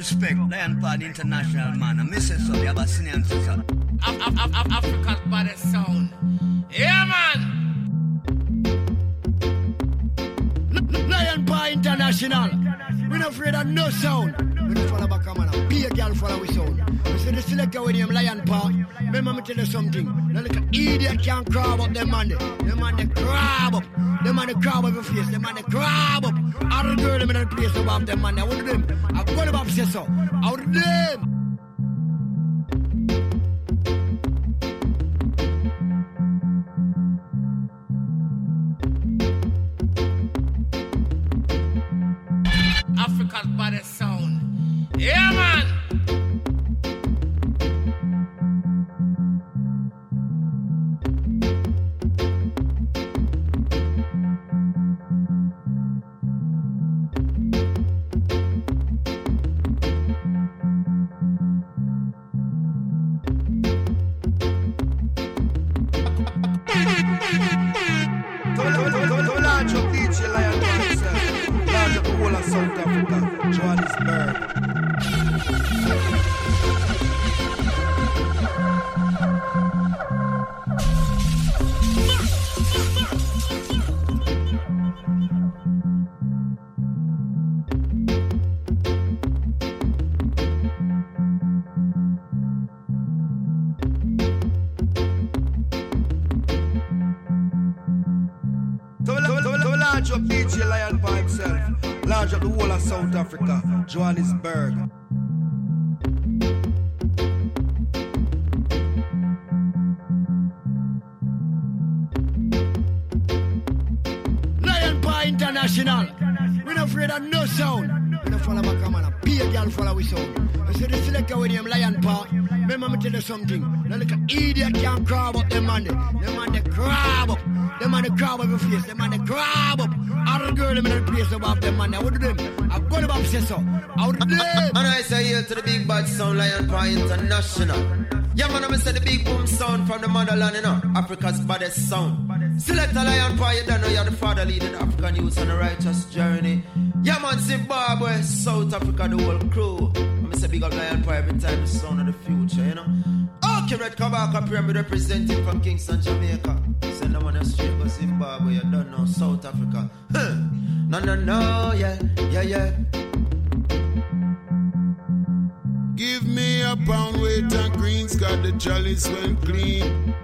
respect Lion Paw International, man. I miss it so the Abyssinian sister. Africa's baddest sound. Yeah, man. Lion Paw International. We're not afraid of no sound. We don't follow back, man. Be a girl follow we sound. We see the selector with him, Lion Paw. Remember me tell you something. Look at idiot can't crab up them man. Them man they crab up. Them man they crab up your face. Them man they crab up. All the girl them in the place above them man. I want them. I them up say so. Out of them. Johannesburg. Lion Paw International. We not afraid of no sound. We not follow back, man. Be a girl follow we sound. I see the selector with him, Lion Paw. Remember me tell you something. Now look idiot can't crab up them man. Them man they crab up. Them man they crab up your face. Them man they crab up. All the girl them in the place above them man. What do them? I got them up say so. Out of them. And I say here to the big bad sound Lion Paw International. Yeah, man, I'm say the big boom sound from the motherland, you know, Africa's baddest sound. Select a lion paw, you don't know you're the father leading African youth on a righteous journey. Yeah, man, Zimbabwe, South Africa, the whole crew. I'm say big up lion every time the sound of the future, you know. Okay, Red Kabaka Pyramid representing from Kingston, Jamaica. Send them on the street go Zimbabwe, you don't know South Africa. Huh. No, no, no, yeah, yeah, yeah. Give me a pound weight and greens, got the chalice well clean.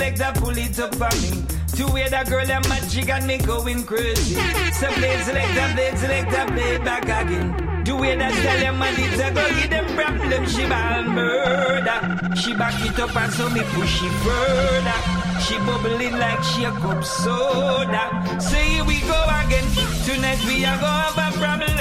selector pull it up for me. To wear that girl that magic got me going crazy. So play that, play that, play back again. Do wear that style and my lips are gonna give them problem. She ball murder. She back it up and so me push it further. She bubbling like she a cup soda. Say here we go again. Tonight we are gonna have a problem.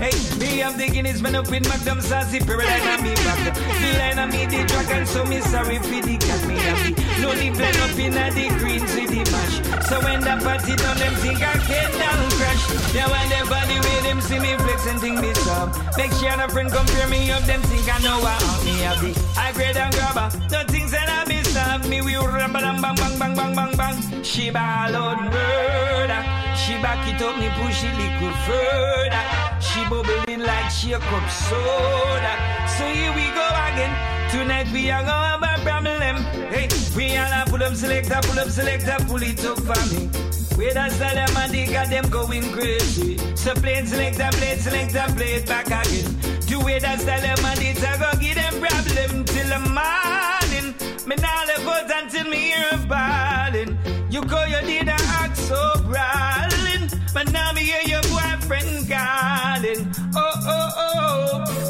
Hey, me have the Guinness man up in McDonald's sassy. Paralyze me back. The line of me the dragon, so me sorry for the cat me happy. No blend up in the greens with the mash. So when the party done, them think I can't down crash. Now yeah, when everybody with them see me flex and think me sub. Make sure no friend compare me up, them think I know I out me have the high grade and grabber. No things that I miss have me will ramble and bang bang bang bang bang bang. She ball murder. She back it up, me push it liquid further. She bubbling like she a cup soda. So here we go again. Tonight we are going gonna pull up selector, pull up selector, pull it up for me. Where that's the them and they got them going crazy. So play it selector, play it selector, play it back again. Do it that's the them and a go give them problem till the morning. Me now let go until me hear a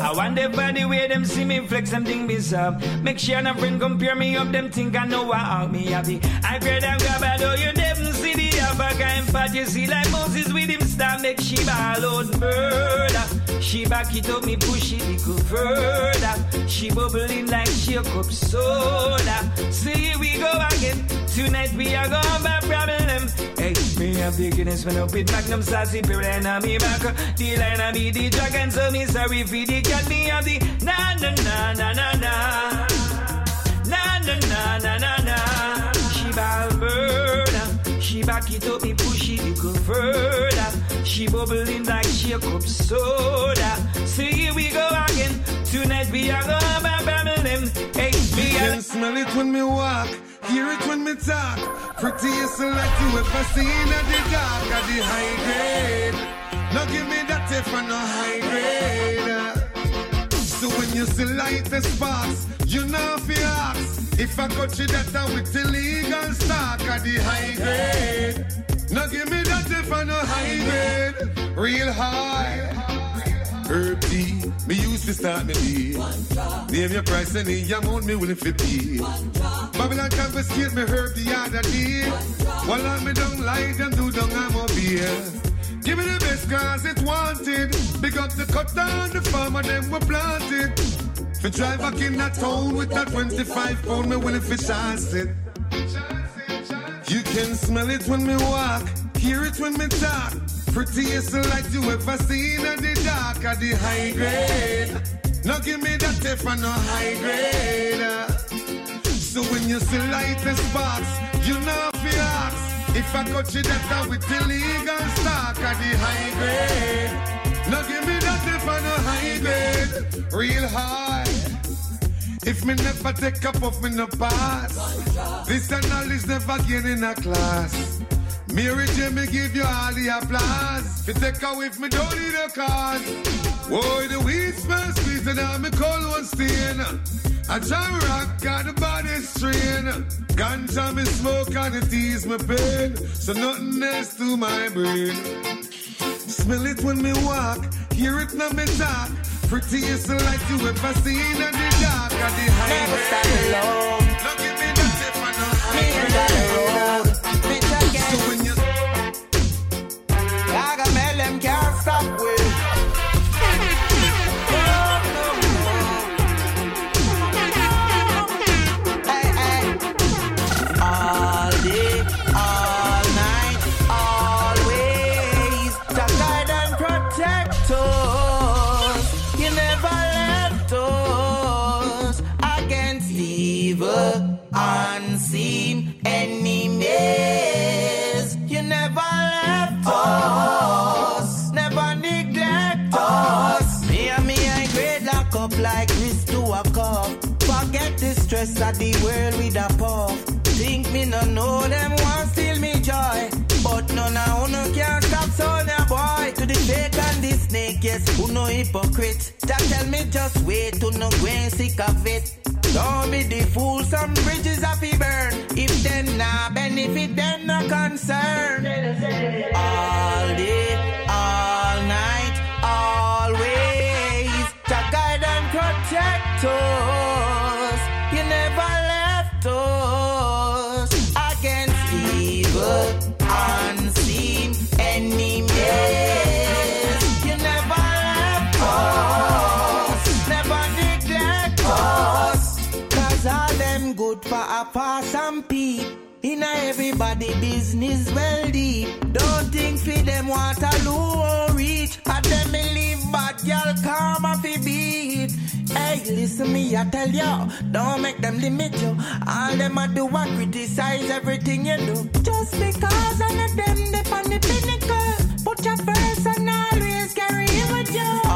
I wonder by the way them see me flex them thing be. Make sure no friend compare me up, them think I know out me happy. I grab and grab I know you never see the Africa and part you see like Moses with him start make she ball out murder. She back it up, me push it little further. She bubbling like she a cup soda. So here we go again. Tonight we are gonna have a problem. Hey, me have the Guinness when up with Magnum Sassy Piran and me back The line and me the dragon So me sorry for the cat Me have the na na na na na na. Na na na na na na. She ball burn She back it up me push it go further. She bubbling like she a cup soda. So here we go again. Tonight we are gonna have a family Hey, me I can smell it when me walk. Hear it when me talk. Prettiest like you ever seen at the dark at the high grade. Now give me that if I no high grade. So when you see light the sparks, you know if you ask. If I got you that I with illegal stock at the high grade. Now give me that if I no high grade. Real high. Herb tea, me used to start me deal. Name your price and the amount me willing to pay. Babylon confiscate me herb the other day. While I'm me don't lie, them do don't I'm a beer. Give me the best cause it's wanted. Big up the cut down the farmer, them were planted. For drive back in that town with that 25 pound, me willing for chance it. You can smell it when me walk, hear it when me talk. Prettiest like you ever seen at the dark at the high grade. Now give me that if I no high grade. So when you see light the sparks, you know if you ask. If I got you that with illegal stock at the high grade. Now give me that if I no high grade. Real high. If me never take up off me no pass. This knowledge never gain in a class. Mary Jimmy give you all the applause. If you take away if me don't need a cause. Boy, the weed smells sweet and I'm a cold one stain. I try rock, got the body strain. Ganja me smoke and it ease my pain. So nothing else to my brain. Smell it when me walk, hear it when me talk. Prettiest like you ever seen at the dark at the high Never stop alone. Stress of the world with a puff. Think me no know them want steal me joy. But none of uno can stop Sonia boy to the fake and the snake. Yes, who no hypocrite. That tell me just wait to no and sick of it. Don't be the fool, some bridges have to burn. If them nah benefit, them no concern. All day, all night, always. To guide and protect us. In a everybody business well deep. Don't think for them Waterloo or reach. At them me leave bad girl karma fi beat. Hey, listen me, I tell y'all, don't make them limit you. All them I do I criticize everything you do. Just because I of them they on the pinnacle. Put your first and always carry it with you.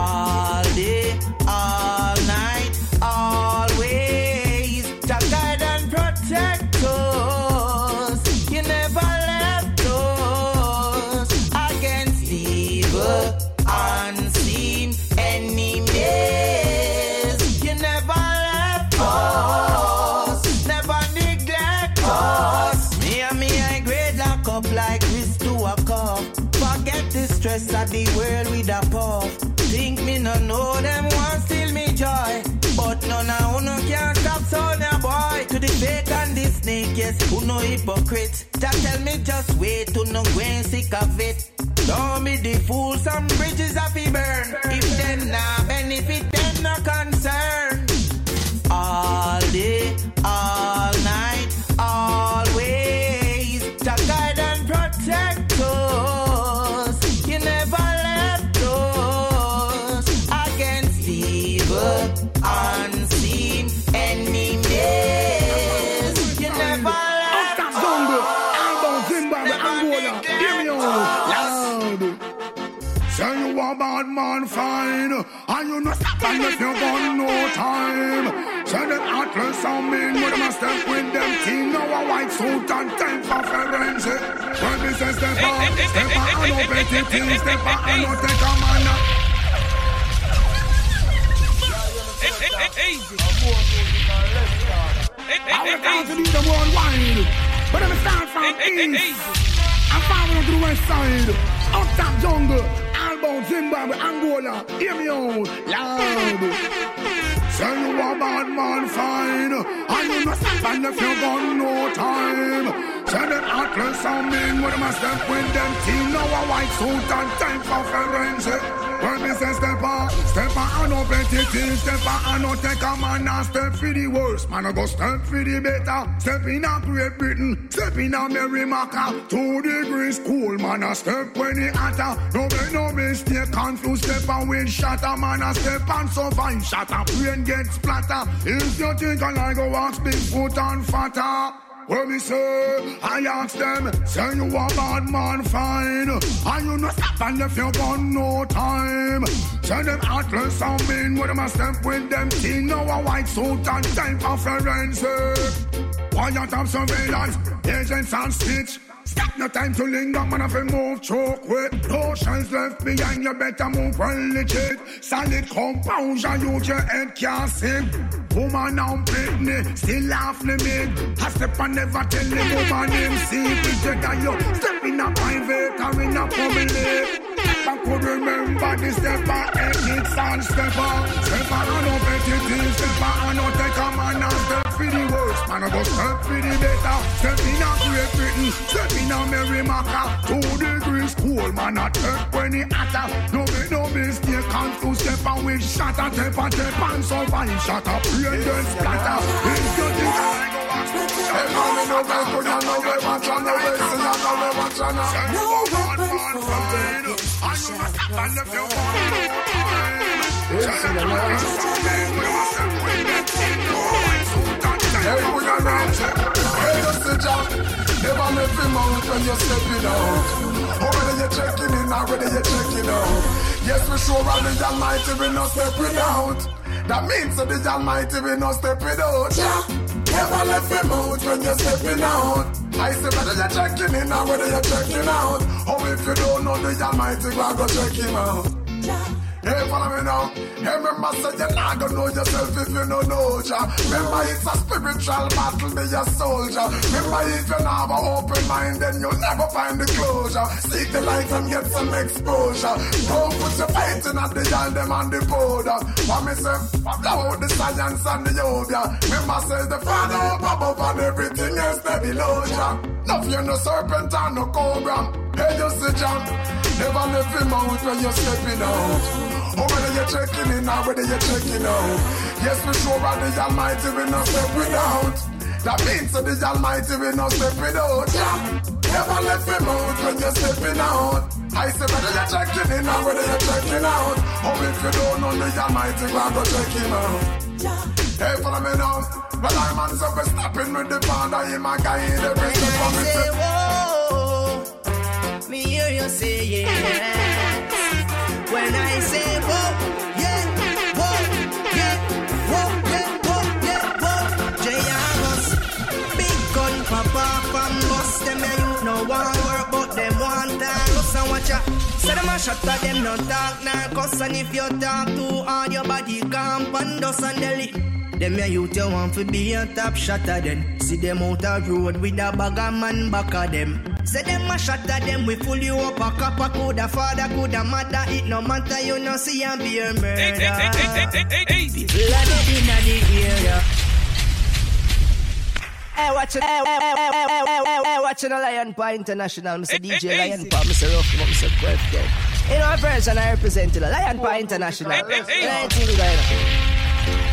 Yes, who no hypocrite. That tell me just wait to no go and sick of it. Don't be the fool, some bridges have to burn. If them nah benefit, them no concern. All day, man fine And you no stop and if you got no time Say them atlas and mean With them a step with them team Now a white suit and time for forensic When me say step up Step up and no petty things Step up and no take a man I will down to lead them worldwide. But them start from east. I'm following to the west side. Uptown jungle. Albon, Zimbabwe, Angola. Hear me out. Loud. Say you a bad man fine And you no stop and if you got no time Say them atlas and mean With them a step with them team. Now a white suit and time for forensic When me say step on Step on and no petty things. Step on and no take a man And step for the worst. Man I go step for the better. Step in a Great Britain Step in a Merrimack. Two degrees cool Man I step when it hotter. No make no mistake Confused step and wind shatter Man I step and survive Shatter brain get splatter If you think I like go ask big foot and fatter Well, me say, I ask them, say you a bad man fine. And you no stop and if you got no time. Say them atlas and mean, with them a step with them team. Now a white suit and time for forensic. Quiet of surveillance, agents and stitch. Stop no time to linger, man, if you move choke with No shells left behind, you better move well legit Solid composure, use your head can't sing Woman now Britney, still laugh limit I step and never tell the woman name secret That you step in a private or in a public I could remember the stepper, ethics and stepper Stepper and no petty things, stepper and no take a man and step the worst. Man, I go step for the better. Step in a Great Britain, step in a Merrimack Two degrees cool, man, I take when it hotter. No make no mistake, can't to step and we shatter. Tap a tap and survive, shatter, brain then splatter If you think I go watch Hey, man, know where put on, know where watch on, know where sin, I know where watch on Say you a bad man, fine And you must stop and if you Hey, we are not Hey, that's the job. Never make him out when you're stepping out. Or whether you're checking in or whether you're checking out. Yes, we sure are the Almighty, we not stepping out. That means that the Almighty, we not stepping out. Yeah. Never left him out when you're stepping out. I say whether you're checking in or whether you're checking out. Oh, if you don't know the Almighty, go check him out. Hey, follow me now. Hey, remember, say you're not gonna know yourself if you don't know ya. Remember, it's a spiritual battle, be a soldier. Remember, if you have an open mind, then you'll never find the closure. Seek the light and get some exposure. Don't put your faith in at the yard, them on the border. What me say? Blow out the science and the yoga. Remember, say the father up above and everything else they below ya. No fear, no serpent and no cobra. Hey, you see, John. Never left him out when you're stepping out. Or whether you're checking in or whether you're checking out. Yes, we sure are the Almighty, we not step without. That means that the Almighty, we not step without. Yeah. Never left him out when you're stepping out. I say whether you're checking in or whether you're checking out. Or if you don't know the Almighty, we go check him out. Hey, follow me now. Well, I'm on so we're stopping with the father, him a guy in the rest of me. Say, whoa, me hear you say yes. When I say whoa, yeah, whoa, yeah, whoa, yeah, whoa, yeah, whoa. J.R.S. Big gun papa from bus. Them a youth no want work, but them want time. Listen, watch ya. Say them a shot at them no talk narcos And if you talk too hard Your body can't pan us and deli Them a youth you want to be a top shotter then See them out a road with a bag of man back of them Say them a shot at them we full you up a copper Coulda father coulda mother It no matter you no see and be a murder People are dead inna the area Hey, watch it. Hey, hey, hey, hey, hey, hey, hey, hey, eh, watching eh, eh, the Lion Paw International. Mr. DJ Lion Paw, Mr. Rough, Mr. Quest. You know, person I represent the Lion Paw International. Hey, hey, hey.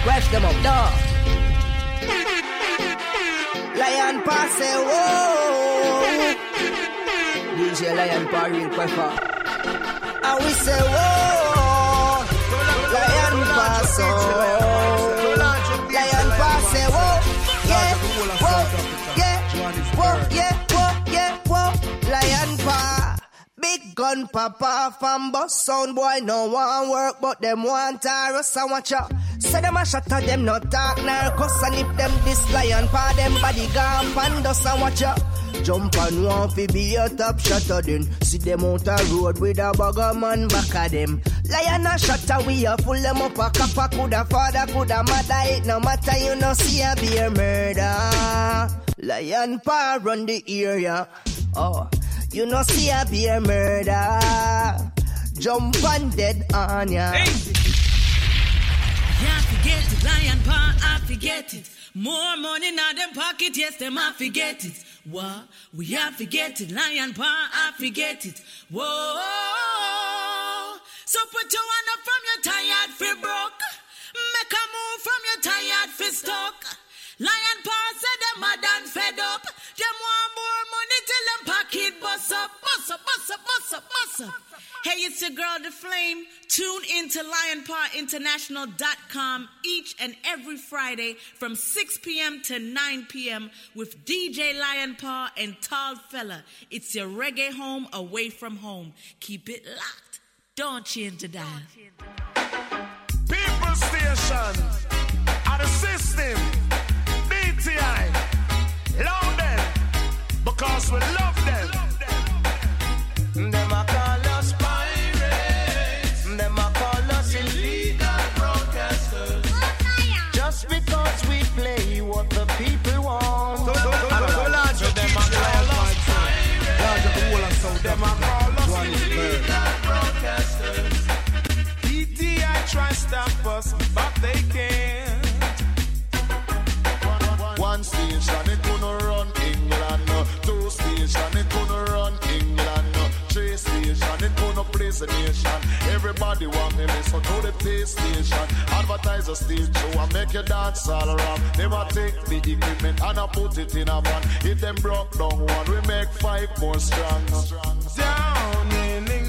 Going them up, dog. Lion Paw say, whoa. DJ Lion Paw real queffer. And we say, whoa. Lion Paw Big gun papa from bus sound boy no one work but them want Taurus and watch out. Say them a at them no talk narcos and if them this lion paw them body gone pandos and watch out. Jump and want fi be a top shotter then See them out a road with a of man back of them. Lion a shotter we a full them up a copper Coulda father coulda mother It no matter you no see a be a murder. Lion paw run the area. Oh you no see a be a murder Jump on dead on ya Yeah, forget it, lion paw, I forget it. More money now them pocket, yes, them I forget it. What? We have forget it, lion paw, I forget it. Whoa. So put your hand up from your tired fi broke. Make a move from your tired fi stuck. Lion paw said them mad and fed up. Them want more money till them pocket bust up, bust up, bust up, bust up, bust up. Hey, it's your girl, The Flame. Tune in to lionpawinternational.com each and every Friday from 6 p.m. to 9 p.m. with DJ Lion Paw and Tall Fella. It's your reggae home away from home. Keep it locked. Don't change the dial. People Station, and system, because we love them. Them a call us pirates. Them a call us illegal broadcasters. Just because we play what the people want. So, so, so, so, so large of them a call us itself. Large of the whole of South Them a call us illegal broadcasters. DTI try stop us, but they can't. Nation. Everybody want me listen to the PlayStation. Advertise a stage show and make you dance all around. Never take the equipment and I put it in a van. If them broke down one, we make five more strong. Down in England,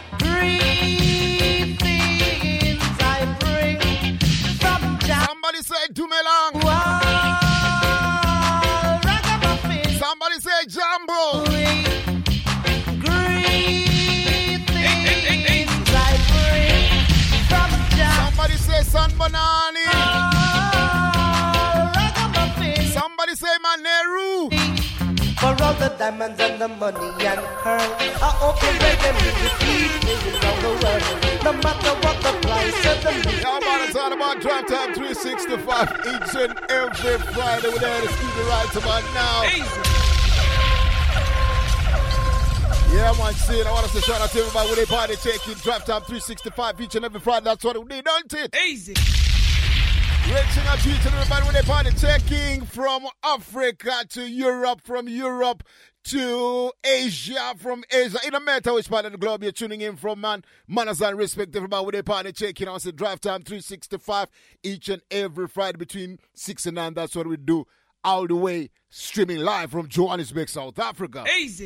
check. Three things I bring from Jah. Somebody say do me long. Ragamuffin. Somebody say jumbo. Great I bring from Somebody say sun banana. Diamonds and the money and pearl, I hope you reggae music keep me around the world. No matter what the price of the music. Yeah, man, it's all about Drive Time 365 each and every Friday. We're there to studio right about now. Yeah, man, see, I want to say shout out to everybody with a party taking Drive Time 365 each and every Friday. That's what we need, don't it? Easy. Reaching out to each and everybody with a party taking from Africa to Europe, from Europe to Asia, from Asia. In don't matter which part of the globe you're tuning in from, man. Manners and respect everybody with a party checking on the Drive Time 365 each and every Friday between 6 and 9. That's what we do all the way streaming live from Johannesburg, South Africa. Easy.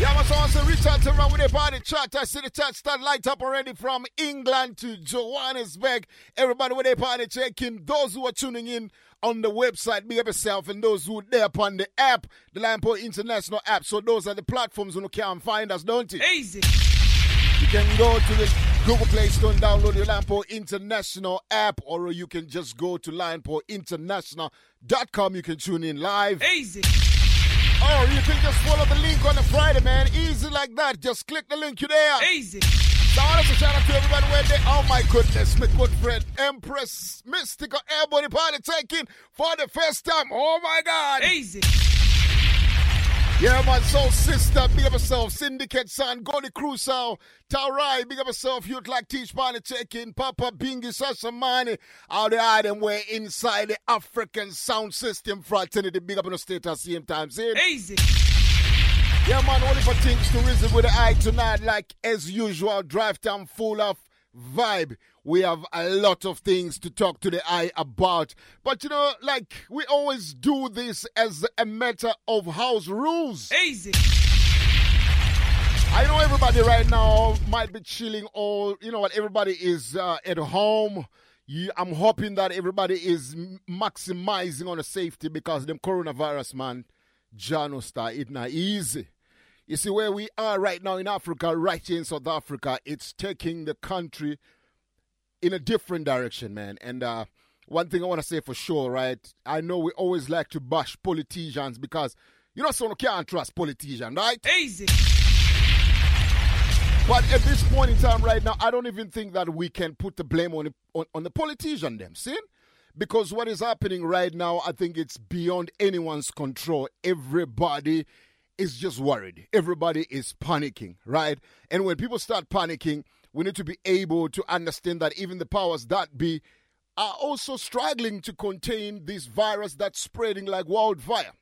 Yeah, so also reach out to everyone with a party chat. I see the chat start light up already from England to Johannesburg. Everybody with a party checking. Those who are tuning in on the website, big up yourself, and those who are there upon the app, the Lion Paw International app. So those are the platforms you can find us, don't you? Easy. You can go to the Google Play Store and download the Lion Paw International app, or you can just go to lionpawinternational.com. You can tune in live. Easy. Or you can just follow the link on the Friday, man. Easy like that. Just click the link, you there. Easy. Want shout out to everybody where they Oh my goodness, my good friend Empress Mystical Airborne Party taking for the first time. Oh my God. Easy. Yeah, my soul sister, big up yourself. Syndicate son, Goli Crusoe, Taurai, big up yourself. Youth like Teach Party taking Papa Bingi Sasha Money. All the item were inside the African sound system fraternity. Big up in the state at the same time. Easy. Yeah, man, only for things to reason with the eye tonight, like as usual, drive time full of vibe. We have a lot of things to talk to the eye about. But you know, like we always do this as a matter of house rules. Easy. I know everybody right now might be chilling all, you know what, everybody is uh, at home. I'm hoping that everybody is maximizing on the safety because them coronavirus, man, Jano star, it not easy. You see, where we are right now in Africa, right here in South Africa, it's taking the country in a different direction, man. And uh, one thing I want to say for sure, right? I know we always like to bash politicians because you know someone can't trust politicians, right? Easy. But at this point in time, right now, I don't even think that we can put the blame on the, on, on the politician, them, see? Because what is happening right now, I think it's beyond anyone's control. Everybody is just worried. Everybody is panicking, right? And when people start panicking, we need to be able to understand that even the powers that be are also struggling to contain this virus that's spreading like wildfire.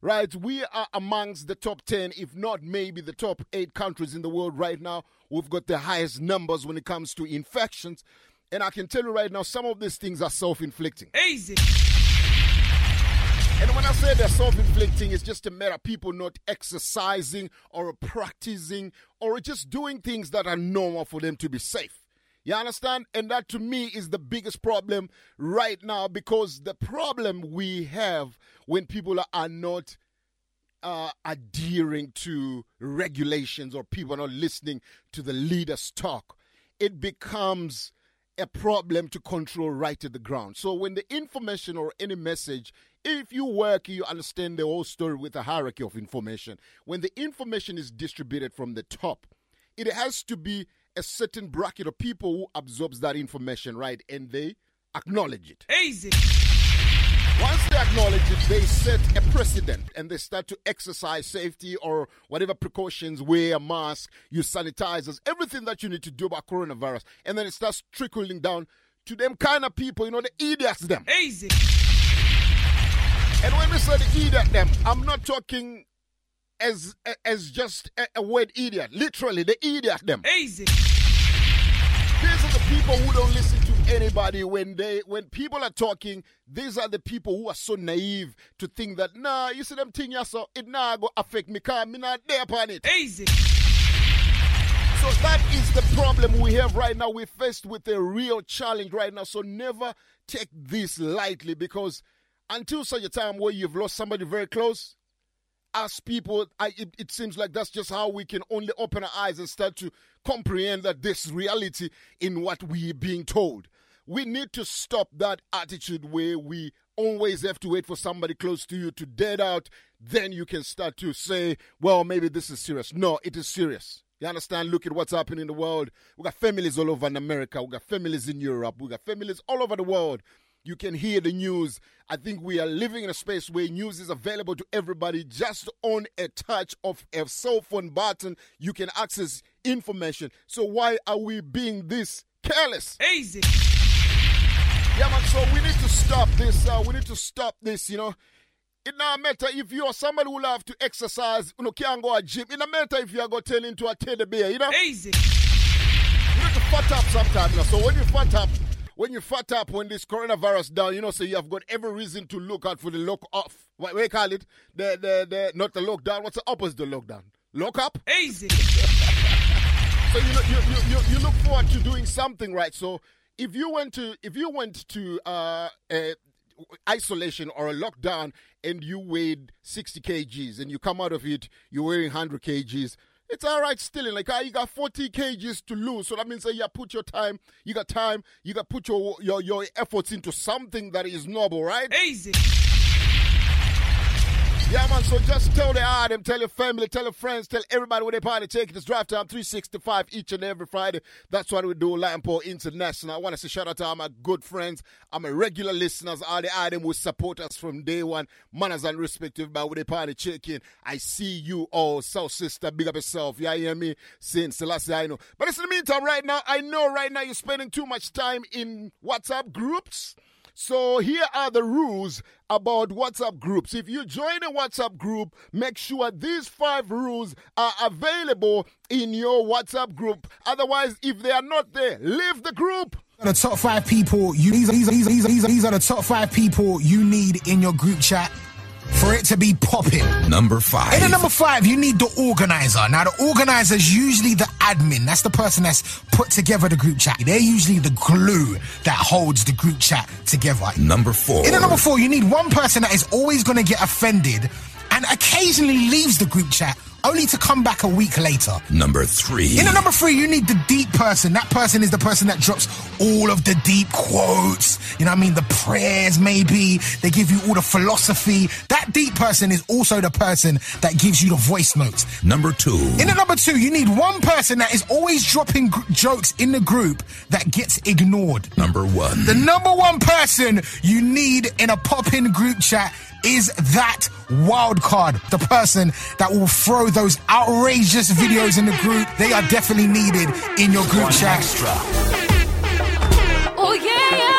Right, we are amongst the top 10, if not maybe the top 8 countries in the world right now. We've got the highest numbers when it comes to infections. And I can tell you right now, some of these things are self inflicting. Easy. And when I say they're self inflicting, it's just a matter of people not exercising or practicing or just doing things that are normal for them to be safe. You understand? And that to me is the biggest problem right now because the problem we have when people are not uh, adhering to regulations or people are not listening to the leaders talk, it becomes a problem to control right to the ground. So when the information or any message, if you work, you understand the whole story with a hierarchy of information. When the information is distributed from the top, it has to be a certain bracket of people who absorbs that information, right? And they acknowledge it. Easy. Once they acknowledge it, they set a precedent and they start to exercise safety or whatever precautions, wear a mask, use sanitizers, everything that you need to do about coronavirus. And then it starts trickling down to them kind of people, you know, the idiots them. Easy. And when we say the idiot them, I'm not talking as as just a, a word idiot. Literally, the idiot them. Easy. These are the people who don't listen to anybody when they when people are talking. These are the people who are so naive to think that nah, you see them thing yeah, so it nah go affect me cause me not there upon it. Easy. So that is the problem we have right now. We're faced with a real challenge right now. So never take this lightly because until such a time where you've lost somebody very close, as people, I, it, it seems like that's just how we can only open our eyes and start to comprehend that this reality in what we're being told. We need to stop that attitude where we always have to wait for somebody close to you to dead out. Then you can start to say, well, maybe this is serious. No, it is serious. You understand? Look at what's happening in the world. We got families all over in America. We got families in Europe. We got families all over the world. You can hear the news. I think we are living in a space where news is available to everybody just on a touch of a cell phone button. You can access information. So why are we being this careless? Easy. Yeah, man. So we need to stop this. Uh, we need to stop this. You know, it not matter if you're somebody who love to exercise. You know, can't go to a gym. It not matter if you are going to turn into a teddy bear. You know. Easy. You need to fat up sometime. You know. So when you fat up, when you fat up, when this coronavirus down, you know, so you have got every reason to look out for the lock off. What we call it? The the the not the lockdown. What's the opposite of lockdown? Lock up. Easy. So you, know, you, you you you look forward to doing something, right? So if you went to if you went to uh, uh, isolation or a lockdown and you weighed 60 kgs and you come out of it you're wearing 100 kgs it's all right still like ah, you got 40 kgs to lose. So that means that you put your time you got time you got put your your, your efforts into something that is noble right? Easy. Yeah, man. So just tell the item, tell your family, tell your friends, tell everybody where they party. Take it. It's drive time 365 each and every Friday. That's what we do. Paul International. I want to say shout out to all my good friends. I'm a regular listeners. All the item who support us from day one. Manners and respective by where they party check in. I see you all. South sister, big up yourself. Yeah, you hear me? Since the last I know. But it's in the meantime, right now, I know right now you're spending too much time in WhatsApp groups. So here are the rules about WhatsApp groups. If you join a WhatsApp group, make sure these five rules are available in your WhatsApp group. Otherwise, if they are not there, leave the group. The top five people you these, these, these, these, these, these are the top five people you need in your group chat for it to be popping. Number five. In at number five, you need the organizer. Now, the organizer is usually the admin. That's the person that's put together the group chat. They're usually the glue that holds the group chat together. Number four. In at number four, you need one person that is always going to get offended and occasionally leaves the group chat only to come back a week later. Number three. In at number three, you need the deep person. That person is the person that drops all of the deep quotes. You know what I mean? The prayers, maybe. They give you all the philosophy. That deep person is also the person that gives you the voice notes. Number two. In at number two, you need one person that is always dropping gr- jokes in the group that gets ignored. Number one. The number one person you need in a pop-in group chat is that wild card, the person that will throw those outrageous videos in the group. They are definitely needed in your group chat. Oh yeah, yeah,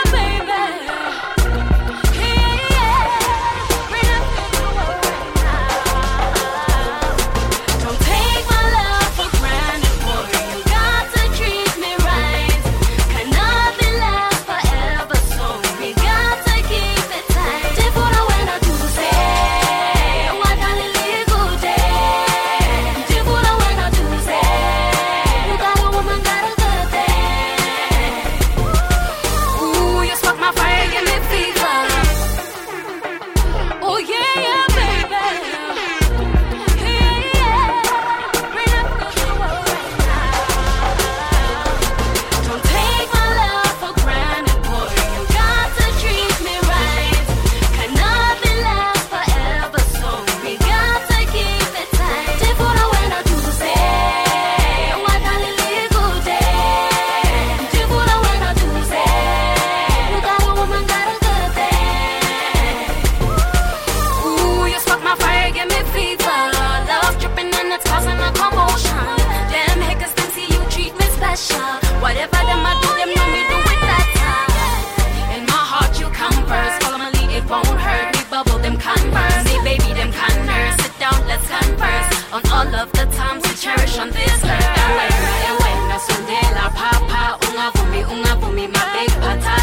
on all of the times we cherish on this earth. Ewe, ewe, nasondela papa, unga, boomi, unga, ungavumi, my big pata.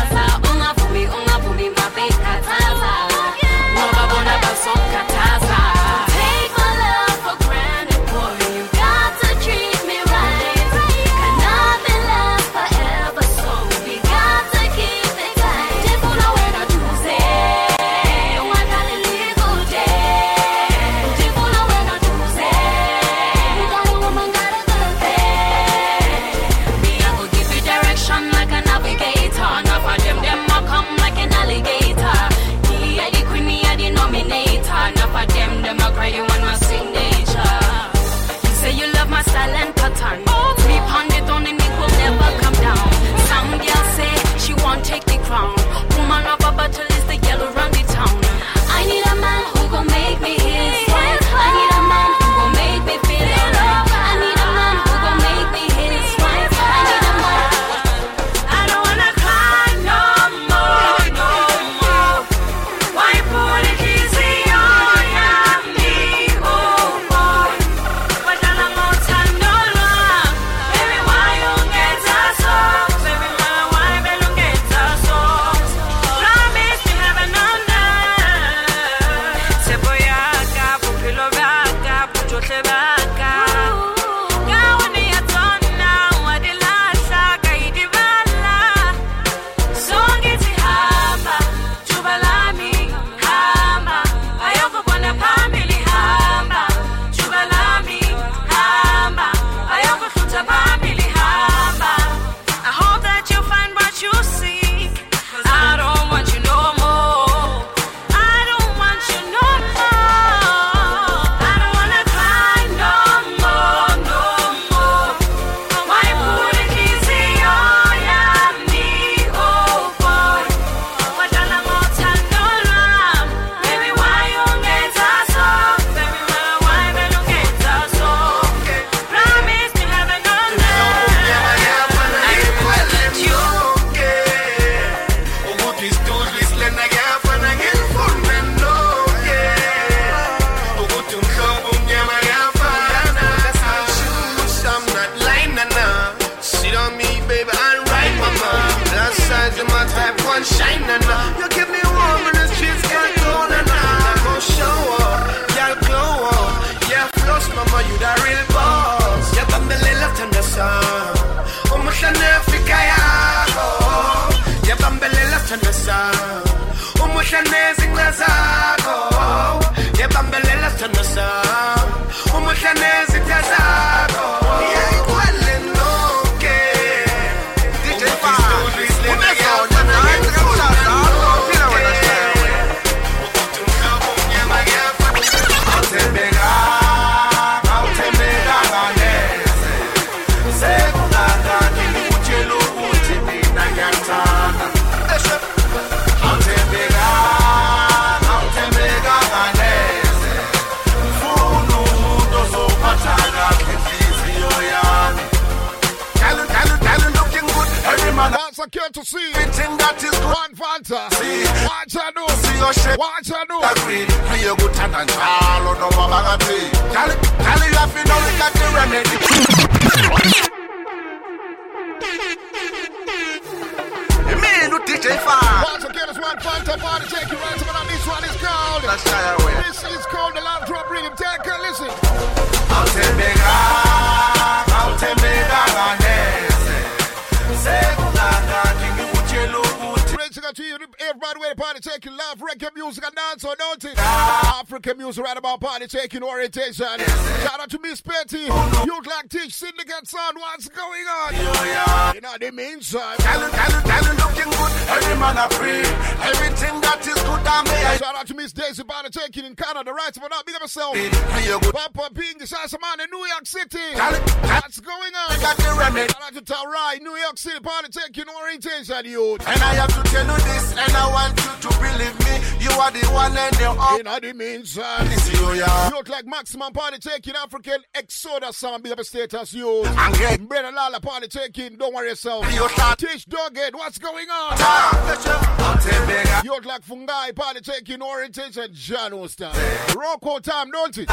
Tarai, New York City party taking orientation, youth. And I have to tell you this, and I want you to believe me. You are the one and the only. You know the meantime. Uh, it's you, yeah. You look like maximum party taking African Exodus sound, big up a status, you. And get Brennan Lala party taking, don't worry yourself. your shot. Teach Dogged, what's going on? Ah, Autembega, You look like Fungai party taking orientation, John Oster. Rocco time, don't it?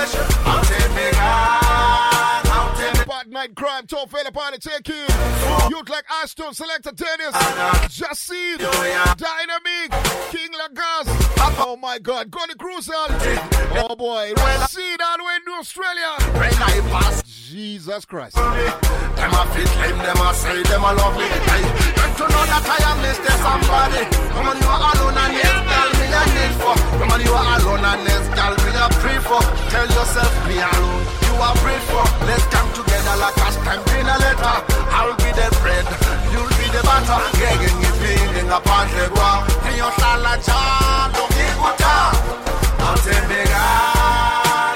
Ngikutshela ukuthi mina ngiyakuthanda. Autembega, autembega. Bad night crime, tough fella party taking. You look like Aston, Selector Dennis, Jacid, Dynamic, King Lagas. Oh my God, Gully Crucial. Oh boy, see that way in Australia. When I pass, Jesus Christ. them a fit claim, them a say, them a love me. Don't know that I am Mr. Somebody? Come on, you are alone and yes, tell me I need for. Come on, you are alone and yes, tell me I pray for. Tell yourself me alone, you are prayed for. Let's come together like a stamp in a letter. I'll be the bread, you'll be the butter. Gegen is being a pante gua. Hey, your salad, don't give what big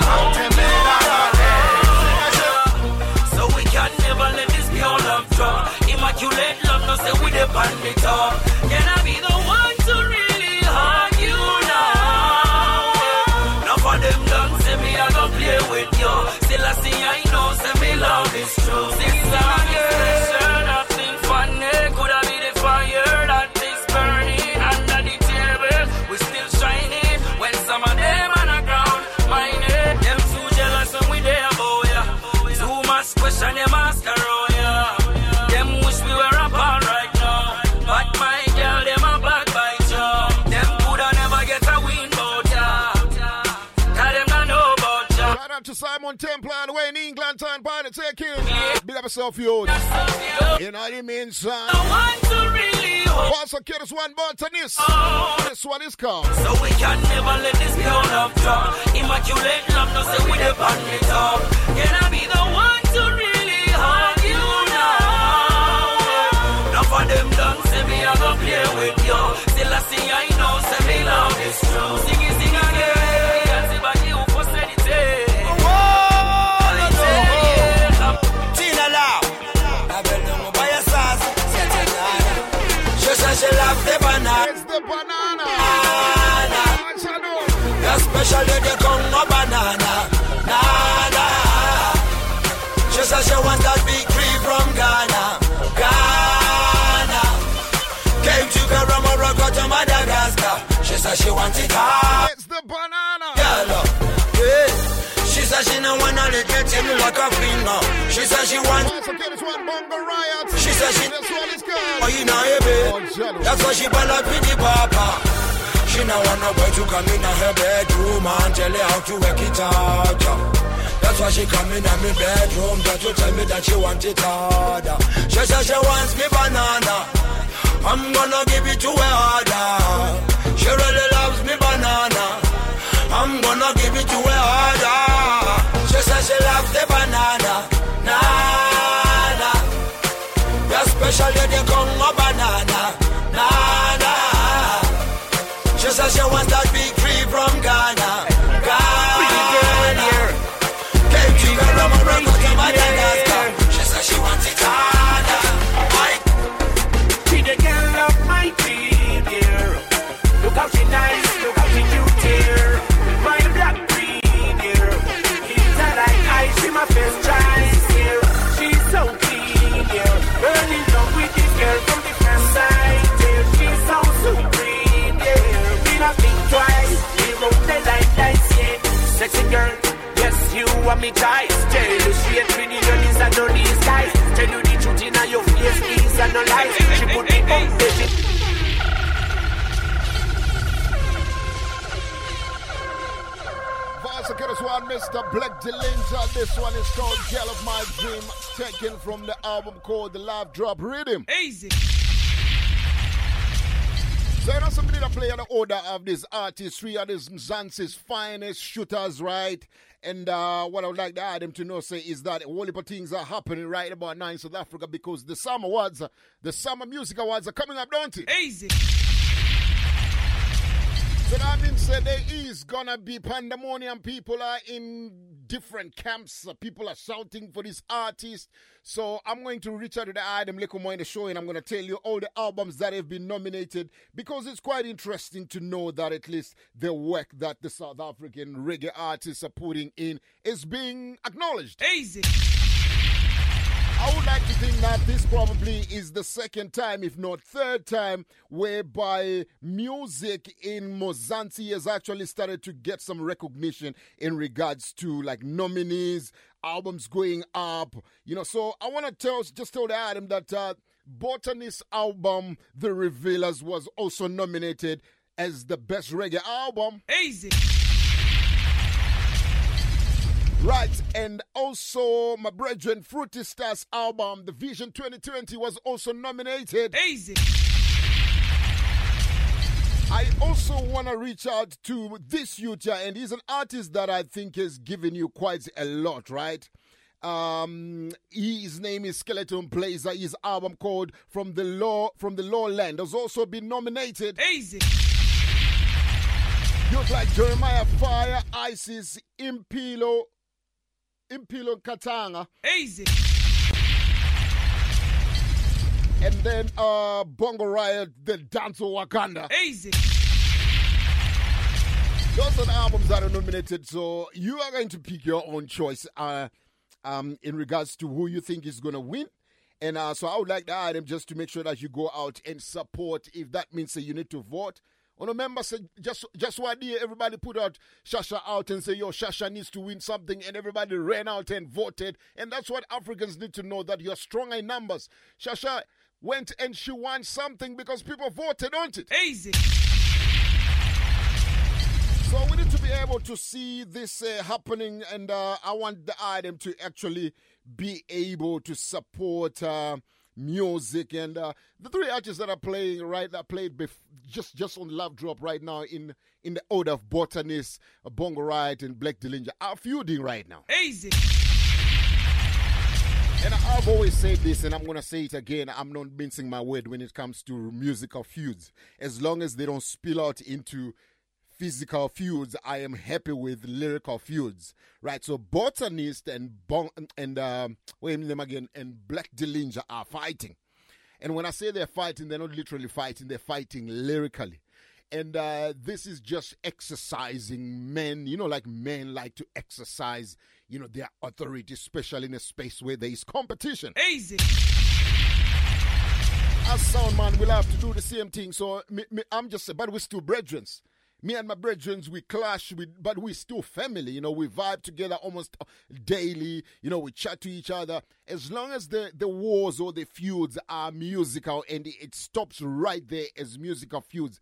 I'll take So we can never let this pure love drop. Immaculate love, no say we the on the top. To Simon Templar way in England time party taking. Big up yourself, youth. You know what I mean, son? I want to really hold Also, kill this one botanist. This one is called. So we can never let this pure love drop. Immaculate love, no say we the on the top. Can I be the one to really hug you now? Enough of them done say me I go play with you. Still I see I know say me love is true. Sing it, sing again. The banana. Watch out, though. Especially the Congo banana. Nana. She said she want that big tree from Ghana. Ghana. Came to Karamorocco to Madagascar. She said she want it all. She no wanna let get him like a finger. She said she want. Also, kill this one bongo riot. She said she- This one is called. Oh, you know, babe. Oh. That's why she ball up with the papa. She no want nobody to come in her bedroom and tell her how to work it out. That's why she come in me bedroom just to tell me that she want it harder. She says she wants me banana. I'm gonna give it to her harder. She really loves me banana. I'm gonna give it to her harder. Says she loves the banana. Nana. Your special lady Congo banana. Nana. She says she wants that big Sexy girl, yes, you are me choice. Tell you she ain't pretty, girl, is a no disguise. Tell you the truth in your face, is a no lies. She put me on, baby. Vasa get us one, Mr. Black Dillinger. This one is called Girl of My Dream, taken from the album called The Love Drop Rhythm. Easy. So you know somebody that play on the order of this artist, three of these Mzansi's finest shooters, right? And uh, what I would like to add them to know say is that a whole heap of things are happening right about now in South Africa because the summer awards, the summer music awards are coming up, don't it? Easy. So that means that there is gonna be pandemonium. People are in different camps. People are shouting for this artist. So I'm going to reach out to the item in the show, and I'm gonna tell you all the albums that have been nominated because it's quite interesting to know that at least the work that the South African reggae artists are putting in is being acknowledged. Easy. I would like to think that this probably is the second time, if not third time, whereby music in Mozambique has actually started to get some recognition in regards to like nominees, albums going up. You know, so I want to tell just tell Adam that uh, Botanist album, The Revealers, was also nominated as the best reggae album. Easy. Right, and also my brethren, Fruity Stars album, The Vision 2020, was also nominated. Easy. I also want to reach out to this youth here, and he's an artist that I think has given you quite a lot, right? Um, his name is Skeleton Blazer. His album called "From the Law From the Lowland" has also been nominated. Easy. Youth like Jeremiah Fire, Isis, Impilo, Impilo Katanga. Easy. And then uh Bongo Riot, the Dance of Wakanda. Easy. Those are the albums that are nominated, so you are going to pick your own choice uh, um, in regards to who you think is going to win. And uh, so I would like the item just to make sure that you go out and support. If that means that you need to vote, on a member say just just one day everybody put out Shasha out and say yo Shasha needs to win something and everybody ran out and voted and that's what Africans need to know that you're stronger in numbers. Shasha went and she won something because people voted, don't it? Easy. So we need to be able to see this uh, happening, and uh, I want the item to actually be able to support uh, music. And uh, the three artists that are playing right that played bef- just just on Love Drop right now in in the order of Botanist, uh, Bongo Riot, and Black Dillinger are feuding right now. Easy. And I've always said this, and I'm going to say it again. I'm not mincing my word when it comes to musical feuds. As long as they don't spill out into physical feuds, I am happy with lyrical feuds. Right? So, Botanist and bon- and um, wait a minute again, and Black Dillinger are fighting. And when I say they're fighting, they're not literally fighting; they're fighting lyrically. And uh, this is just exercising men, you know, like men like to exercise, you know, their authority, especially in a space where there is competition. Easy. As sound man, we'll have to do the same thing. So me, me, I'm just saying, but we're still brethren. Me and my brethren, we clash, with, but we still family. You know, we vibe together almost daily. You know, we chat to each other. As long as the, the wars or the feuds are musical and it stops right there as musical feuds,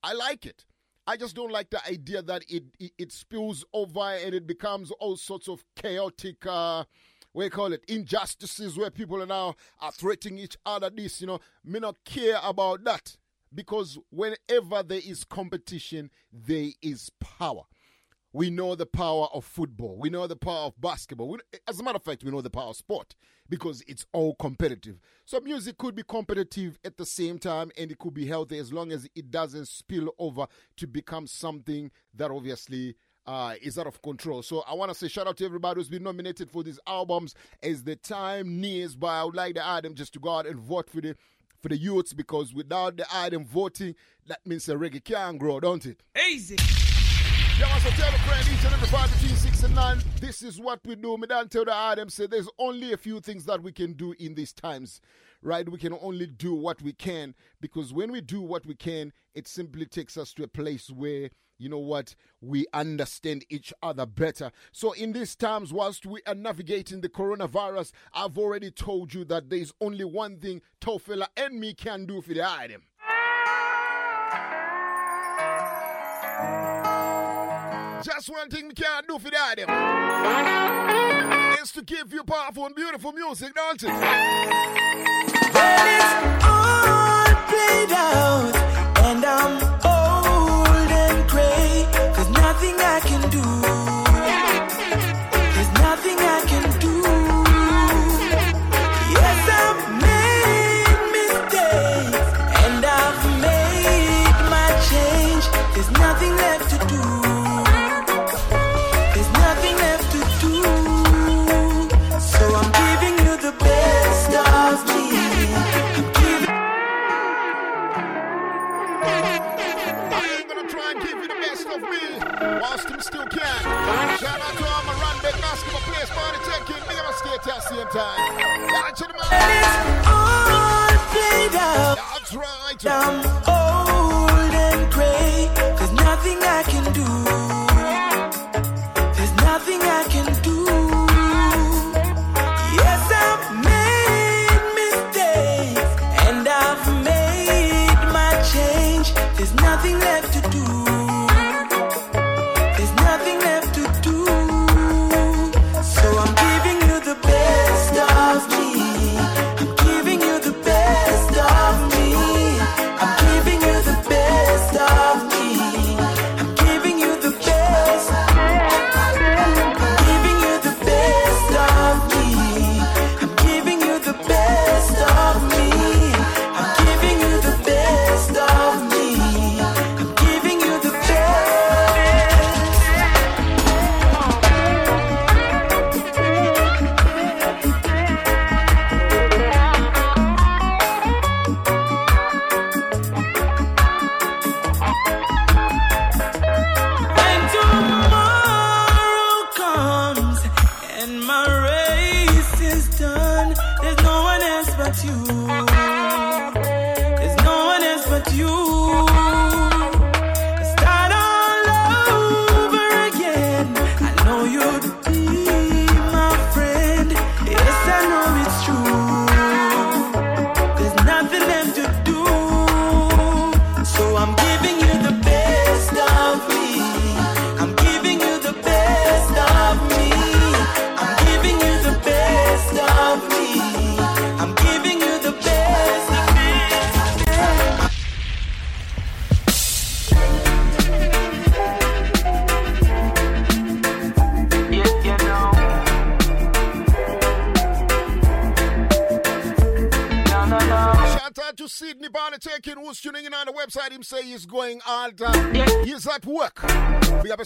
I like it. I just don't like the idea that it it, it spills over and it becomes all sorts of chaotic. Uh, you call it injustices where people are now are threatening each other. This, you know, me not care about that because whenever there is competition, there is power. We know the power of football. We know the power of basketball. We, as a matter of fact, we know the power of sport because it's all competitive. So music could be competitive at the same time and it could be healthy as long as it doesn't spill over to become something that obviously uh, is out of control. So I want to say shout out to everybody who's been nominated for these albums. As the time nears by, I would like the item just to go out and vote for the for the youths because without the item voting, that means the reggae can grow, don't it? Easy. Yeah, so tell a friend each and every five between six and nine. This is what we do. Me don't tell the item say there's only a few things that we can do in these times. Right? We can only do what we can because when we do what we can, it simply takes us to a place where you know what? We understand each other better. So in these times whilst we are navigating the coronavirus i've already told you that there's only one thing tofela and me can do for the item just one thing we can do for the item is to give you powerful and beautiful music don't it all played out, and I'm nothing I can do. There's nothing I can do. Whilst him still can. Shout out to all my run back basketball players, party taking me on skate at the same time. Yeah, to the man. all played out. That's right. I'm old and gray. There's nothing I can do.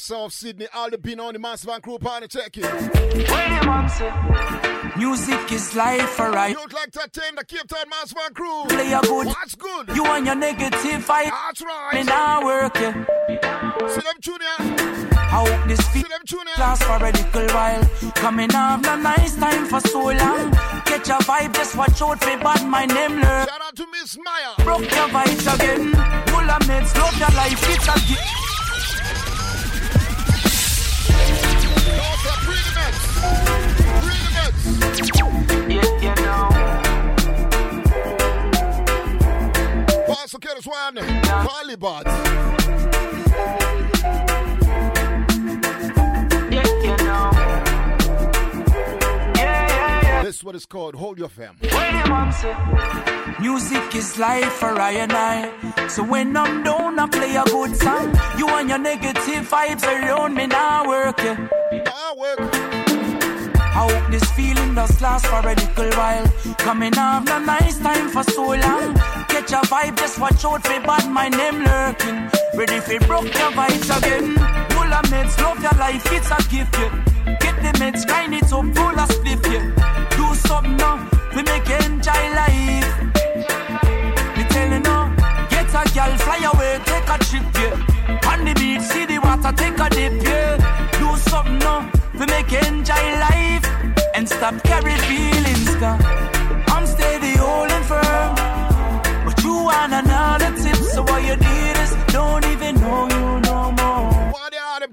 Yourself Sydney, all the been on the Mass Van Crew Party taking. Music is life for right. You'd like to attend the Cape Town Mass Van Crew. Play a good. What's good? You and your negative fight. That's right. Me now work yeah. See them junior. I hope this feet last for a little while. Coming off a nice time for so long. Catch a vibe, just watch out for bad my name learn. Shout out to Miss Maya. Broke your vibes again. Full of meds, love your life, it's a gift. You, the kids one. Polybots. You, This is what it's called. Hold your fam. Music is life for I and I. So when I'm down, I play a good song. You and your negative vibes around me now work. Work. I hope this feeling does last for a little while. Coming off the nice time for so long. Catch a vibe, just watch out for bad my name lurking. Ready for broke your vibes again. Full of meds, love your life, it's a gift. Yeah. Get the meds, grind it up, full of spliff. Yeah. Do something now, we make enjoy life. Me tell you now, get a girl, fly away, take a trip, yeah. On the beach, see the water, take a dip, yeah. Do something now, we make enjoy life. And stop carry feelings, cause I'm steady, holding firm. But you want another tip, so what you did is don't even know you no more.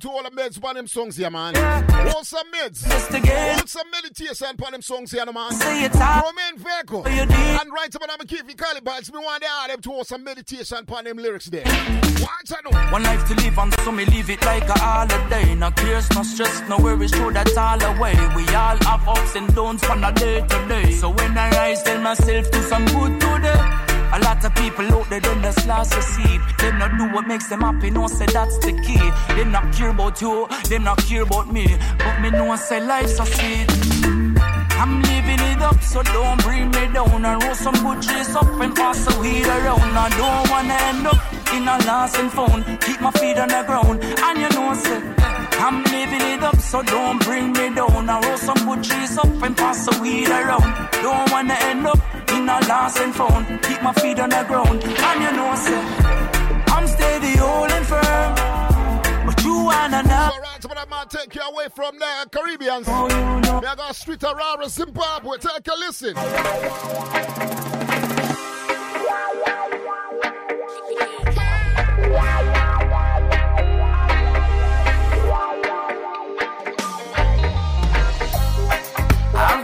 To all the meds on them songs here, man? Hold some meds. Just some meditation on them songs here, man. Say it's hard. Romain did. And right about them keep you calibites. Me want them to hold some meditation on them lyrics there. Watch I know. One life to live and so me live it like a holiday. No cares, no stress, no worries, throw that all away. We all have ups and downs from a day to day. So when I rise, tell myself do some good today. A lot of people out there, them just lost seed. Them not do what makes them happy, no say that's the key. Them not care about you, them not care about me. But me know say life's a sweet. I'm living it up, so don't bring me down. And roll some good trees up and pass the weed around. I don't wanna end up in a lost and found. Keep my feet on the ground, and you know say. I'm living it up, so don't bring me down. I roll some good trees up and pass the weed around. Don't wanna end up in a lost and found. Keep my feet on the ground, and you know say. I'm steady, holding firm. But you wanna know. Alright, but I'm gonna take you away from the Caribbeans. Oh, you know. We are going street around Zimbabwe. Take a listen.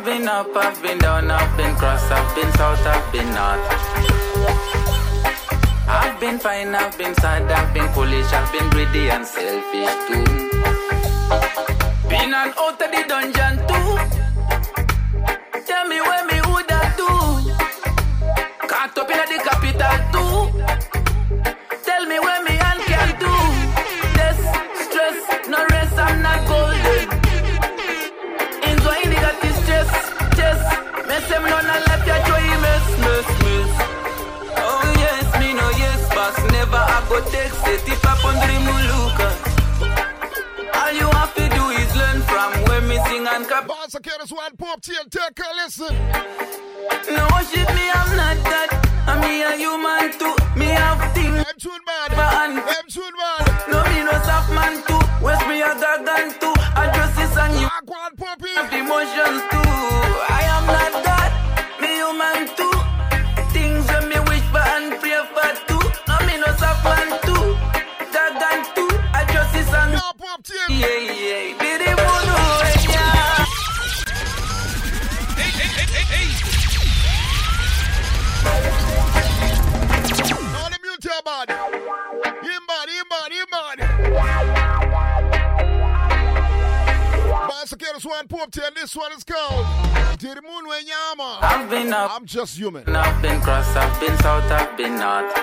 Been up, I've been down, I've been cross, I've been south, I've been north. I've been fine, I've been sad, I've been foolish, I've been greedy and selfish too. Been on out of the dungeon too. Tell me where me woulda do. Caught up in the capital too. Never I go take set it up on the muluka. All you have to do is learn from where me sing and cap. Boss, I can't one pop tail. Take a listen. No shit, me I'm not that. I'm me a human too. Me have things. I'm tune man. Man. I'm man. No me no soft man too. West me a gargan too. I just this and you. I go on poppy. Have emotions too. I I just one pop tail. This one is called. The moon when yama. I've been up. I'm just human. I've been cross, I've been south, I've been north.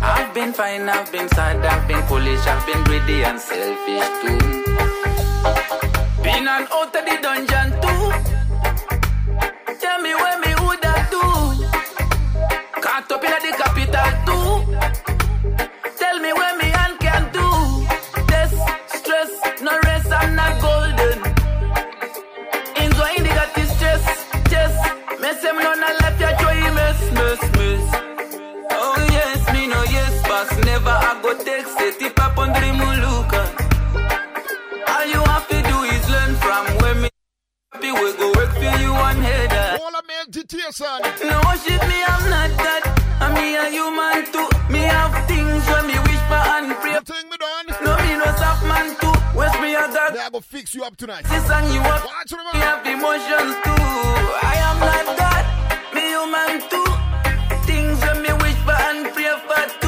I've been fine, I've been sad, I've been foolish, I've been greedy and selfish too. Been on out of the dungeon too. Tell me where me woulda do. Caught up in the capital too. Go take set it up on the muluka. All you have to do is learn from where me happy we go work for you one header. All of meditation. No shit, me I'm not that. I'm me a human too. Me have things when me wish for and pray. Thing me done. No me no soft man too. West me a dog. They gonna fix you up tonight. This and you up. Watch them Me have emotions too. I am not that. Me human too. Things when me wish for and pray for too.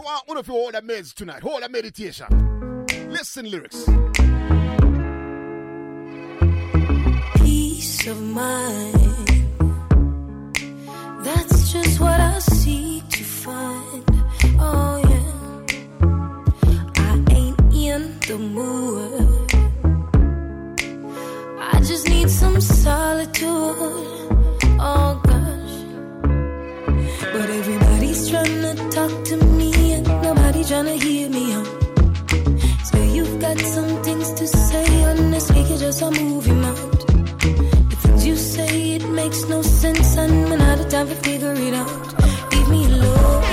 You want one of you hold a meds tonight. Hold a meditation. Listen lyrics. peace of mind. That's just what I seek to find. Oh yeah, I ain't in the mood. I just need some solitude. Oh gosh, but everybody's trying to talk to me nobody trying to hear me out. So you've got some things to say week, it's just a movie mount. The things you say, it makes no sense, and I'm out of time to figure it out. Leave me alone.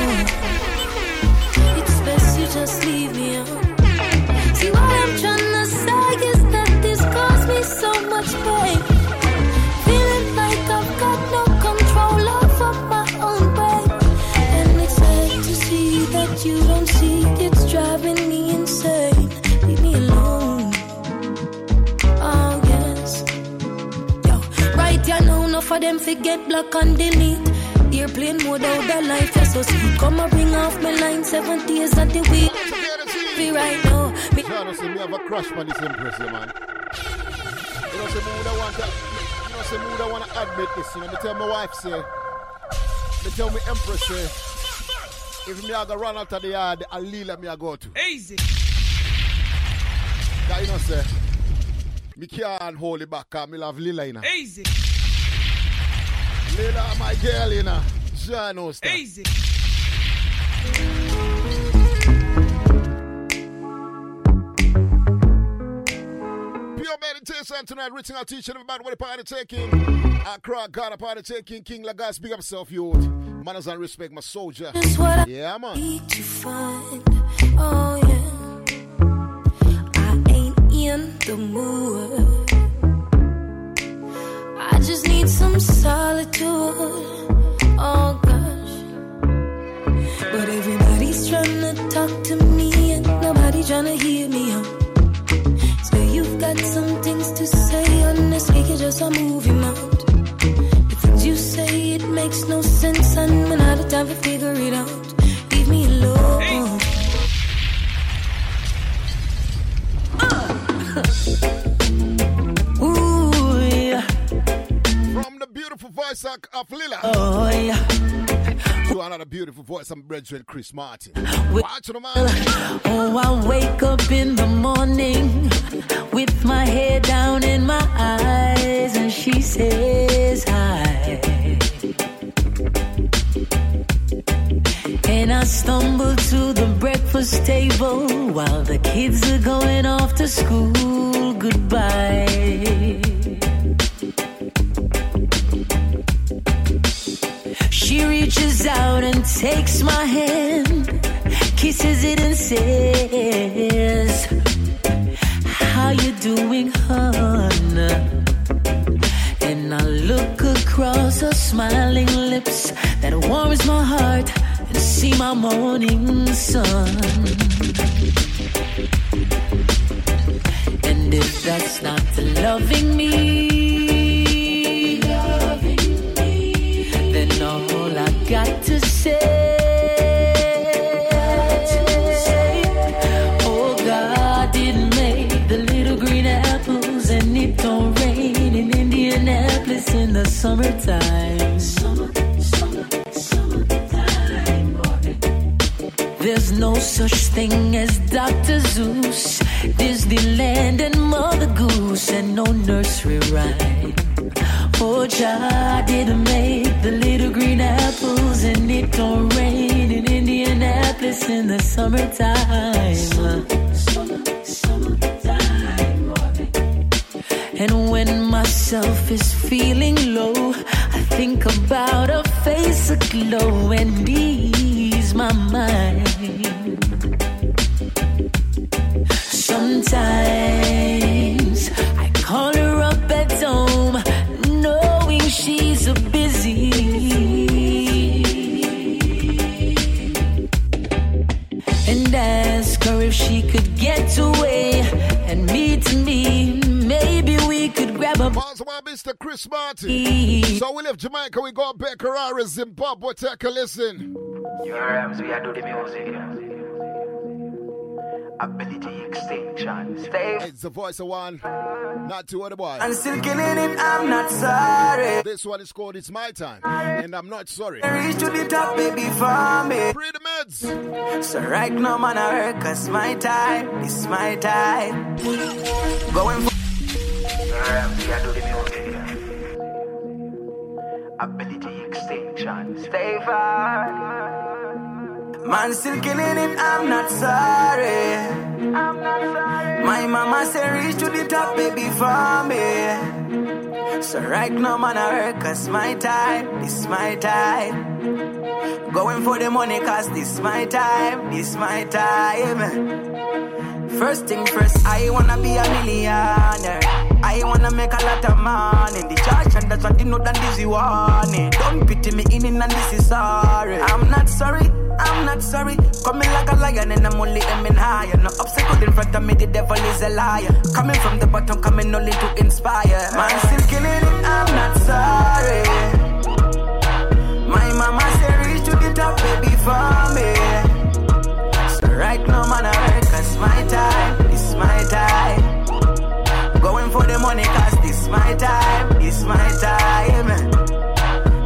Them forget block and delete. Airplane mode out the life, yeah, so sweet. Come and bring off my line seven days of the week. Be right now. Me John, say me have a crush on this Empress, yeah, man. You know, say me woulda want to, you know, say me woulda want to admit this. You know, me tell my wife, say, me tell me Empress, say, if me a go run out of the yard, a Lila me a go to. Easy. That you know, say, me can't hold it back, cause me love Lila, you know. Easy. Lila, my girl, you know. John knows that. Easy. Pure meditation tonight, reaching out teaching everybody what the party taking. Accra, Ghana party taking. King Lagas, big up self, youth. Manners and respect, my soldier. Just what I Yeah, man. need to find. Oh yeah, I ain't in the mood. I just need some solitude. Oh gosh, but everybody's trying to talk to me and nobody trying to hear me out. So you've got some things to say week, it's just a movie mount. The things you say, it makes no sense, and I'm out of time to figure it out. Leave me alone. Ooh, uh. beautiful voice of, of Lila. Oh, yeah. To another beautiful voice, I'm brethren Chris Martin. Watch it, man. Oh, I wake up in the morning with my head down in my eyes, and she says hi. And I stumble to the breakfast table while the kids are going off to school. Goodbye. She reaches out and takes my hand, kisses it and says, How you doing, hon? And I look across her smiling lips that warms my heart and see my morning sun. And if that's not loving me, summertime. Summer, summer, summertime, There's no such thing as Dr. Seuss, Disneyland, and Mother Goose, and no nursery rhyme. Oh, Jah didn't make the little green apples, and it don't rain in Indianapolis in the summertime. And when myself is feeling low, I think about a face aglow and ease my mind. Sometimes get away and meet me. Maybe we could grab a. That's why Mr. Chris Martin. So we left Jamaica, we got back Harare, Zimbabwe. Take a listen. Your arms, so are do the music. Ability Extension. Stay. It's the voice of one, not two other boy. I'm still killing it, I'm not sorry. This one is called It's My Time, and I'm not sorry. Reach to the top, baby, for me. Free the meds. So right now, man, I work, cause my time, it's my time. Going for. Your arms, do the music. Ability Extension. Stay far. Man, still killing it, I'm not sorry. I'm not sorry. My mama say reach to the top, baby, for me. So right now, man, I work, cause my time, this my time. Going for the money, cause this my time, this my time. First thing first, I wanna be a millionaire. I wanna make a lot of money. The church and that's what you know that this you it. Don't pity me in and this is sorry. I'm not sorry, I'm not sorry. Coming like a lion and I'm only aiming higher. No obstacle in front of me, the devil is a liar. Coming from the bottom, coming only to inspire. Man, still killing it, I'm not sorry. My mama said reach to the top, baby, for me. So right now, man, I my time, it's my time. Going for the money, cause this my time, this my time.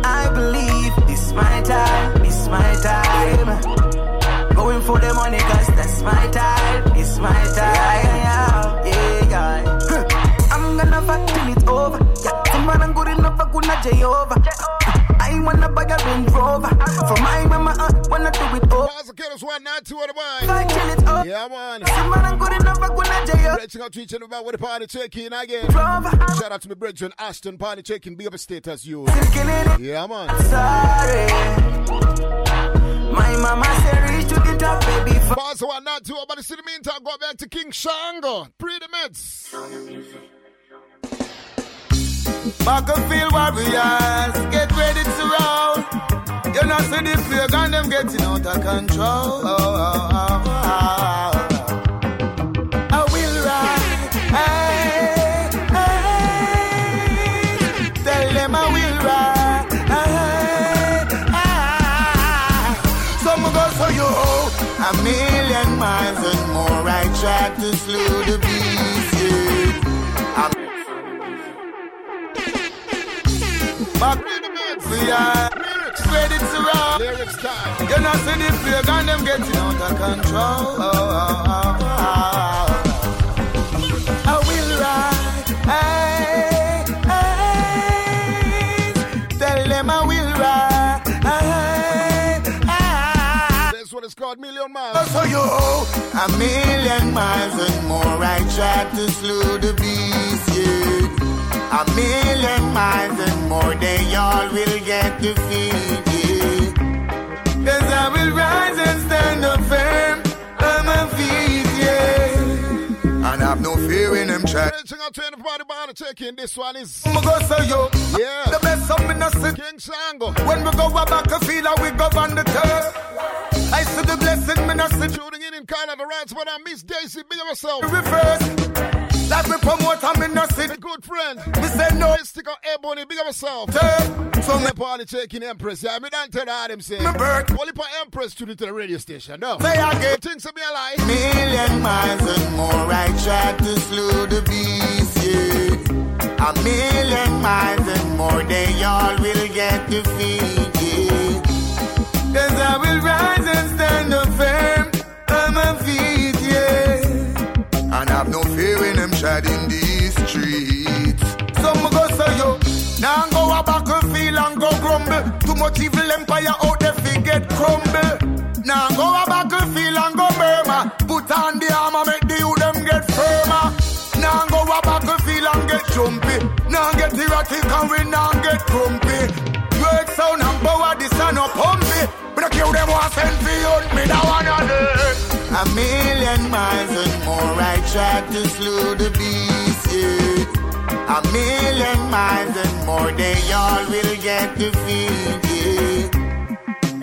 I believe this my time, this my time. Going for the money, cause that's my time, it's my time. Yeah, yeah, yeah. I'm gonna fuck till it's over. Yeah, man I'm good enough, I could not Jehovah. I wanna buy a Range Rover for my mama. Uh, I wanna do it all. Pause the killers one, not two other till it's over. Yeah, man. Some man I'm good enough, I not Jehovah. Reaching out to each and about with the party check-in again. Shout out to my brethren, Ashton, party check-in, be up a status, you. Yeah, man. Sorry. My mama said reach to the top, baby. The one, not two, but in the meantime, go back to King Shango. Pre the meds. Battlefield warriors, get ready to roll. You know, see the plague them getting out of control. Oh, oh, oh, oh. I will ride. Hey, hey. Tell them I will ride. Hey, hey. Some go so you oh, a million miles and more. I tried to Back we are ready to roll. Lyrics time. You know, see the and them getting out of control. Oh, oh, oh. I will ride. Hey, hey. Tell them I will ride. Hey, hey. This one is called Million Miles. So you a million miles and more. I tried to slow the beast, yeah. A million miles and more, they all will get defeated. Cause I will rise and stand up firm on my feet, yeah. And I have no fear in them try. Reaching out to everybody behind the check-in. This one is. I'ma go so yo. Yeah. The best of me not see. King Shango. When we go back a feel and we go on the turf. I see the blessing, me not see. Tuning in in Canada, right? But I miss Daisy. Of yourself. Reverse. Like me promote me not see. My good friend. Me say no. Stick out Ebony. Big of yourself. Turf. So me party check-in Empress. Yeah, me don't tell her them say. Me bird. Only for Empress tune into the radio station. No. Say again. Things to be a lie. Million miles and more. I tried to slow the beast, yeah. A million miles and more. They all will get defeated. Cause I will rise and stand up I'm treading these streets. Some go say yo, now go a battlefield and go grumble. Too much evil empire out there fi get crumble. Now go a battlefield and go Burma. Put on the armor, make the youth them get firmer. Now go a battlefield and get jumpy. Now get erratic and we now get grumpy. Great sound and power, this and up pumpy. But I kill them once and beyond me, that one on a million miles and more I tried to slew the beast, yeah. A million miles and more they all will get to feed, yeah.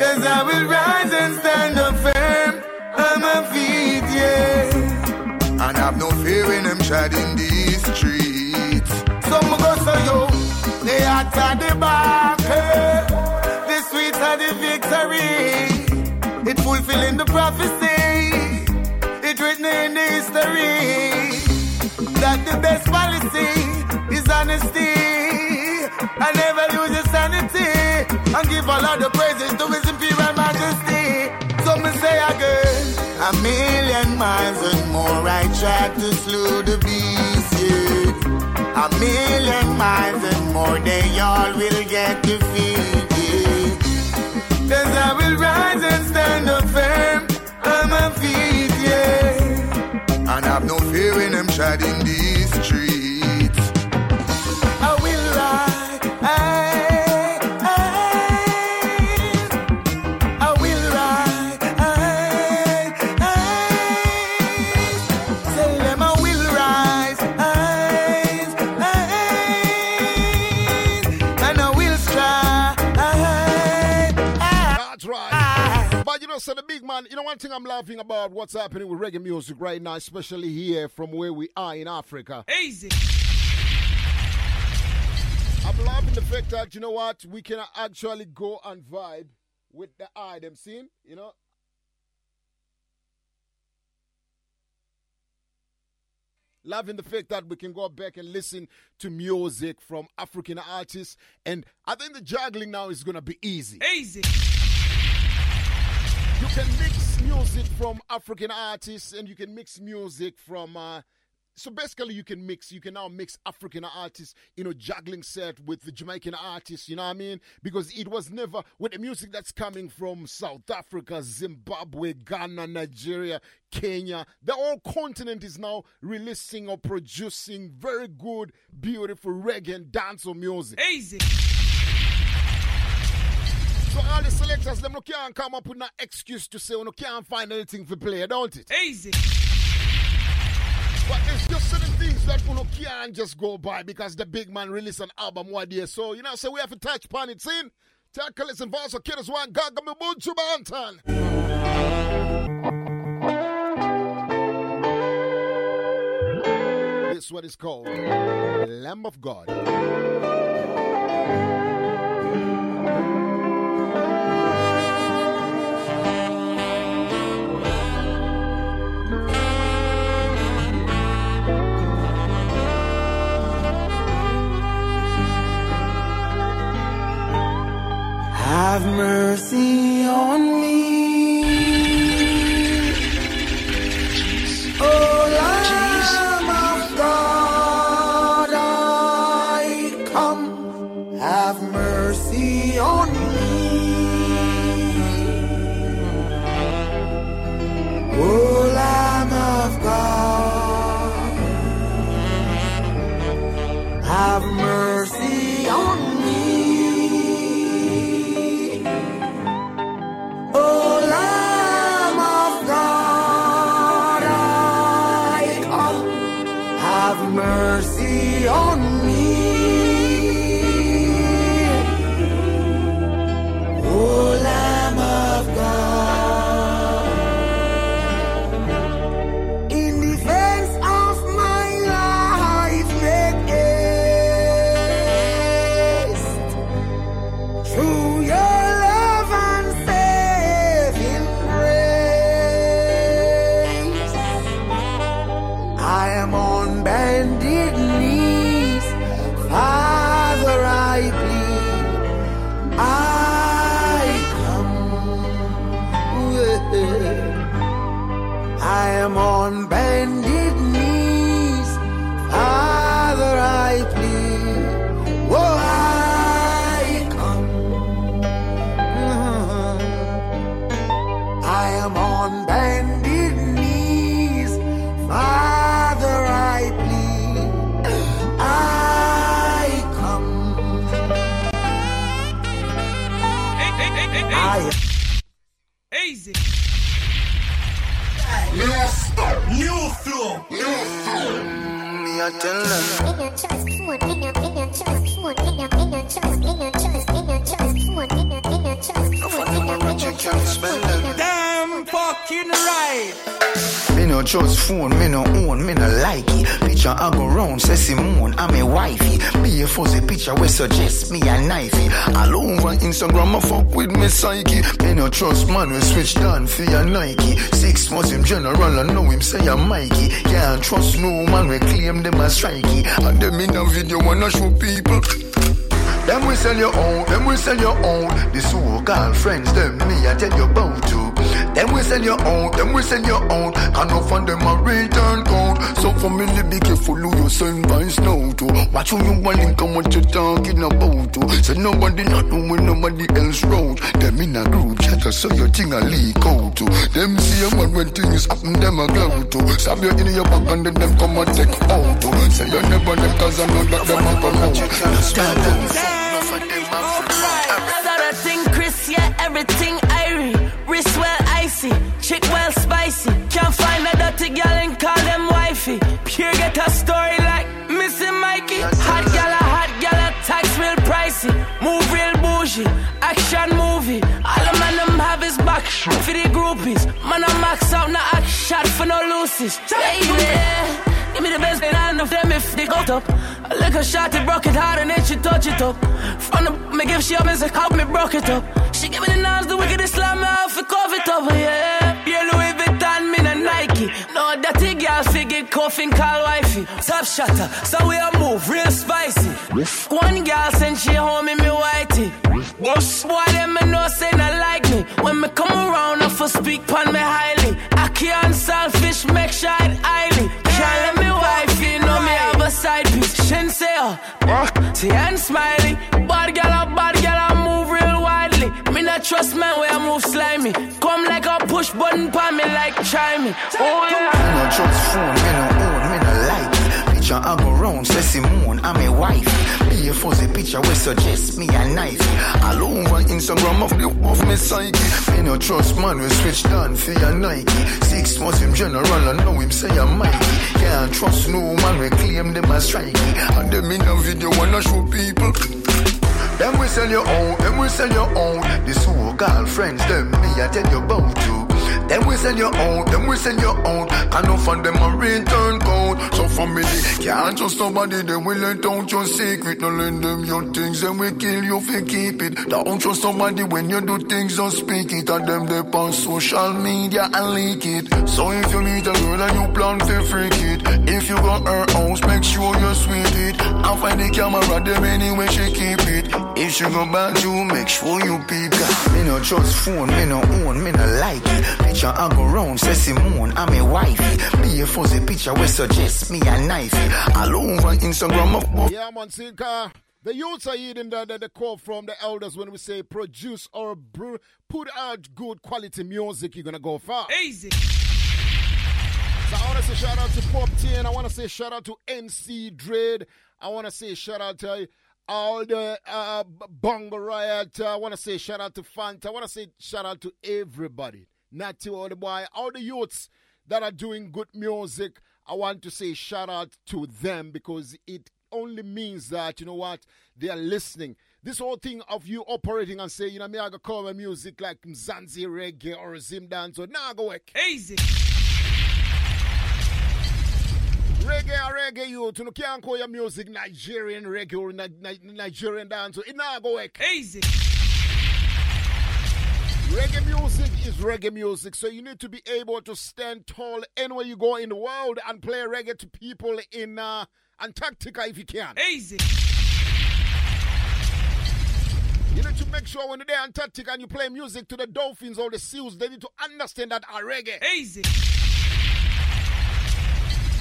Cause I will rise and stand up firm on my feet, yeah. And I've no fear in them treading these streets. Some go so yo, they are at the back, eh. hey. The sweet are the victory. It fulfilling the prophecy. In the history that the best policy is honesty. I never lose your sanity and give all of the praises to His Imperial Majesty. So me say again, a million miles and more I tried to slew the beast. Yeah. A million miles and more they all will get defeated. Cause I will rise and stand up firm on my feet. And have no fear when I'm treading these streets. But so the big man, you know, one thing I'm laughing about what's happening with reggae music right now, especially here from where we are in Africa. Easy. I'm laughing the fact that, you know what, we can actually go and vibe with the eye them seeing, you know. Loving the fact that we can go back and listen to music from African artists. And I think the juggling now is going to be easy. Easy. You can mix music from African artists and you can mix music from. Uh, so basically, you can mix. You can now mix African artists, you know, juggling set with the Jamaican artists. You know what I mean? Because it was never with the music that's coming from South Africa, Zimbabwe, Ghana, Nigeria, Kenya. The whole continent is now releasing or producing very good, beautiful reggae and dancehall music. Easy. Selectors, them no can't come up with no excuse to say, oh, no can't find anything for play, don't it? Easy. But there's just certain things that you know, can't just go by because the big man released an album one day. So, you know, so we have to touch upon it, see? Tackle is involved, so kiddos one, gaga me bunchu bantan. This is what it's called Lamb of God. Have mercy on trust phone, me no own, me no like it. Picture I go round, say Simone, I'm a wifey. Be a fuzzy picture we suggest me a knifey. All over Instagram, I fuck with me psyche. Me no trust man, we switch down for your Nike. Six months him general, I know him say I'm Mikey. Can't trust no man, we claim them as strikey. And them in a video wanna show people. Them we sell your own, them we sell your own. The so-called friends, them me I tell you about to. Them we sell your own, them we sell your own. Can no fund them a return code. So family be careful who you send vines now to. Watch who you want and what you talking about to. So nobody not doing nobody else road. Them in a group chat so your thing a leak out to. Them see a man when things happen, them a glow to. Stab you in your back and then them come and take out to. Say you never them cause I know that them a promote. That's that Another thing, Chris, yeah, everything irie. Wrist well back for the groupies. Man, I max out, no act shot for no loosies. Yeah, Give me the best thing I know them if they go up. I A little shot, it broke it hard and then she touch it up. From the me give she up and say, how me broke it up. She give me the nose, the wickedest slam me off, it cover it up, yeah. Yeah, Louis Nike. No, that thing, girl, figure coffin, call wifey. Top shatter, so we a move, real spicy. One girl send she home in me whitey. Boy, them me no say not like me. When me come around, I for speak pon me highly. I can't selfish, make sure it highly. Can't let me wife, you know me have a side piece. Shin say, uh, ah. oh, see and smiley. Bad gal, a bad not trust man where I move slimy. Come like a push button pon me like me. Oh yeah. Me no trust phone, me no own, me no like. Picture I go round, say Simone, I'm a wife. Be a fuzzy picture we suggest me a knife. All over Instagram of the of me psyche. Me no trust man, we switch down for your Nike. Six months him general, I know him say I'm Mikey. Can't trust no man, we claim them as strikey. And them in a video wanna show people. Them we sell your own, them we sell your own. The so-called friends, them me I tell you about to. Them we sell your own, them we sell your own. Can no find them a return code. So family can't trust nobody, they will let out your secret. No lend them your things, then we kill you if you keep it. Don't trust somebody when you do things, don't speak it. And them they on social media and leak it. So if you meet a girl and you plan to freak it, if you got her house, make sure you sweet it. And find the camera, them anyway she keep it. If she go back you, make sure you peep. Me no trust phone, me no own, me no like it. Picture I go round, say Simone, I'm a wifey. Be a fuzzy picture we suggest me a knifey. All over Instagram of Yeah, man, Sinka. The youths are eating the, the, the call from the elders when we say produce or brew, put out good quality music, you're gonna go far. Easy. So I want to say shout out to Pop T and I want to say shout out to MC Dread. I want to say shout out to all the uh, Bongo Riot. I want to say shout out to Fanta. I want to say shout out to everybody. Not to all the boy, all the youths that are doing good music. I want to say shout out to them because it only means that, you know what, they are listening. This whole thing of you operating and say, you know, me, I go call my music like Mzansi reggae or Zim dance, or nah, go work. Easy. Reggae or reggae youth, you know, can't call your music Nigerian reggae or Ni- Ni- Nigerian dance, it nah go work. Easy. Reggae music is reggae music, so you need to be able to stand tall anywhere you go in the world and play reggae to people in uh, Antarctica if you can. Easy. You need to make sure when you're there in Antarctica and you play music to the dolphins or the seals, they need to understand that are reggae. Easy.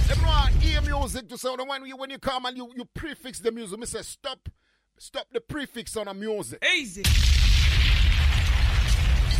Everyone hear music to say when you when you come and you, you prefix the music, say stop, stop the prefix on a music. Easy.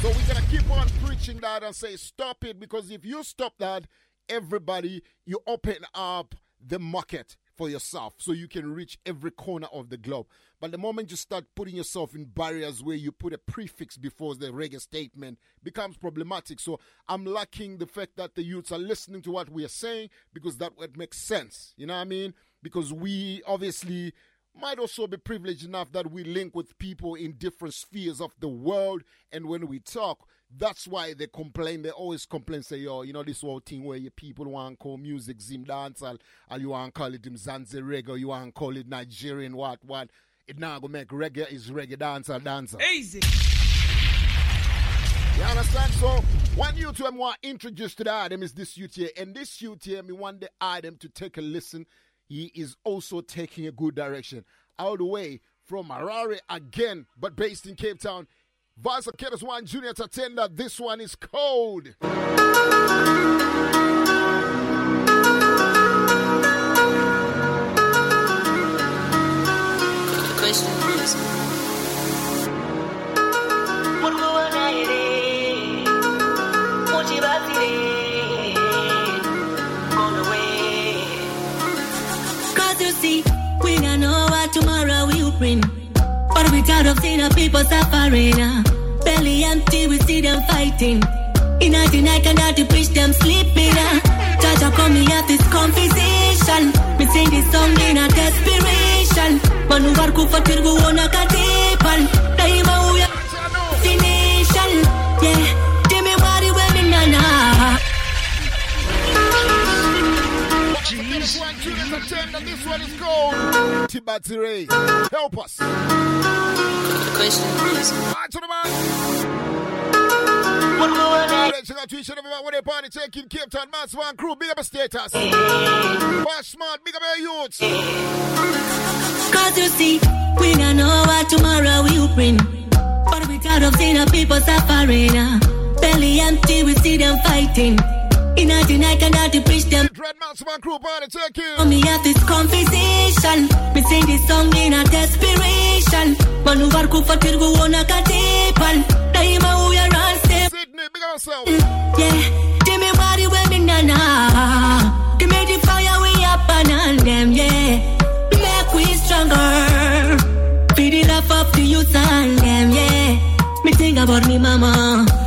So we're gonna keep on preaching that and say stop it because if you stop that, everybody you open up the market for yourself so you can reach every corner of the globe. But the moment you start putting yourself in barriers where you put a prefix before the reggae statement becomes problematic. So I'm lacking the fact that the youths are listening to what we are saying because that would make sense. You know what I mean? Because we obviously might also be privileged enough that we link with people in different spheres of the world and when we talk That's why they complain. They always complain, say, yo, you know, this whole thing where you people want to call music Zim dance, or, or you want to call it Zim Zanzi reggae, or you want to call it Nigerian, what, what. It now go make reggae is reggae dancer, dancer. Easy. You understand? So, one youth I want to introduce to the item is this youth here. And this youth here, me want the item to take a listen. He is also taking a good direction. All the way from Harare again, but based in Cape Town. Vasa One Junior Tatenda. This one is cold. Question is. We don't know what tomorrow will bring. But we tired of seeing the people suffering. uh. Belly empty, we see them fighting. In night, cannot preach them sleeping. Uh. Jaja come me have this conversation. Me sing this song in a desperation. Manu warku fatirgu wona katipan. This one Junior Tatenda. This one is called Tibati Ray. Help us. Question is. Right to the man. Let's go to each and every man when they party taking Cape Town Massive and crew. Big up a status. Bash smart, big up your youths. Cause you see, we don't know what tomorrow will bring. But we tired of seeing the people suffering. uh. Belly empty, we see them fighting. In a night, cannot preach them. Dread Massive and crew party taking. For me have this conversation. Me sing this song in a desperation. Manu warku fatirgu wona katipan. Daima uya step. Sydney, big yourself. Mm, yeah, give me body when me nana. Give me the fire we up and on them, yeah. Make we stronger. Feed the love of the youth and them, yeah. Me think about me mama.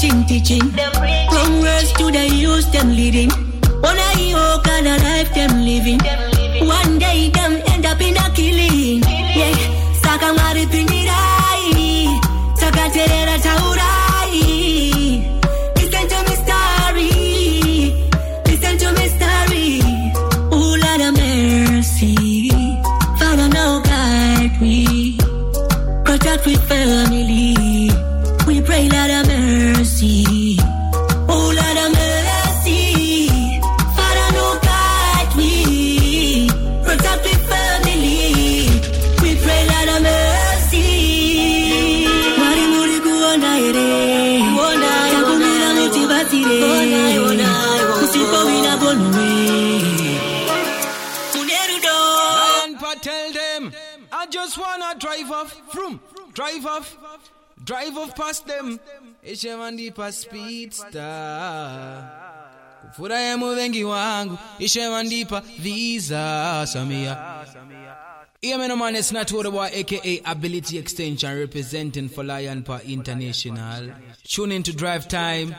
preaching teaching. Wrong words to the youth them leading. One eye kind of life them living. Day up in a killing. Off, drive off past them. Ishemandi pa speedster. Kufurahi muvengi wangu, ishemandipa visa samia. Yeah, man, it's not about aka Ability Extension representing for Lion Paw International. Tune in to Drive Time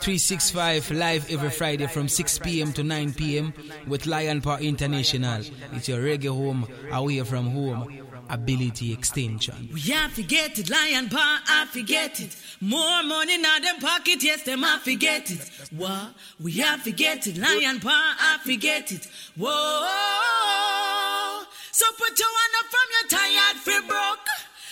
365 live every Friday from 6 p.m. to 9 p.m. with Lion Paw International. It's your reggae home, away from home. Ability Extension. We have to get it, lion paw, I forget it. More money now them pocket, yes, them I forget it. What? We have to get it, lion paw, I forget it. Whoa. So put your hand up from your tired fi broke.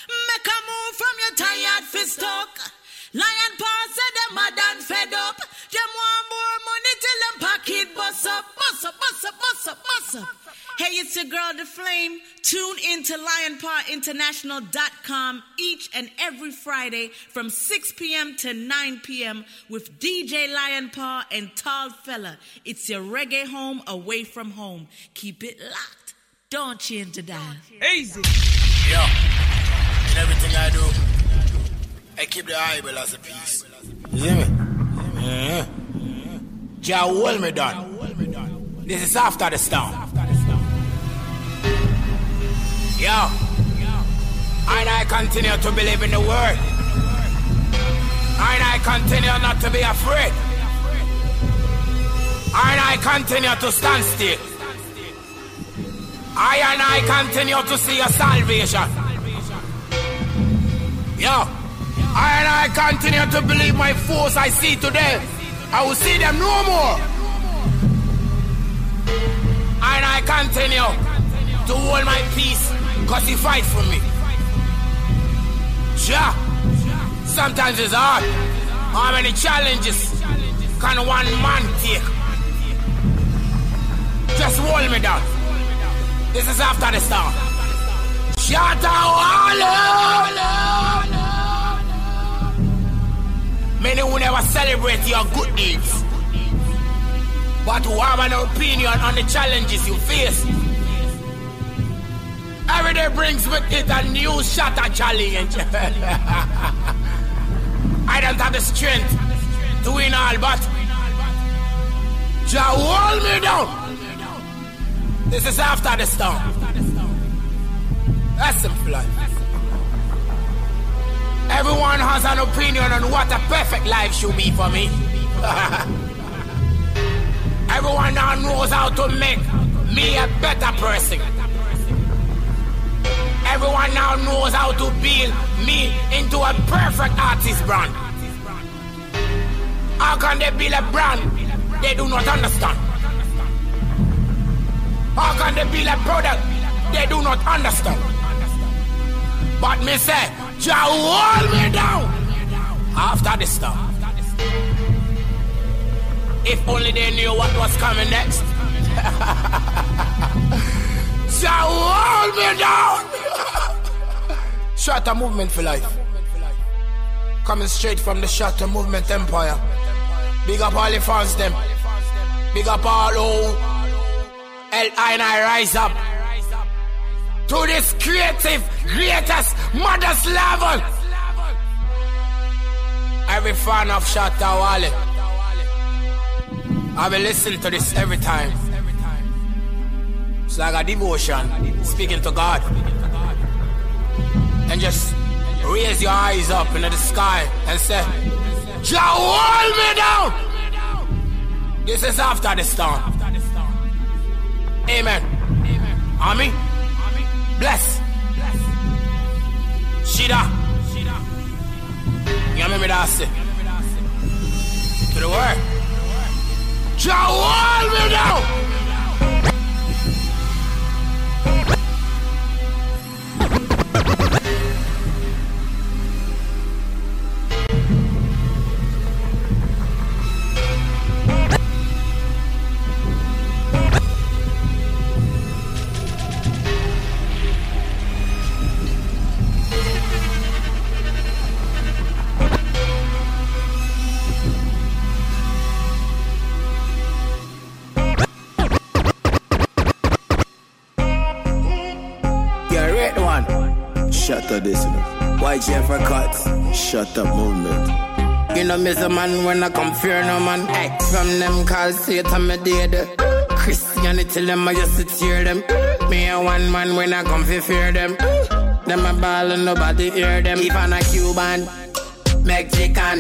Make a move from your tired fi stuck. Lion paw said them mad and fed up. Them want more money till them pocket bust up, bust up, bust up, bust up, bust up. Hey, it's your girl, The Flame. Tune in to lionpawinternational.com each and every Friday from 6 p.m. to 9 p.m. with DJ Lionpaw and Tall Fella. It's your reggae home away from home. Keep it locked. Don't change the dial. Easy. Yo, in everything I do, I keep the Bible as a piece. You see me? Yeah. Jah hold me down. This is after the storm. Yo, and I continue to believe in the word. And I continue not to be afraid. And I continue to stand still. I and I continue to see a salvation. Yo, I and I continue to believe my foes I see today. I will see them no more. And I continue to hold my peace because he fight for me. Yeah, sometimes it's hard. How many challenges can one man take? Just hold me down. This is after the storm. Shout out, Many will never celebrate your good deeds, but who have an opinion on the challenges you face. Every day brings with it a new shatter challenge. I don't have the strength to win all, but Jah hold me down. This is after the storm. That's simple. life. Everyone has an opinion on what a perfect life should be for me. Everyone now knows how to make me a better person. Everyone now knows how to build me into a perfect artist brand. How can they build a brand they do not understand? How can they build a product they do not understand? But me say, Jah hold me down after the storm. If only they knew what was coming next. Jah hold me down. Shatta movement for life. Coming straight from the Shatta movement empire. Big up all the fans them. Big up all who L I and I rise up to this creative, greatest, mother's level. Every fan of Shatta Wale. I will listen to this every time. Like a devotion, speaking to God. And just raise your eyes up into the sky and say, Jah hold me down. This is after the storm. Amen. Amen. Bless. Shida. You remember that I? To the word. Jah hold me down. Yeah, red Shut up this one. YGF Records. Shut up movement. You know, miss a man when I come fear no man. Hey, from them call Satan me dead. Christianity them I just to tear them. Me a one man when I come fear them. Them a ball and nobody hear them. Even a Cuban, Mexican.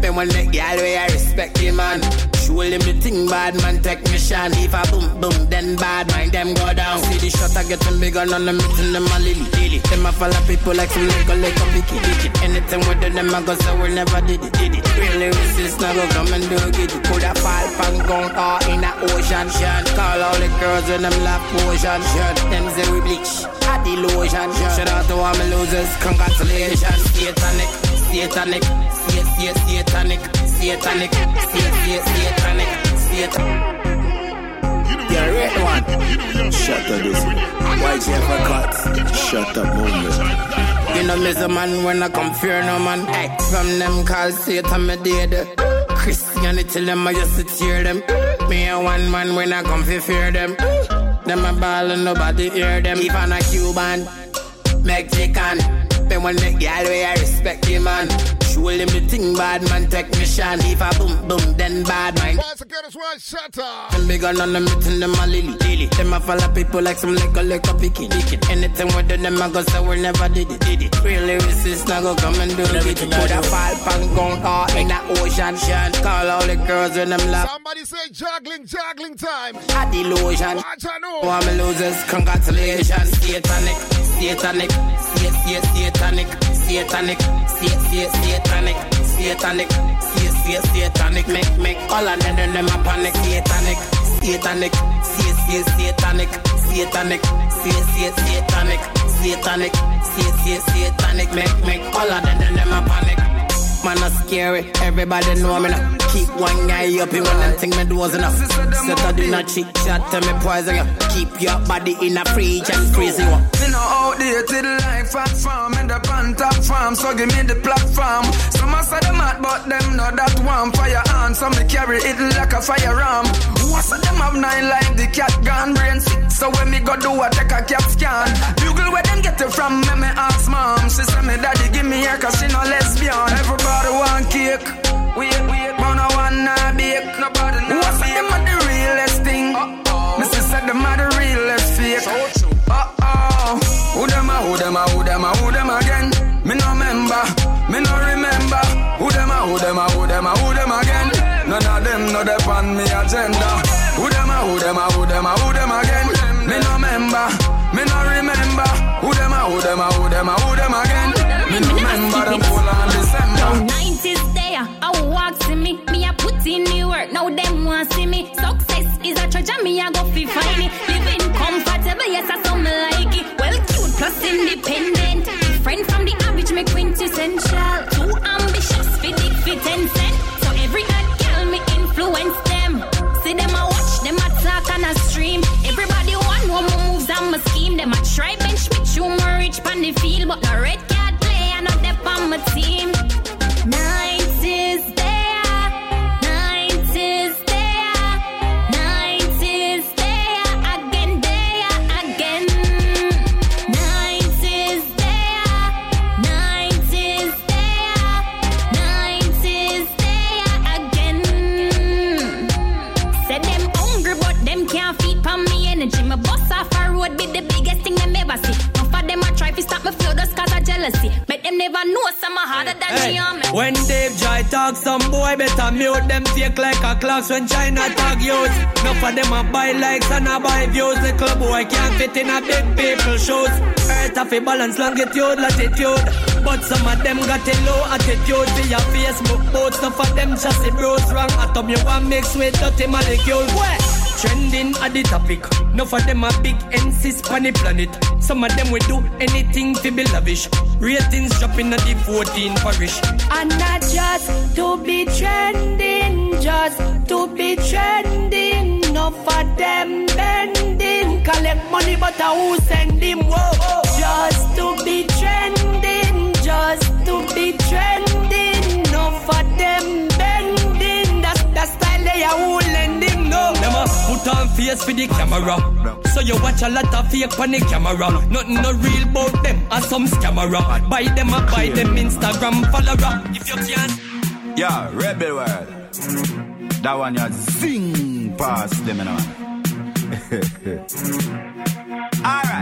Then when the girl way I respect the man. Him the thing bad man take technician. If I boom boom then bad mind them go down. See the shot I getting bigger on the meeting them a lily lily. Them a follow people like some Lego like a picky picky. Anything with them I go say we never did it did it. Really resist now go come and do it. Coulda fall from gun or in a ocean shot. Call all the girls when them laugh potion shot. Them say we bleach. At the lotion. Shout out to all my losers. Congratulations. Satanic, satanic, sat- sat- satanic, satanic, sat- sat- satanic, satanic. Yeah, red one. Shut up this. YGF Records. Shut up movement. You know me a man when I come fear no man. Hey, from them call Satan me dead. Christianity them I just tear them. Me a one man when I come fi fear them. Them a ball and nobody hear them. Even a Cuban, Mexican. Me when the girl way I respect you man. Show them the thing bad man technician. If I boom boom then bad man. Once again, it's one shut up. Them big on them meeting them a lily, lily. Them a follow people like some liquor, liquor, picky, picky. Anything we do, them a go say we never did it, did it. Real lyricists now go come and do it. Could a fall pan gun or in the ocean. Shan. Call all the girls when them laugh. Somebody say juggling, juggling time. At the lotion. Watch I know. Oh, I'm losers, congratulations. Satanic, satanic, sat, sat, satanic, satanic, sat, sat, satanic, satanic, sat, sat, satanic. Make, make all of them, them a panic. Satanic, satanic, sat, sat, satanic, satanic, sat, sat, satanic, satanic, sat, sat, satanic. Make, make all of them, them a panic. Man, a scary. Everybody know me now. Keep one guy up when them think me doors enough. Set a do not cheat chat to me poison you. Keep your body in a fridge and freeze you up. No outdated like fat farm in the pan top farm, so give me the platform. Some a say them hot, but them not that warm. Fire on, so me carry it like a firearm. What's them have nine like the cat gone brain sick. So when me go do a take a cat scan. Bugle where them get it from, me me ask mom. She say me daddy give me here cause she no lesbian. Everybody want cake. Wait, wait, but no one not bake. Nobody not What's them are the realest thing? Me say say them are the realest fake. Uh oh. Who them a, who them a, who them a, who them again? Me no remember, me no remember. Who them a, who them a, who them a, who them again? None of them no dep on me agenda. Who them a, who them a, who them a, who a me a go fi find it. Living comfortable, yes I some like it. Well cute plus independent. Different from the average, me quintessential. Too ambitious fi dig fi ten cent. So every hot girl me influence them. See them a watch, them a talk on a stream. Everybody want my moves and my scheme. Them a try bench me, show me reach pon the field, but no red card play, I know they on my team. Jealousy. Make them never know some are harder than Hey, me when Dave Joy talk, some boy better mute them fake like a clocks when China tag youth. Enough of them a buy likes and a buy views. The club boy can't fit in a big people shows. Earth of a balance longitude, latitude. But some of them got a low attitude. Via Facebook posts, enough of them chassis bros wrong. Atom you want mix with dirty molecule. Where? Trending at the topic. Enough of them are big NCs on the planet. Some of them will do anything to be lavish. Ratings dropping at the 14 parish. And not just to be trending, just to be trending. No for them bending. Collect money, but uh, who send him? Whoa, just to be trending, just to be trending. No for them bending. That's the style they are put face for the camera. So you watch a lot of fake on the camera. Nothing no real about them, and some scammer. Buy them a buy them Instagram follower. If you can. Yeah, Rebel World. That one you zing past them, you know. Alright.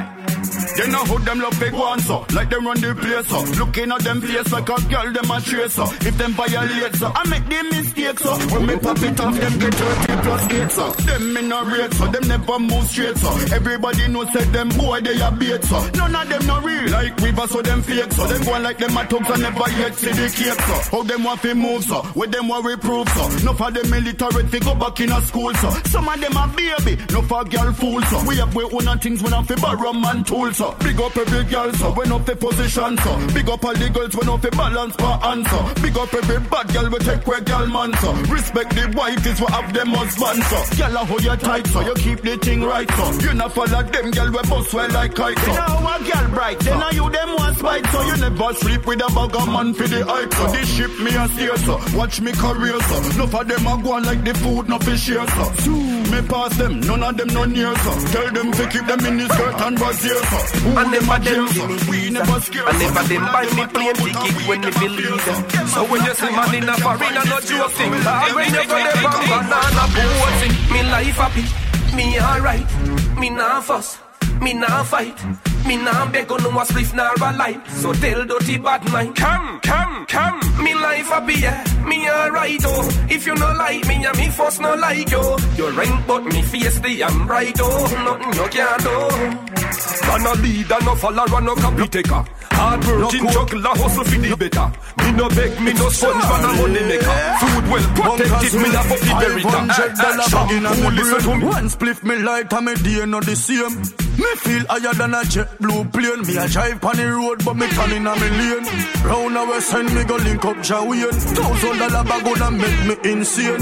You know who them love big ones, so. Like them run the place, so. Looking at them face like a girl, them a so. If them violate, so. I make them mistakes, so. When me pop it off, them get 30 plus 8, so. Them in a rate, so. Them never move straight, so. Everybody knows say them boy they a bait, so. None of them no real, like Weaver, so them fake, so. Them go like them a thugs and never yet see the cake, so. How them want to move, so. With them want reprove, so. No for them military fi go back in a school, so. Some of them a baby, no for girl fool, so. We have we own things when I fi borrow man tool, so so. Big up every girl so. When up the position so. Big up all the girls when up the balance per answer. Big up every bad girl we take where girl man so. Respect the wife is what have them husband so. Girl a hold you tight so. You keep the thing right so. You not follow them girl we bust well like kite so. You know a girl bright. Then now you them one spite so. You never sleep with a bugger man for the hype so. This ship me a steer so. Watch me career so. Enough of them a go on like the food no fish so. Me pass them, none of them no near so. Tell them to keep them in the skirt and brassiere so. Who And never them so? We never scare And never them buy me plane ticket when me believe them. So when you see man in a foreign, I no joke thing. Lord, when you go there from banana boating, me life happy, me alright, me nah fuss, me nah fight. Me nah beg on no a spliff nor a light So tell dirty bad mind. Come, come, come. Me life happy, yeah. Me alright, oh. If you no like me, and me first no like you You rank but me face the I'm right, oh. Nothing you can't do. Man a leader, no follower, no copy taker Hard working, juggler, hustle for the better. Me no beg, me no sponge, man a money maker. Food well protected, me a fuck the berita Shaggy in Who me listen. to me? One spliff me light and me day not the same. Me feel higher than a jet blue plane. Me a drive on the road but me turning a me lane Round a west side me go link up Jawian Thousand dollar bag gonna make me insane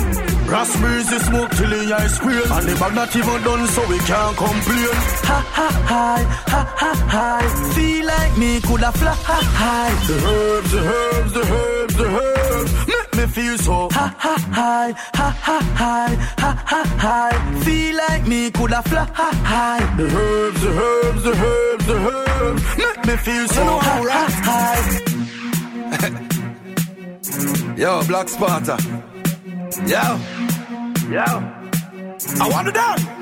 Raspberries is the smoke till the ice cream. And the bag not even done so we can't complain. Ha ha hi, ha ha hi. Feel like me coulda fly. The herbs, the herbs, the herbs, the herbs Make me feel so. Ha ha hi, ha ha hi, ha ha hi. Feel like me coulda fly. The herbs, the herbs, the herbs, the herbs Make me feel so. Ha ha hi. Yo, Black Sparta. Yo. Yo. I want it down.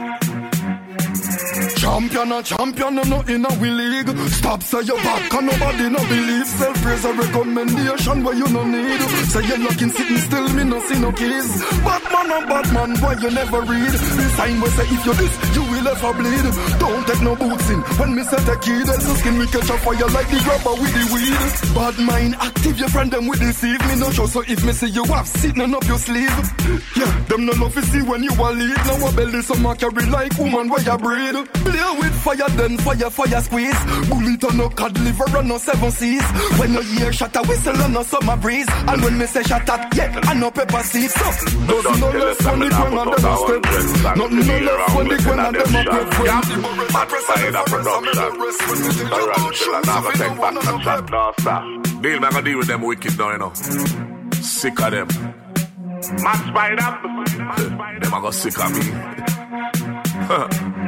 Champion a champion, no in a we league. Stop say you back and nobody no believe. Self praise a recommendation where you no need. Say you looking sitting still, me no see no keys. Batman and Batman, why you never read? The sign will say if you this, you will ever bleed. Don't take no boots in. When me set a kid, the skin me catch a fire like the grabber with the weed. Bad mind active, your friend them will deceive me no show. So if me see you have sitting up your sleeve, yeah, them no love to see when you are lead. Now a belly some a carry like woman where you breed. Play with fire, then fire, fire squeeze. Bullet on no cod liver on no seven seas. When you hear shot a whistle on no summer breeze. And when me say shot at, yeah, and no pepper seeds. So, nothing no less when the ground and them a step. Nothing no less when the ground and them a pep friend. Spider production. Tarantula, now go take back some shot. No, stop. Deal, man, I deal with them wicked now, you know. Sick of them. Mad Spider. Them I go sick of me.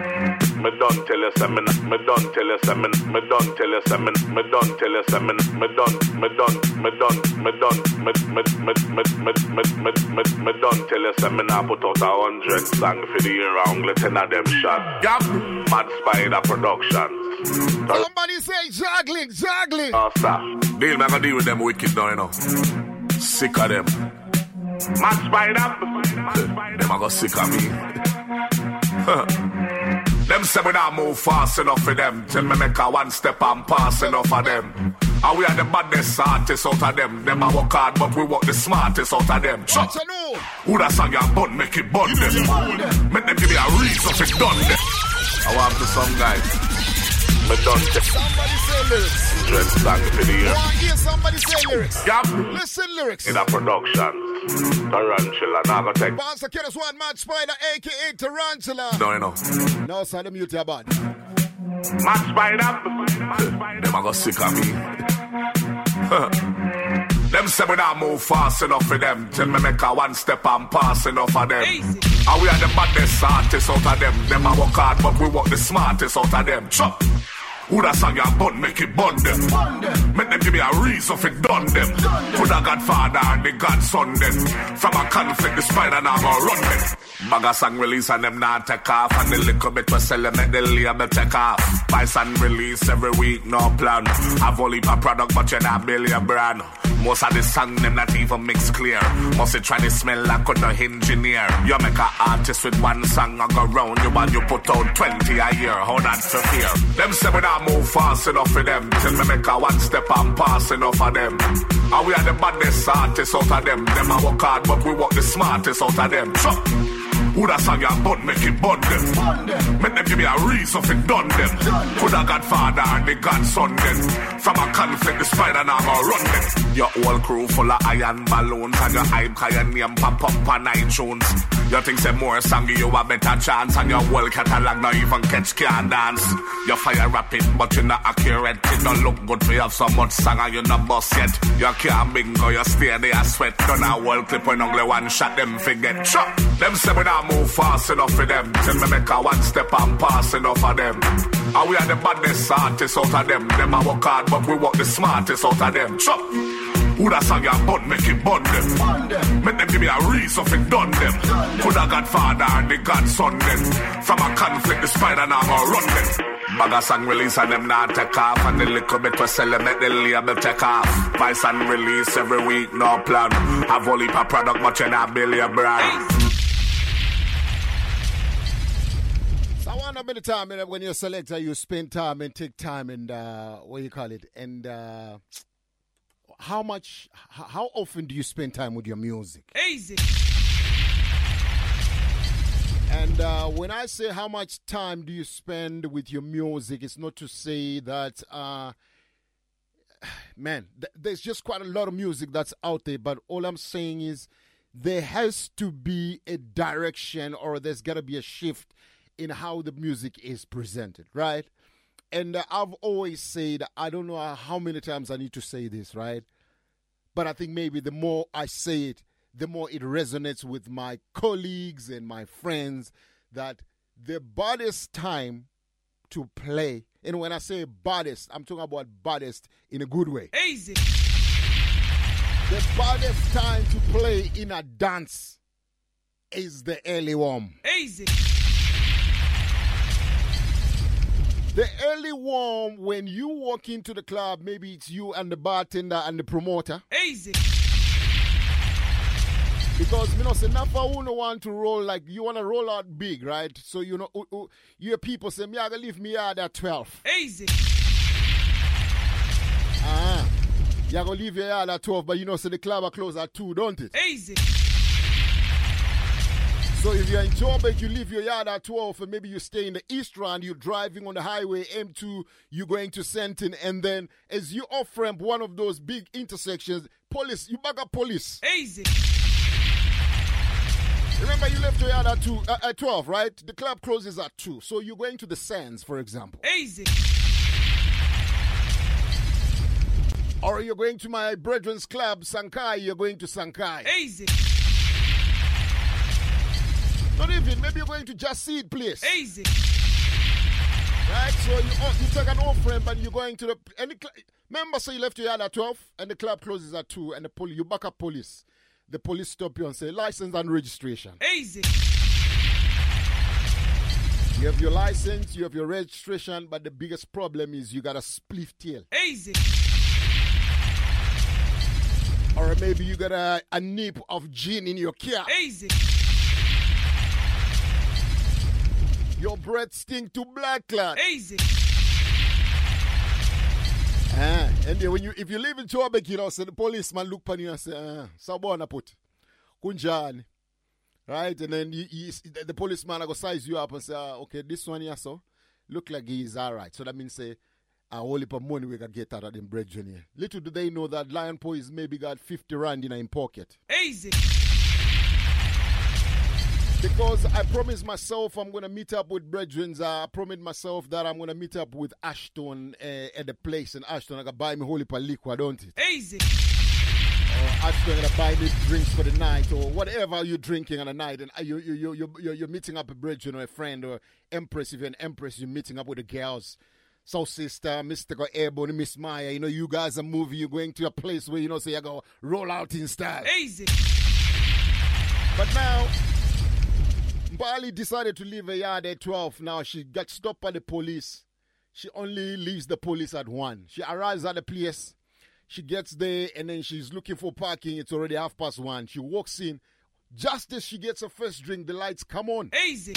Me done tell you some, me me done tell you some, me me done tell you some, me me done tell you some, me me done, me done, me done, me done, me me me me me me me me me done tell you some, me now put out a hundred song for the year round, let ten of them shot. Yup, Mad Spider Productions. Somebody say juggling, juggling. Oh, stop. Deal, man, I deal with them wicked now, you know. Sick of them. Mad Spider. Them I go sick of me. Them say we not move fast enough for them. Tell me make a one step and pass enough of them. And we are the baddest artists out of them. Them a work hard, but we work the smartest out of them. Chuck. Who that song you bun, make it bun them. Make them give me a reason for it done them. I want to some guys. Me done Somebody say lyrics. Dread song for the year. I want hear somebody say lyrics. Yup. Listen lyrics. In a production. Tarantula, now go take. Bounce the killers one Mad Spider, aka Tarantula. No, you know. No, sir, them mute your bad. Mad Spider. Them a go sick of me. them say we not move fast enough for them. Till me make a one step and pass enough of them. And we are the baddest artists out of them. Them a work hard, but we work the smartest out of them. Chop. Who that song you bun, make it bun them. Make them give me a reason for done them. For the Godfather and the Godson them. From a conflict, the spider now go run them. Bag a song release and them not take off. And the little bit we sell them, make the label take off. Buy song release every week, no plan. I've only a product, but you're not build your brand. Most of the song them not even mix clear. Must try to smell like the engineer. You make a artist with one song I go round you and you put out 20 a year. How that's for fear? Them say we not move fast enough for them. Till me make a one step and pass enough of them. And we are the baddest artists out of them. Them a work hard but we work the smartest out of them. So, Who that song ya bun, make it bun them. Make them give me a reason for done them. Could a godfather and the godson then. From a conflict, the spider now go run them. Your whole crew full of iron balloons and your hype your name pop up on iTunes. You think say more song you a better chance and your whole catalog now even catch can dance. You fire rapid but you not accurate. It don't look good for you have so much song and you not boss yet. You can't bingo, you stay there sweat. Done a whole clip when only one shot them forget. Chop. Them say we move fast enough for them. Till me make a one step and pass enough of them. And we are the baddest artists out of them. Them a work hard but we work the smartest out of them. Chop. Who that song ya bun, make it bun them. Make them give me a reason for done them. Could a godfather and the godson then. From a conflict, the spider now go run them. Bag a song release and them not take off And the little bit we sell them make the label take off Vice and release every week, no plan Have only per product much in a billion brand So I want a bit of time you know, when you're a selector, you spend time and take time and uh, what do you call it? And uh, how much, how often do you spend time with your music? Easy. And uh, when I say how much time do you spend with your music, it's not to say that, uh, man, th- there's just quite a lot of music that's out there. But all I'm saying is there has to be a direction or there's got to be a shift in how the music is presented, right? And uh, I've always said, I don't know how many times I need to say this, right? But I think maybe the more I say it, the more it resonates with my colleagues and my friends that the baddest time to play, and when I say baddest, I'm talking about baddest in a good way. Easy. The baddest time to play in a dance is the early warm. Easy. The early warm, when you walk into the club, maybe it's you and the bartender and the promoter. Easy. Because you know, say Napa wouldn't want to roll like you want to roll out big, right? So you know, uh, uh, you people say, "Me, I gonna leave me yard at 12. Easy. Ah, you gonna leave your yard at 12, but you know, so the club are close at 2, don't it? Easy. So if you're in Joburg, you leave your yard at 12, and maybe you stay in the East Rand, you're driving on the highway M2, you're going to Sentin, and then as you off ramp one of those big intersections, police, you back up police. Easy. Remember, you left your yard at, two, uh, at 12, right? The club closes at 2. So you're going to the Sands, for example. Easy. Or you're going to my brethren's club, Sankai, you're going to Sankai. Easy. Not even, maybe you're going to Just Seed place. Easy. Right? So you, oh, you take an off ramp and you're going to the. Any cl- Remember, so you left your yard at 12 and the club closes at 2 and the poli- you back up police. The police stop you and say, license and registration. Easy. You have your license, you have your registration, but the biggest problem is you got a spliff tail. Easy. Or maybe you got a, uh, a nip of gin in your car. Easy. Your breath stink to black clot. Easy. Ah, and then when you if you live in Joburg, you know, so the policeman look upon you and say, ah, Sabona put. Kunjani. Right? And then the, policeman will go size you up and say, ah, okay, this one here, so look like he is all right. So that means say, a whole heap of money we can get out of them brethren here. Little do they know that Lion Paw is maybe got 50 rand in his pocket. Easy. Because I promised myself I'm going to meet up with brethren. I promised myself that I'm going to meet up with Ashton uh, at the place in Ashton. I got buy me whole heap liquor, don't it? Easy. Or Ashton going to buy me drinks for the night or whatever you're drinking on the night. And uh, you, you, you, you, you're, you're meeting up with a brethren or a friend or empress. If you're an empress, you're meeting up with the girls. So, sister, Mystical Airborne, Miss Maya, you know, you guys are moving, you're going to a place where, you know, so you go roll out in style. Easy. But now, Bali decided to leave her yard at 12. Now she got stopped by the police. She only leaves the police at 1. She arrives at the place. She gets there and then she's looking for parking. It's already half past 1. She walks in. Just as she gets her first drink, the lights come on. Easy.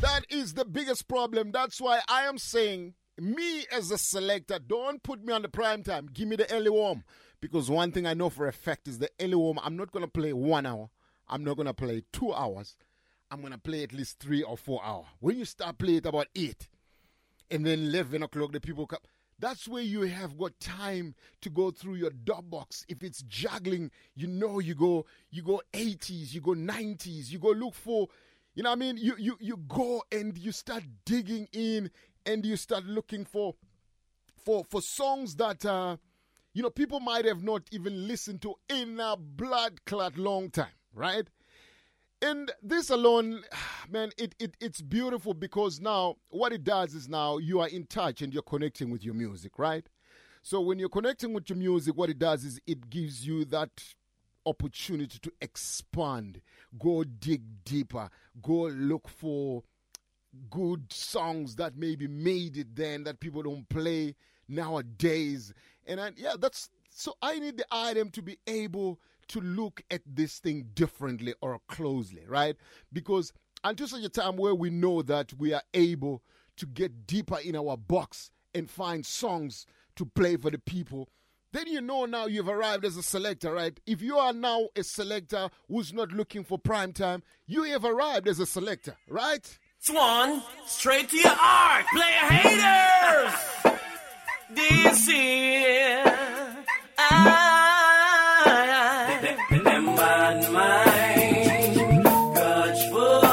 That is the biggest problem. That's why I am saying, me as a selector, don't put me on the prime time. Give me the early warm. Because one thing I know for a fact is the early warm, I'm not going to play one hour. I'm not going to play two hours. I'm going to play at least three or four hours. When you start playing it about eight, and then 11 o'clock, the people come. That's where you have got time to go through your dub box. If it's juggling, you know you go you go 80s, you go 90s, you go look for, you know what I mean? You you you go and you start digging in and you start looking for for for songs that uh you know people might have not even listened to in a blood clot long time, right? And this alone, man, it, it it's beautiful because now what it does is now you are in touch and you're connecting with your music, right? So when you're connecting with your music, what it does is it gives you that opportunity to expand, go dig deeper, go look for good songs that maybe made it then that people don't play nowadays. And I, yeah, that's so I need the item to be able to look at this thing differently or closely, right? Because until such a time where we know that we are able to get deeper in our box and find songs to play for the people, then you know now you've arrived as a selector, right? If you are now a selector who's not looking for prime time, you have arrived as a selector, right? Swan, straight to your heart. Player haters. This is I. Them bad mind, grudgeful,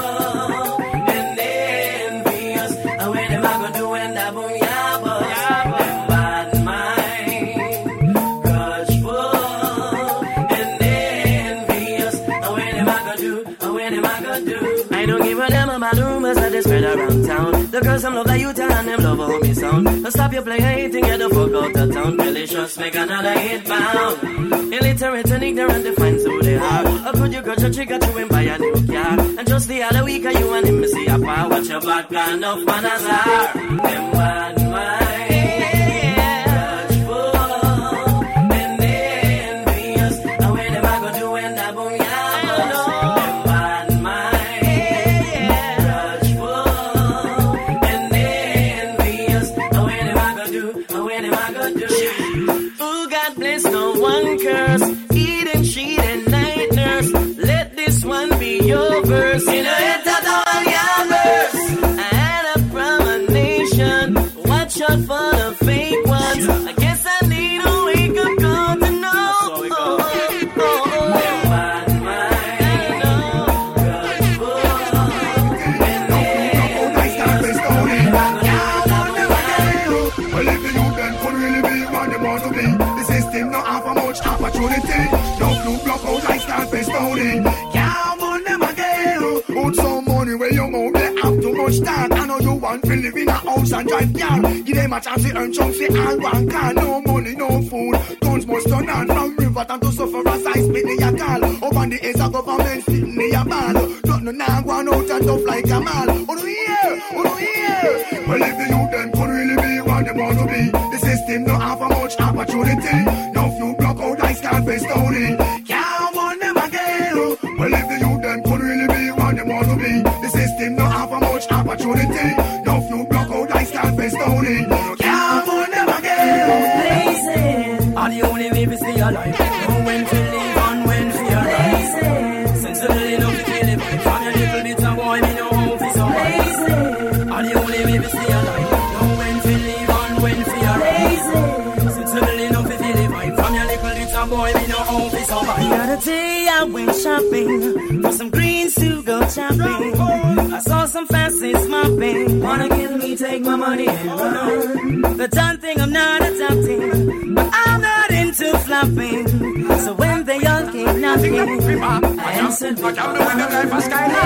and envious. And when them a go do when that boom ya bust. Them bad mind, and envious. And when them a go do, and when them a go do. I don't give a damn about rumors that they spread around town. The girls them love the youth and love me sound. Stop your playing hating, get the fuck out of town. Delicious, make another hit bound. Illiterate and ignorant defines who they are. How could you grudge a trigger to him buy a new car? And just the other week, you and him see a par. Watch your back, gun of man as are. Them mind. Tony. Can't want them again. Put some money where you mouth, they have too much. I know you want to live in a house and drive car. Give them a chance to earn chunks, they all one car. No money, no food. Guns must turn on from river down to suffer as I spit in your call. Up on the edge of government, sitting in your ball. Don't know now, go on out and tough like a mall. Oh, no, yeah, oh, no, yeah. The day I went shopping for some greens to go chopping. I saw some faces mopping. Wanna kill me, take my money and run. The done thing I'm not adopting, but I'm not into flopping. So when they all came knocking, I answered with a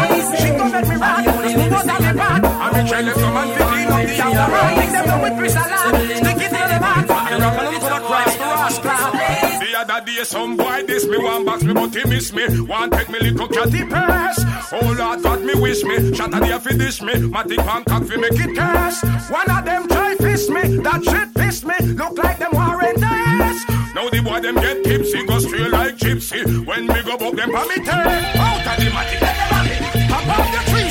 lazy. She gon' make me mad. She gon' tell me bad. I'm a from man to clean up the outer Make them with Chris Alan. Stick it to the back. And rock and put across the rascal. The other day some boy diss me one box me but he miss me. One take me little catty press. Oh Lord God me wish me. Shot a day fi dish me. Matic Hancock fi make it curse. One of them try fish me. That shit piss me. Look like them warrant this. Now the boy them get tipsy. Go straight like gypsy. When me go buck them pa me tail. Out of the matic. Let them it. Pop the tree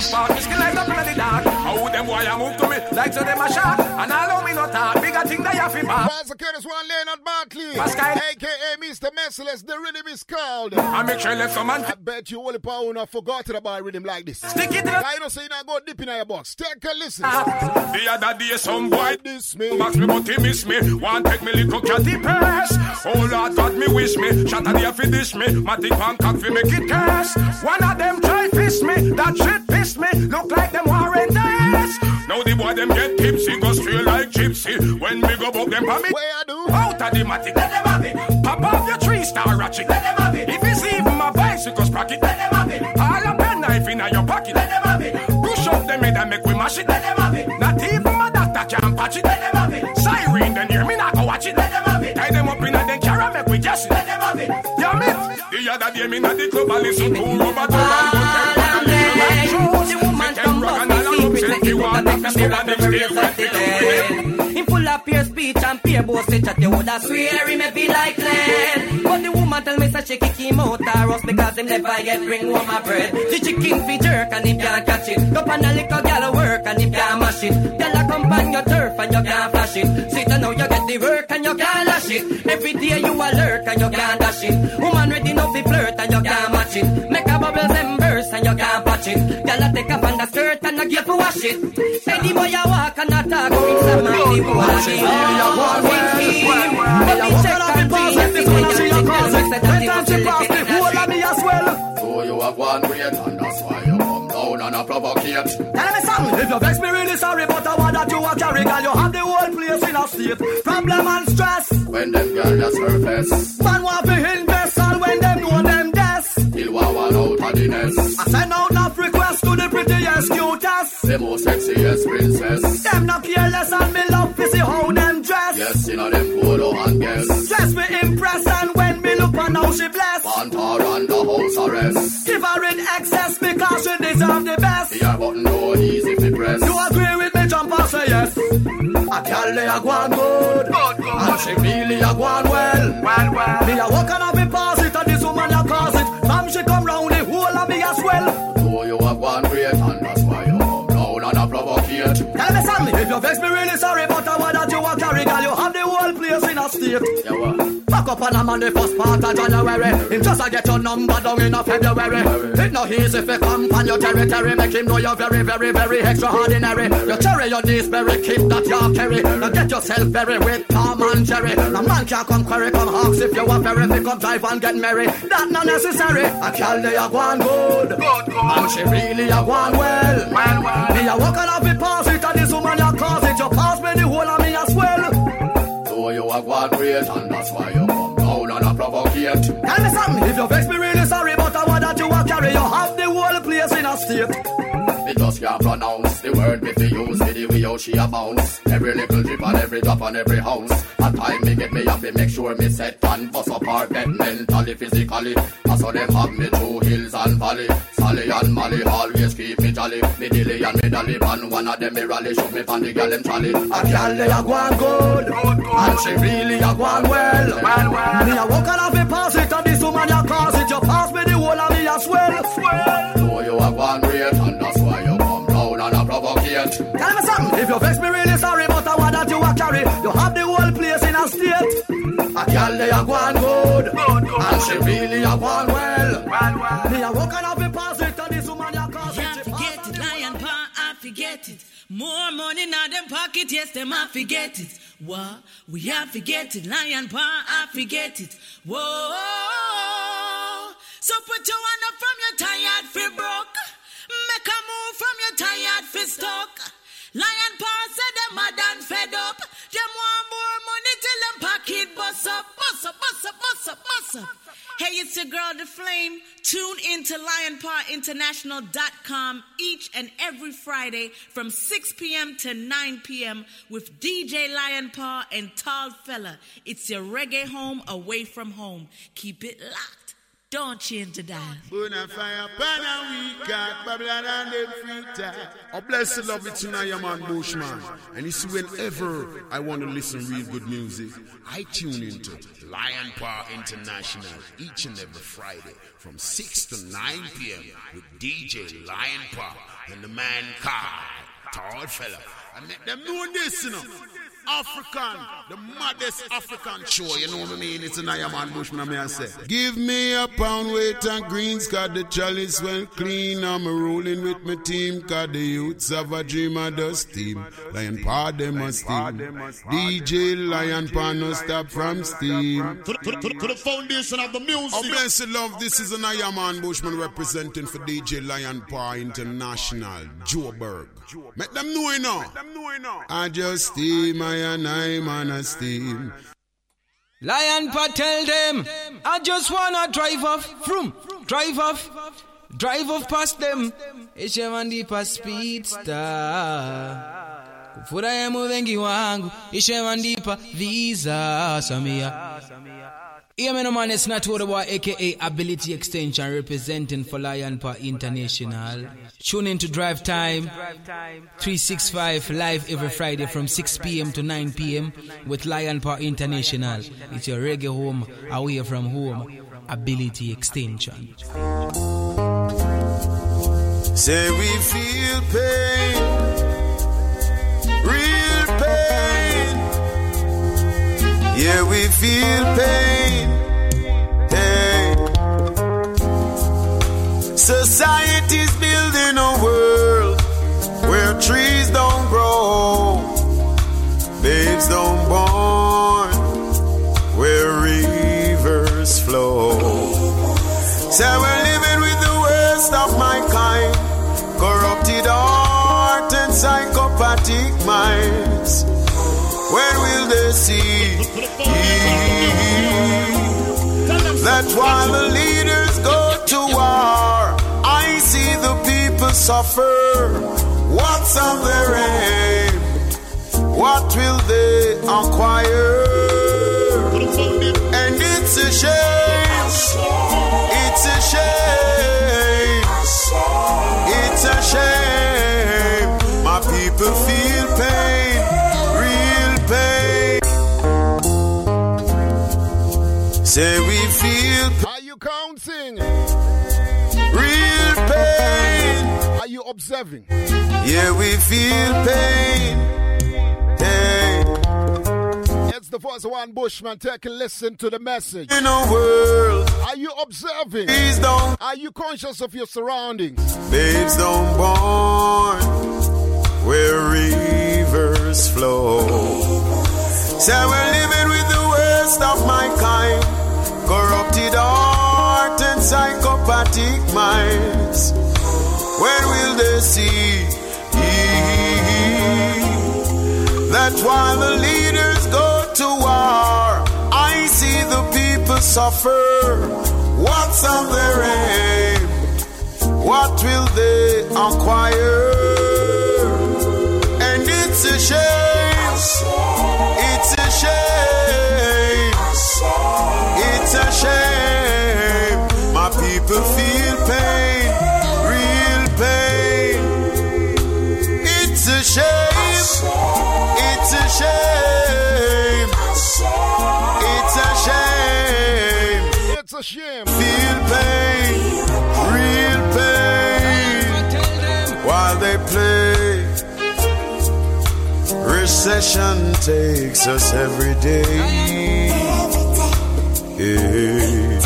stand. Jeez. But me skill like up in the dark. How them boy a move to me like so them a shot. And allow me not talk. Bigger thing thing they have to buy. Pastor Curtis one Leonard Bartley, Pascal. aka Mr. Merciless, the rhythm is called. I make sure let some man. I bet you only power not forgotten about rhythm like this. Stick it to I don't say now go deep in your box. Take a listen. Ah. The other day some boy this me. Box me but he miss me. Want take me little catty pass. Oh Lord God me wish me. Shot at the fi dish me. Matic one cock fi make it cast. One of them try fish me. That shit piss me. Look like them warrant us. Now the boy them get tipsy. Go straight like gypsy. When me go buck them pa me. Where I do? Out of the matic. Let them have it. Pop off your three star ratchet. Let them have it. If it's even my bicycle sprocket. Let them have it. All a pen knife in your pocket. Let them have it. Push up them head and make we mash it. Let them have it. Not even my doctor can patch it. Let them have it. Siren then hear me not go watch it. Let them have it. Tie them up in a then carry make we just it. Let them have it. Yeah me. The other day me not the club I listen to rubber to Him full of pure speech and pure boast, chat you woulda swear him a be like Glenn. But the woman tell me say she kick him out or us because him never yet bring home a bread. The chicken fi jerk and him can't catch it. Go on a little gal work and him can't mash it. Gal a come on your turf and you can't flash it. Sit down now you get the work and you can't lash it. Every day you a lurk and you can't dash it. Woman ready now fi flirt and you can't match it. Make a bubble and burst and you can't patch it. Gal a take up on the skirt and a give for wash it. Say the boy a walk and a talk with some man the boy a give. But me check and see every day and check and check that the When she pass the whole of me as well. So you have one great and that's why you come down and a provocate. Tell me something. If you vex me really sorry, but I want that you a carry, girl. You have the whole place in a state. Problem and stress. When them girl just surface, Man want to invest The most sexiest princess. Them not careless and me love to see how them dress. Yes, you know them polo and guess. Dress me impress and when me look on how she bless. Want her under house arrest. Give her in excess because she deserve the best. Your button no easy to press. You agree with me, jump and say yes. A girl they a go on good, and she really a go on well. Well, well. Me a walk and have it pass it, and this woman a cause it. From she come round if you vex me really sorry, but I want that you a carry, girl. You have the whole place in a state. Yeah, what? Up on a man the first part of January. Him just a get your number down in a February. It no easy if you come on your territory. Make him know you're very, very, very extraordinary. You cherry your knees, very kid that you carry. Now get yourself buried with Tom and Jerry. No man can't come query, come hawks if you want very. They come drive and get merry. That not necessary. A girl they a go on good. And she really a go on well. Well, well. Me a walk on off it pass it, and this woman you cause it. You pass me the whole of me as well. So you have one great and that's why you come down and a provocate. Tell me something, if you vex me really sorry, but I want that you a carry, you have the whole place in a state. Me just can't pronounce the word me fi use with the way how she a bounce. Every little drip and every drop and every ounce. At time me get me happy, make sure me set and bust apart get mentally, physically. I saw them have me through hills and valley. Sally and Molly always keep me jolly. Me dilly and me dolly, and one of them me rally, shoot me pon the girl them trolley. A girl they a go good, and she really a go well. Well. Me a walk and have it pass it, and this woman you cause it. You pass me the whole of me well. Swell. So you one great and a. Tell me something, if you vex me really sorry, but I want that you are carry. You have the whole place in a state. A girl they a go on good, and she really a go on well. Well, well. Me a walk and have it pass it, and this woman you cause it. Yeah, forget it, lion paw, I forget it. More money now them pocket, yes, them I forget it. What? We have forget it, lion paw, I forget it. Whoa. So put your hand up from your tired fi broke. Make a move from your tired fist stuck. Lion paw said them mad and fed up. Them want more money till them pocket bust up, bust up, bust up, bust up, bust up. Hey, it's your girl, The Flame. Tune in to lionpawinternational.com each and every Friday from 6 p.m. to 9 p.m. with DJ Lionpaw and Tall Fella. It's your reggae home away from home. Keep it locked. Don't change the dial. Burn a fire, pan a week, got Babylon and bless the love it's tonight, your man Bushman. And you see, whenever I want to listen real good music, I tune into Lion Paw International each and every Friday from 6 to 9 p.m. with DJ Lion Paw and the man Carl, tall fella. I make them know this, you know. African, the maddest African show. You know what I mean? It's an Iron Man Bushman, may I say. Give me a pound weight and greens, cause the chalice well clean. I'm rolling with my team, cause the youths have a dream of the steam. Lion Paw, them a steam. DJ Lion Paw, no stop from steam. To the, to, the, to, the, to the foundation of the music. Oh, blessed love, this is an Iron Man Bushman representing for DJ Lion Paw International, Joburg. Make them know it now. I just steam, I and I man a steam. Lion Paw tell them, I just wanna drive off, from, drive off, drive off past them. Ishewandipa speedster. Kufurahi muwengi wangu, ishewandipa visa samia. Yeah, man, it's not about aka Ability Extension representing for Lion Paw International. Tune in to Drive Time 365 live every Friday from 6 p.m. to 9 p.m. with Lion Paw International. It's your reggae home, away from home. Ability Extension. Say we feel pain, real Yeah, we feel pain. Hey. Society's building a world where trees don't grow, babes don't born, where rivers flow. Say we're living with the worst of mankind, corrupted heart and psychopathic minds. When will they see that while the leaders go to war, I see the people suffer? What's on their aim? What will they acquire? And it's a shame. Say we feel Are you counting? real pain. Are you observing? Yeah, we feel pain. Hey. It's the of one Bushman. Take a listen to the message. In a world, Are you observing? Please don't. Are you conscious of your surroundings? babes don't born where rivers flow. Say we're living with the worst of mankind, corrupted heart and psychopathic minds. When will they see that while the leaders go to war, I see the people suffer? What's on their aim? What will they acquire? And it's a shame. It's a shame. People feel pain, real pain. It's a shame. It's a shame. It's a shame. It's a shame. Feel pain, real pain. While they play, recession takes us every day. Yeah.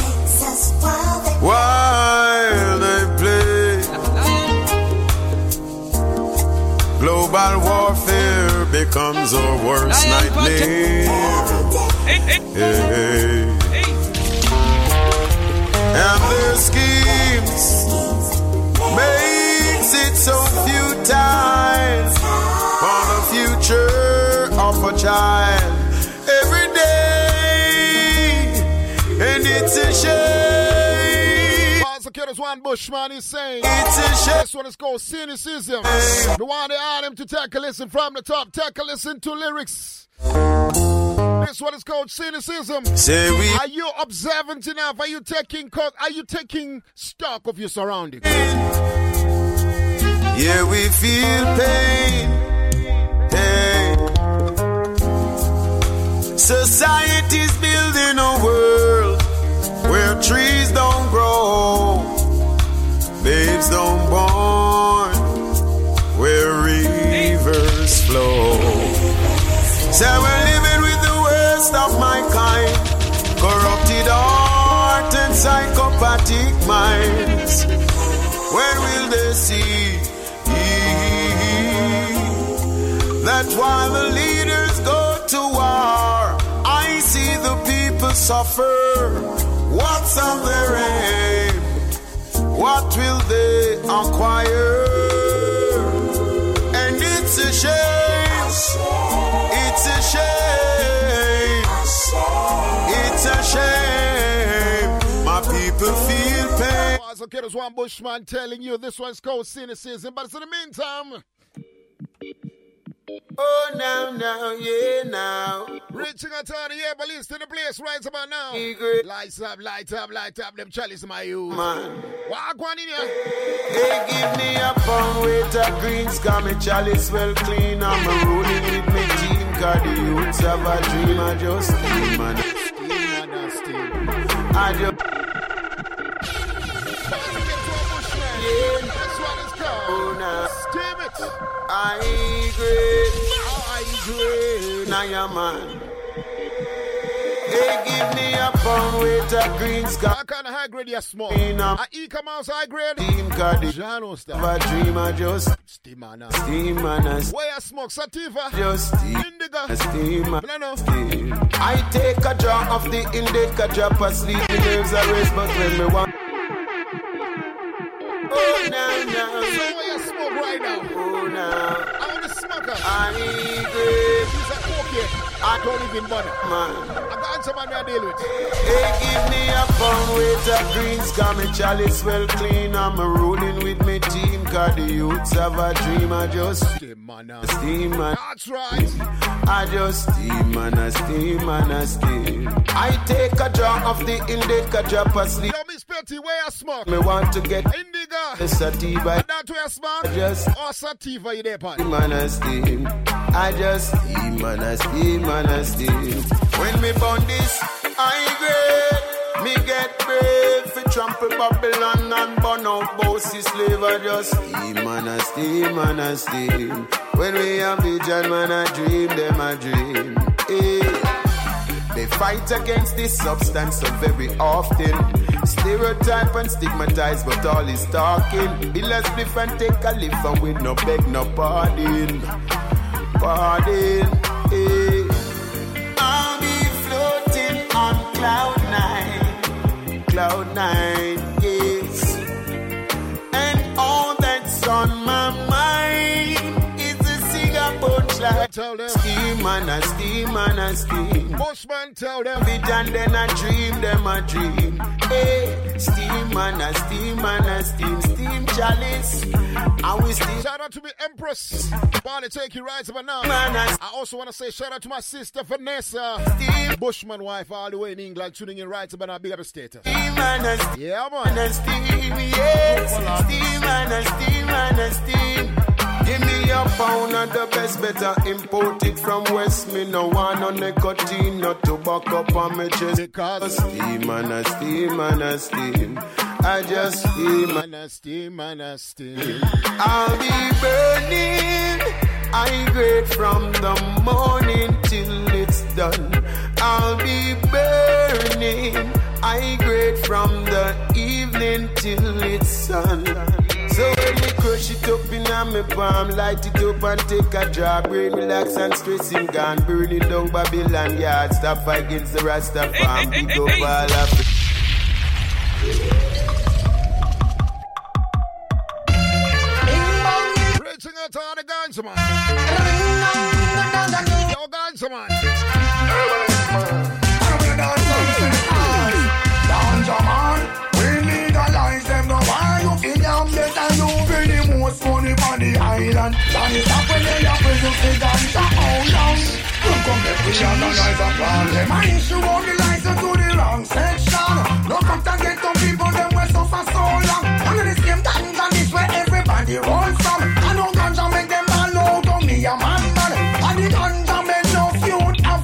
Global warfare becomes our worst nightmare. Hey. And their schemes makes it so futile for the future of a child every day, and it's a shame. Pastor Kiddos One Bushman is saying It's a shame. this one is called cynicism. The one they add him to take a listen from the top. Take a listen to lyrics. This one is called cynicism. Say we Are you observant enough? Are you taking co- are you taking stock of your surroundings? Yeah, we feel pain. Hey. Society's building a world where trees don't grow, babes don't born, where rivers flow. Say we're living with the worst of my kind. Corrupted heart and psychopathic minds. When will they see that while the leaders go to war, I see the people suffer? What's on their aim? What will they acquire? And it's a shame. It's a shame. It's a shame. My people feel pain. Okay, there's one Bushman telling you this one's called cynicism, but in the meantime. Oh, now, now, yeah, now. Reaching out to the air balloons to the place right about now. Lights up, light up, light up, them chalice my you. Man. Walk one in here. Hey, give me a pound with a greens, got me chalice well clean. I'm a rolling with me team, cause the youths have a dream. I just steam and steam and steam. I just. Yeah. This one is called. Oh, now. Steam it. I grade. I grade. Now, yeah, man. Hey, give me a pound with a green sky. What kind of high grade you smoke? A e-come house high grade? Steam card. Jano. Have a dream, I just steam and steam and Where you smoke sativa? Just steam. Indica. Steam and no, no. steam. I take a drop of the indica drop asleep. The nerves are raised, but when me want. Oh, now. So you smoke right now? Oh, now. I want to her. I grade. She's a coke I don't even bother. Man. I got someone I deal with. Hey, give me a pound with a greens, got me chalice well clean. I'm a rolling with me team, cause the youths have a dream. I just uh, steam man. Steam man. That's right. I just steam and I steam and I steam. I take a drop of the indica drop asleep. Yo, Miss Petty, where you smoke? Me want to get indica. Sativa. And that where you smoke? Just or sativa you there, pan? Steam and I steam. I just steam and I steam and I steam. When me burn this, I grade. Me get brave for trample Babylon and burn out bossy slave. I just steam and I steam and I steam. When we have vision, man, I dream them a dream. Hey. They fight against this substance so very often. Stereotype and stigmatize, but all is talking. Bill a spliff and take a lift, and we no beg no pardon. Pardon, hey. I'll be floating on cloud nine, cloud nine, Tell them. Steam and a steam and a steam. Bushman tell them. Vision then a dream, them a dream. Hey, steam and a steam and a steam, steam chalice. And we steam. Shout out to me, Empress. Barney, take you right about now. I, I also want to say shout out to my sister Vanessa. Steam. Bushman wife all the way in England, tuning in right about now. Big up the status. Steam and a steam. Yeah, man. And a steam, yes. Steam and a steam and a steam. Me a pound of the best, better imported from West. Me no want no nicotine, no tobacco on my chest. Because steam and a steam and a steam. I just steam and a steam and a steam. I'll be burning. I grade from the morning till it's done. I'll be burning. I grade from the evening till it's sun. So crush it up in a me palm, light it up and take a draw, brain relax and stressing gone, burn it down Babylon yard, stop against the Rasta farm, big up all of Reaching out to all the guns, man. Yo, guns, man. Most money on the island. Johnny stop when they are present for ganja. How long? You come back we analyze a problem. I issue on the license to the wrong section. No come to get some people them we suffer so long. And the same and this where everybody runs from. I know ganja make them all out on me a man man. And the ganja make no feud of.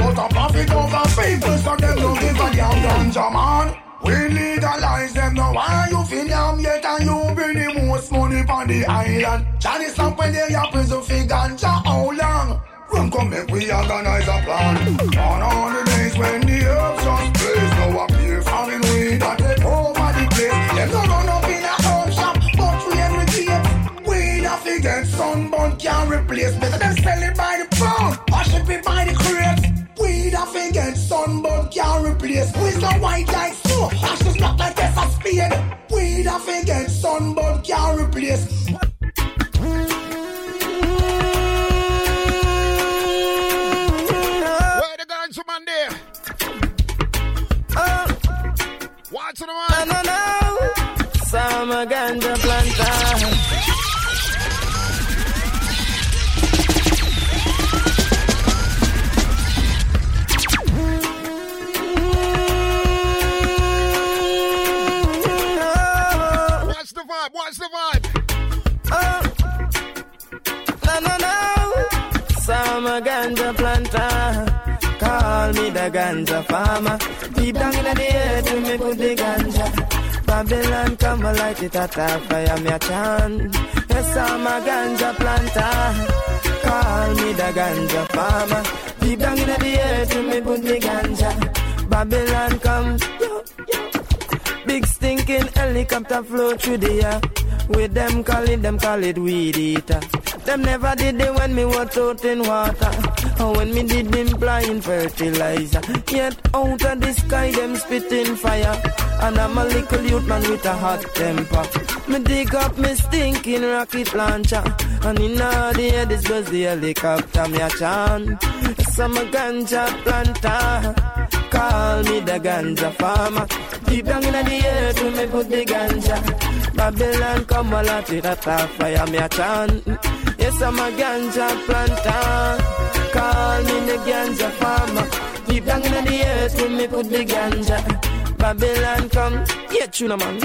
But a profit over people so them no give ganja man. We legalize on the island? Johnny stop when they are prison for ganja. How long? Run come make we organize a plan. On the days when the herbs just blaze. Now appear farming weed that take over the place. Them no run up in a herb shop, but we every day. Weed off against sunburn can't replace. Better them sell it by the pound, or ship it by the crate. Weed off against sunburn can't replace. We Wisdom white like snow, ashes black like a spade. Weed off against sunburn can't replace. Where the guns man there? Uh. What's the one? No, no, no. Summer ganja Summer ganja planter. Call me the ganja farmer. Deep down in the earth, me put the ganja. Babylon come and light it at a fire, me a chant. Yes, I'm a ganja planter. Call me the ganja farmer. Deep down in the earth, me put the ganja. Babylon come, yo, yo. Big stinking helicopter flow through the air. With them call it, them call it weed eater. Them never did it when me was out in water. Or when me did them blind fertilizer. Yet out of the sky, them spitting fire. And I'm a little youth man with a hot temper. Me dig up me stinking rocket launcher. And in all the air, this was the helicopter me a chant. Some ganja planter. Call me the ganja farmer. Deep down in the earth, we me put the ganja. Babylon come a lot with a fire, me a chant. Yes, I'm a ganja planter. Call me the ganja farmer. Deep down in the earth, we me put the ganja. Babylon come, yeah, tuna man.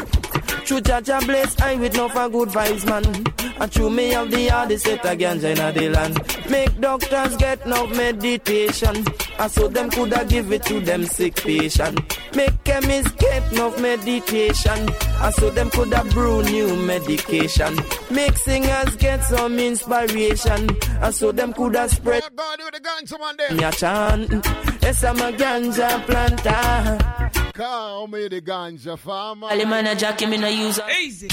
True Jaja bless I with no for good vibes, man. And true me have the hardest set of ganja in the land. Make doctors get no meditation. And so them coulda give it to them sick patient. Make chemists get no meditation. And so them coulda brew new medication. Make singers get some inspiration. And so them coulda spread me a chant. Yes, I'm a ganja planter. Call me the ganja farmer. All the man a jockey, me no use Easy.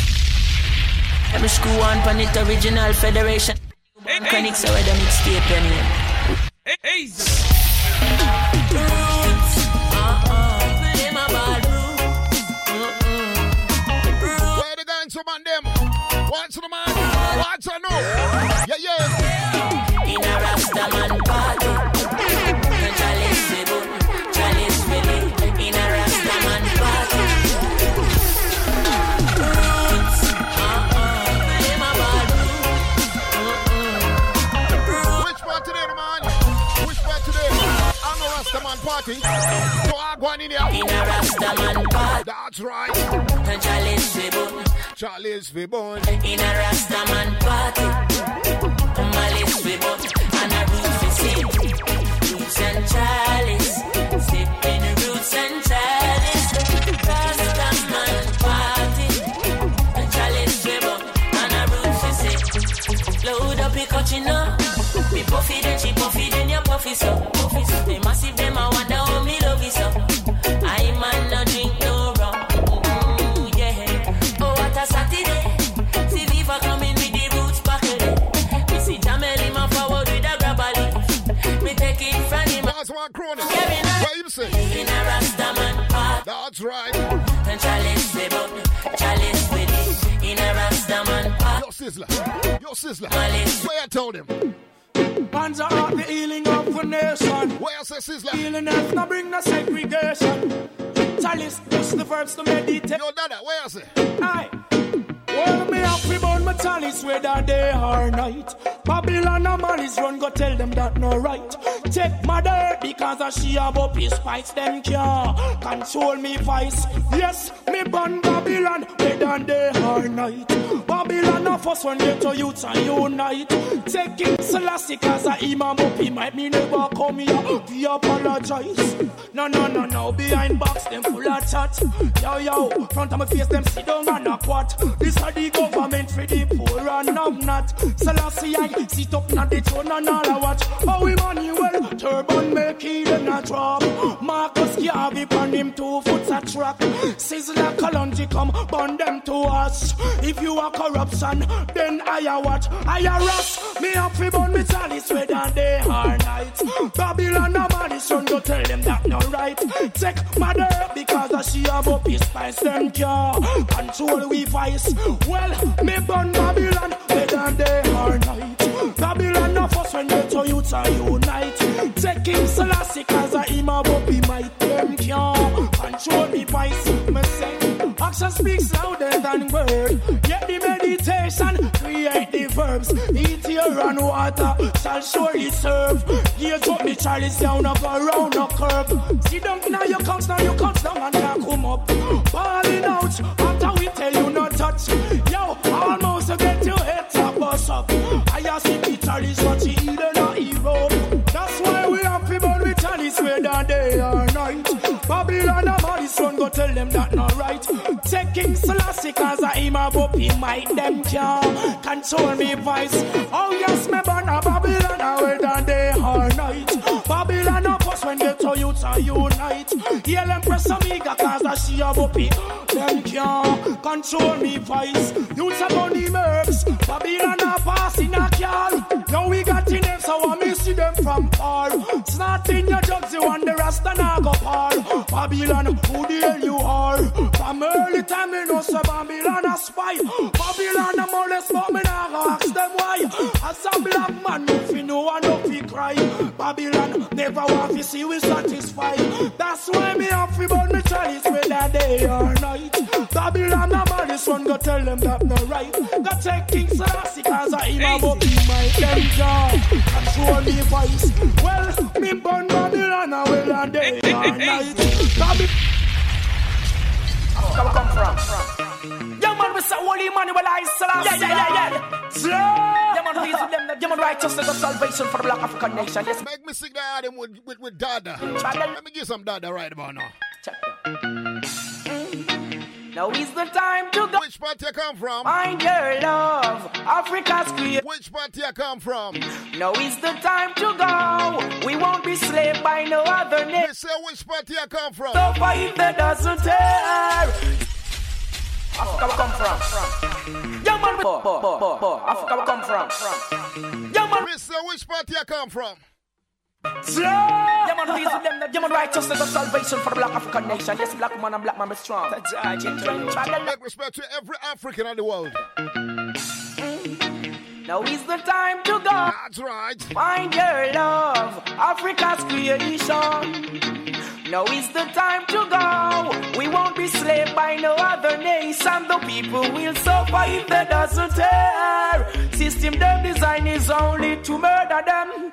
Let me screw on pan it original federation. Chronic so where the mixtape anyway. Easy. Where the ganja man them? What's the man? What's the no? Yeah, yeah. In a Rastaman party. Party. So I go in here. In a Rastaman party. That's right. We boom. Chalice we. In a Rastaman party. Malice boom. And a roots we sip. Roots and chalice. Sipping roots and chalice. Rastaman party. We boom. And a roots we sip. Load up your coaching up. Me puffy then she puffy then you puffy so. That's right. And Chalice with it. Chalice with it. In a Rastaman park. Yo, Sizzla. Yo, Sizzla. Where I told him? Hands are out the healing of the nation. Where say Sizzla? Healing earth, now bring the segregation. Chalice, just the verbs to meditate. Yo, Dada, where I say? Aye. Me to burn my chalice whether day or night. Babylon and malice run, go tell them that no right. Take dirt because of she have up his spice, them can't control me vice. Yes, me burn Babylon whether day or night. Babylon of us when get to youth and unite. Take Taking Selassie cause I imam up he might me never come here. We apologize. No, no, no, no. Behind box them full of chat. Yo, yo. Front of my face them sit down and a quat. This the government for the poor and have not. Selassie I sit up na the throne and all I watch. How Emmanuel turban in a drop. Marcus Garvey on him two foot a track. Sizzla Kalonji come burn them to us. If you are corruption, then I a watch. I a rush. Me up fi burn me chalice whether day or night. Babylon a man son go tell them that no right. Take mother because a she have up spice them can control we vice. Well, me burn Babylon whether day or night. Babylon of us when get to youth are unite. Take King Selassie cause a him up he might them can control me vice. Me say action speaks louder than word. Yet the meditation create the verbs. Eat your and water shall surely serve. Here's what me chalice down up around a curve. See down now you comes now you comes down and can't come up. Balling out after you touch. Yo, almost you get your head top bust up. I see the chalice what he eat and a hero. That's why we have people with chalice whether day or night. Babylon and one go tell them that not right. Taking Selassie cause I am up he might them can control me voice. Oh yes, me born a Babylon a whether day or night. When get to youth are unite. Heal Empress Amiga cause a she a whoopee. Them can control me voice. Youths are bunny mercs. Babylon a pass in a car. Now we got in them so I see them from far. Snot in your jugs you and the rasta now go par. Babylon who the hell you are? From early time me know say Babylon a spy. Babylon a molest but me go ask them why. As a black man no fi know and no fi cry. Babylon never want to see we satisfied. That's why me have to burn me chalice whether day or night. Babylon this one go tell them that no right. Go take King Selassie cause I him a up in my them jaw. Control me voice. Well, me burn Babylon a whether day or night. Babylon Come, come from. Yeah, man, we say holy Emmanuel I Selassie. Yeah, yeah, yeah, yeah. Yeah, man, we use them. Yeah, man, righteousness and salvation for the black African nation. Yes, Make me sing that him with, with, with Dada. Let me give some Dada right about now. Now is the time to go. Which part you come from? Find your love. Africa's queen. Which part you come from? Now is the time to go. We won't be slaved by no other name. Me say which part you come from? So if that doesn't tear. Africa we come from. Young man. Africa we come from. Young man, say which part you come from? Yeah, man, we use them. Yeah, man, righteousness and salvation for the black African nation. Yes, black man and black man be strong. Make respect to every African in the world. Now is the time to go. That's right. Find your love, Africa's creation. Now is the time to go. We won't be slaved by no other nation. The people will suffer if they doesn't tear. System them design is only to murder them.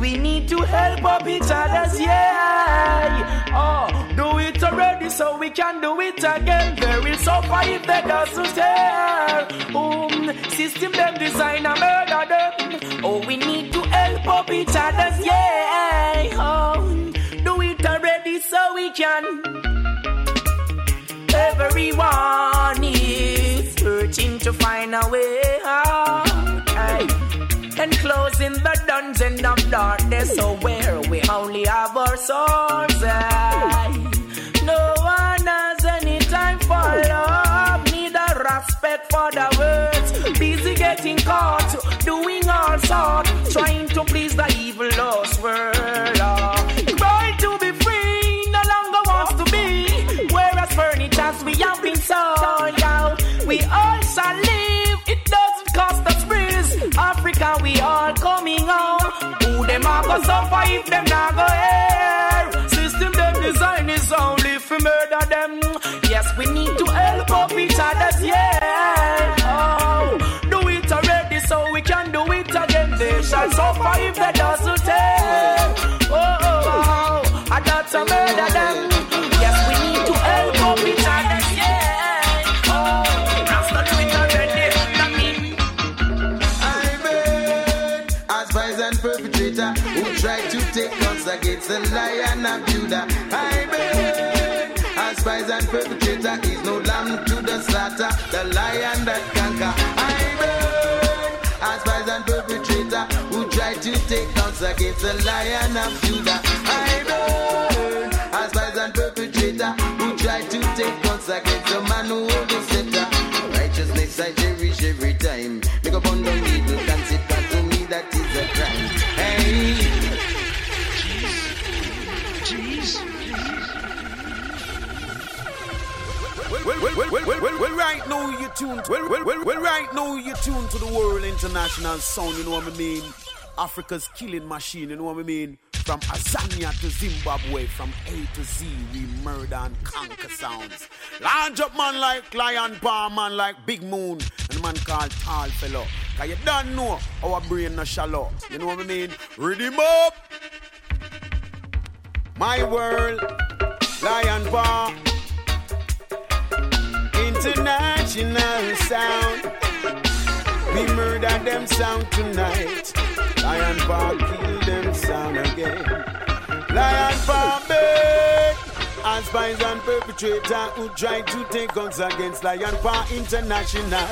We need to help up each other's yeah. Oh, do it already so we can do it again. They will suffer if they doesn't tear. Um, system them design and murder them. Oh, we need to help up each other's yeah. Oh, so we can. Everyone is searching to find a way out. Aye. And closing the dungeon of darkness, so where we only have our souls. Aye. No one has any time for love, neither respect for the words. Busy getting caught, doing all sorts, trying to please the evil lost world. Have yo. We all shall live, it doesn't cost us breeze. Africa, we all coming home. Who them a go suffer if them not go here? System them design is only for murder them. Yes, we need to help up each other's yeah. Oh, do it already so we can do it again. They shall suffer if they doesn't the lion of Judah. I burn. As spies and perpetrator is no lamb to the slaughter. The lion that conquer. I burn. As spies and perpetrator who try to take guns against the lion of Judah. Well, well, well, well, well, right now you tuned. Well, well, well, well, right now you tuned to the World International Sound. You know what I mean? Africa's killing machine. You know what I mean? From Azania to Zimbabwe, from A to Z, we murder and conquer sounds. Large up man like Lion Paw, man like Big Moon, and man called Tall Fellow. Cause you don't know our brain no shallow. You know what I mean? Read him up. My world, Lion Paw. International sound. We murder them sound tonight. Lion Paw kill them sound again. Lion Paw big. And spies and perpetrator who try to take guns against Lion Paw International.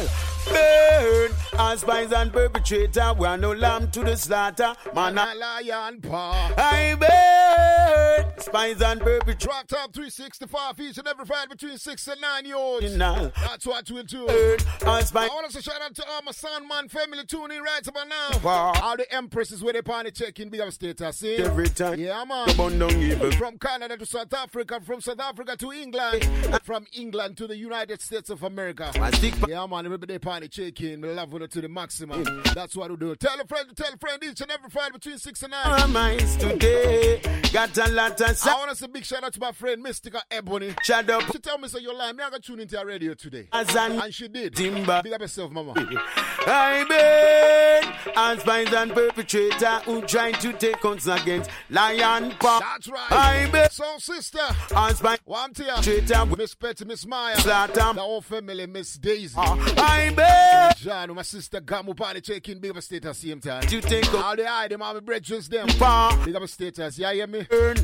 Burn as spies and perpetrator. We are no lamb to the slaughter. Man, a lion paw. I burn spies and perpetrator. Drive Time 365 each and every Friday between 6 and 9 years. Nah. That's what we'll do. Burn as I want to shout out to all my son, man, family tuning right about now. Wow. All the empresses where they party checking big up status. See? Every time. Yeah, man. Come on down evil. From Canada to South Africa, from South Africa to England, from England to the United States of America. Yeah, man, everybody party checking. We love it to the maximum. That's what we do. Tell a friend to tell a friend each and every Friday between 6 and 9. Our minds today got a lot of I want to say big shout out to my friend Mystica Ebony. Shut up. She tell me, say, you're lying. Me, I got tune into your radio today. And she did. timber. Big up yourself, mama. I burn and spies and perpetrator who trying to take us against lion paw. That's right. I burn So, sister, and spies one you. perpetrator Miss Petty, Miss Maya. slaughter. The whole family, Miss Daisy. I burn John, my sister Gamu party checking big up a state at the same time. to take us All the hide them, all my brethren, them. paw. Big up a status, yeah, hear me? Burn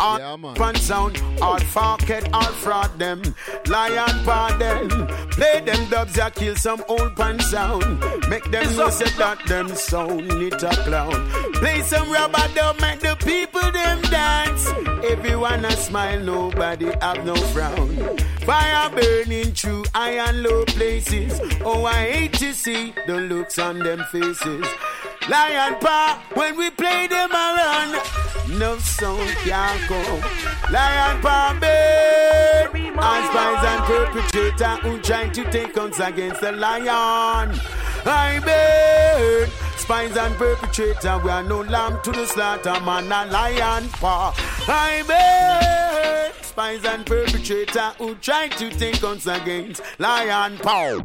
on Yeah, man. pan sound, all forget, all fraud them, lion paw them. Play them dubs, ya kill some old pan sound. Make them know say that them sound it a clown. Play some rubber dub, make the people them dance. Everyone a smile, nobody have no frown. Fire burning through high and low places. Oh, I hate to see the looks on them faces. Lion paw, when we play them around, no sound can go. Lion paw, babe, and spies and perpetrator who trying to take us against the lion. I burn spies and perpetrator. We are no lamb to the slaughter, man. A lion paw. I burn spies and perpetrator who try to take us against lion paw.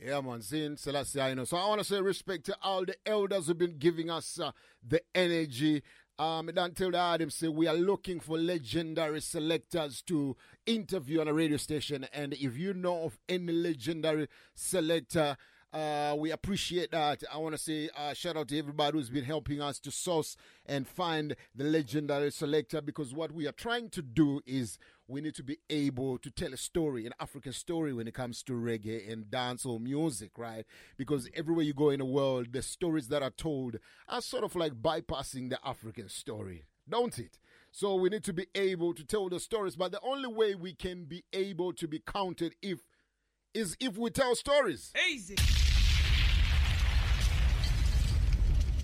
Yeah, man, seeing Selassie, you know. So I want to say respect to all the elders who've been giving us uh, the energy. Um, don't tell the Adam say we are looking for legendary selectors to interview on a radio station, and if you know of any legendary selector, uh, we appreciate that. I want to say uh, shout out to everybody who's been helping us to source and find the legendary selector because what we are trying to do is we need to be able to tell a story, an African story when it comes to reggae and dancehall music, right? Because everywhere you go in the world, the stories that are told are sort of like bypassing the African story, don't it? So we need to be able to tell the stories, but the only way we can be able to be counted if is if we tell stories. Easy.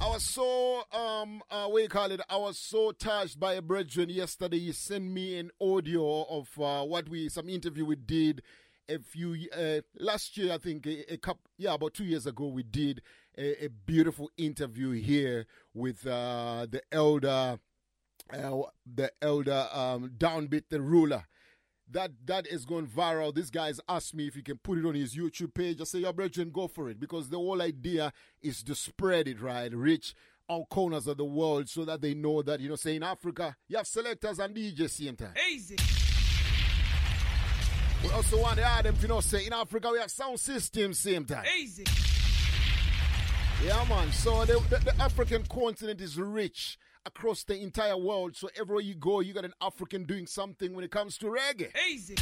I was so um uh what you call it? I was so touched by a brethren yesterday. He sent me an audio of uh, what we some interview we did a few uh, last year. I think a, a couple yeah about two years ago we did a, a beautiful interview here with uh, the elder uh, the elder um, downbeat the ruler. That that is going viral. This guy's asked me if he can put it on his YouTube page. I say, your brethren, go for it because the whole idea is to spread it right, reach all corners of the world so that they know that you know, say in Africa you have selectors and DJs same time. Easy. We also want to add them, you know, say in Africa we have sound systems same time. Easy. Yeah, man. So the, the, the African continent is rich across the entire world. So everywhere you go, you got an African doing something when it comes to reggae. Easy.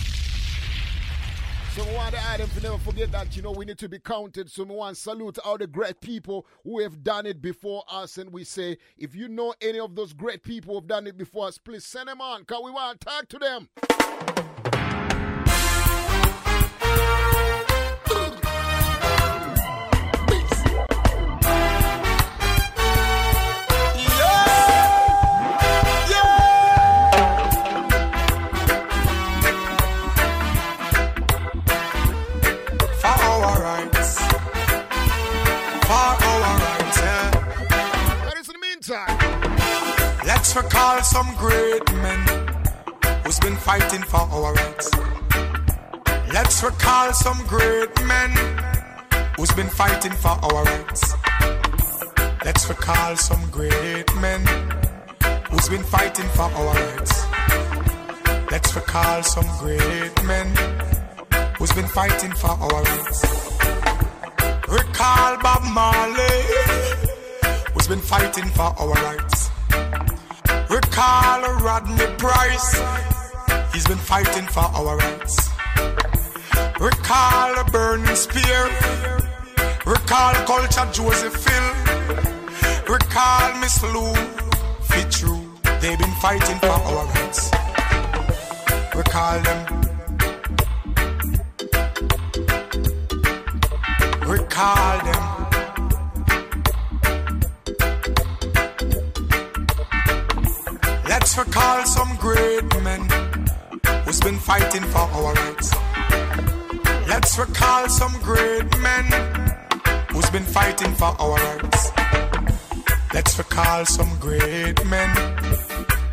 So we want to add and never forget that, you know, we need to be counted. So we want to salute all the great people who have done it before us. And we say, if you know any of those great people who have done it before us, please send them on, because we want to talk to them. Recall some great men who's been fighting for our rights. Let's recall some great men who's been fighting for our rights. Let's recall some great men who's been fighting for our rights. Let's recall some great men who's been fighting for our rights. Recall Bob Marley, who's been fighting for our rights. Recall Rodney Price, he's been fighting for our rights. Recall Burning Spear, recall Culture Joseph Hill, recall Miss Lou Fitzroy, they've been fighting for our rights. Recall them. recall them. Let's recall some great men who's been fighting for our rights. Let's recall some great men who's been fighting for our rights. Let's recall some great men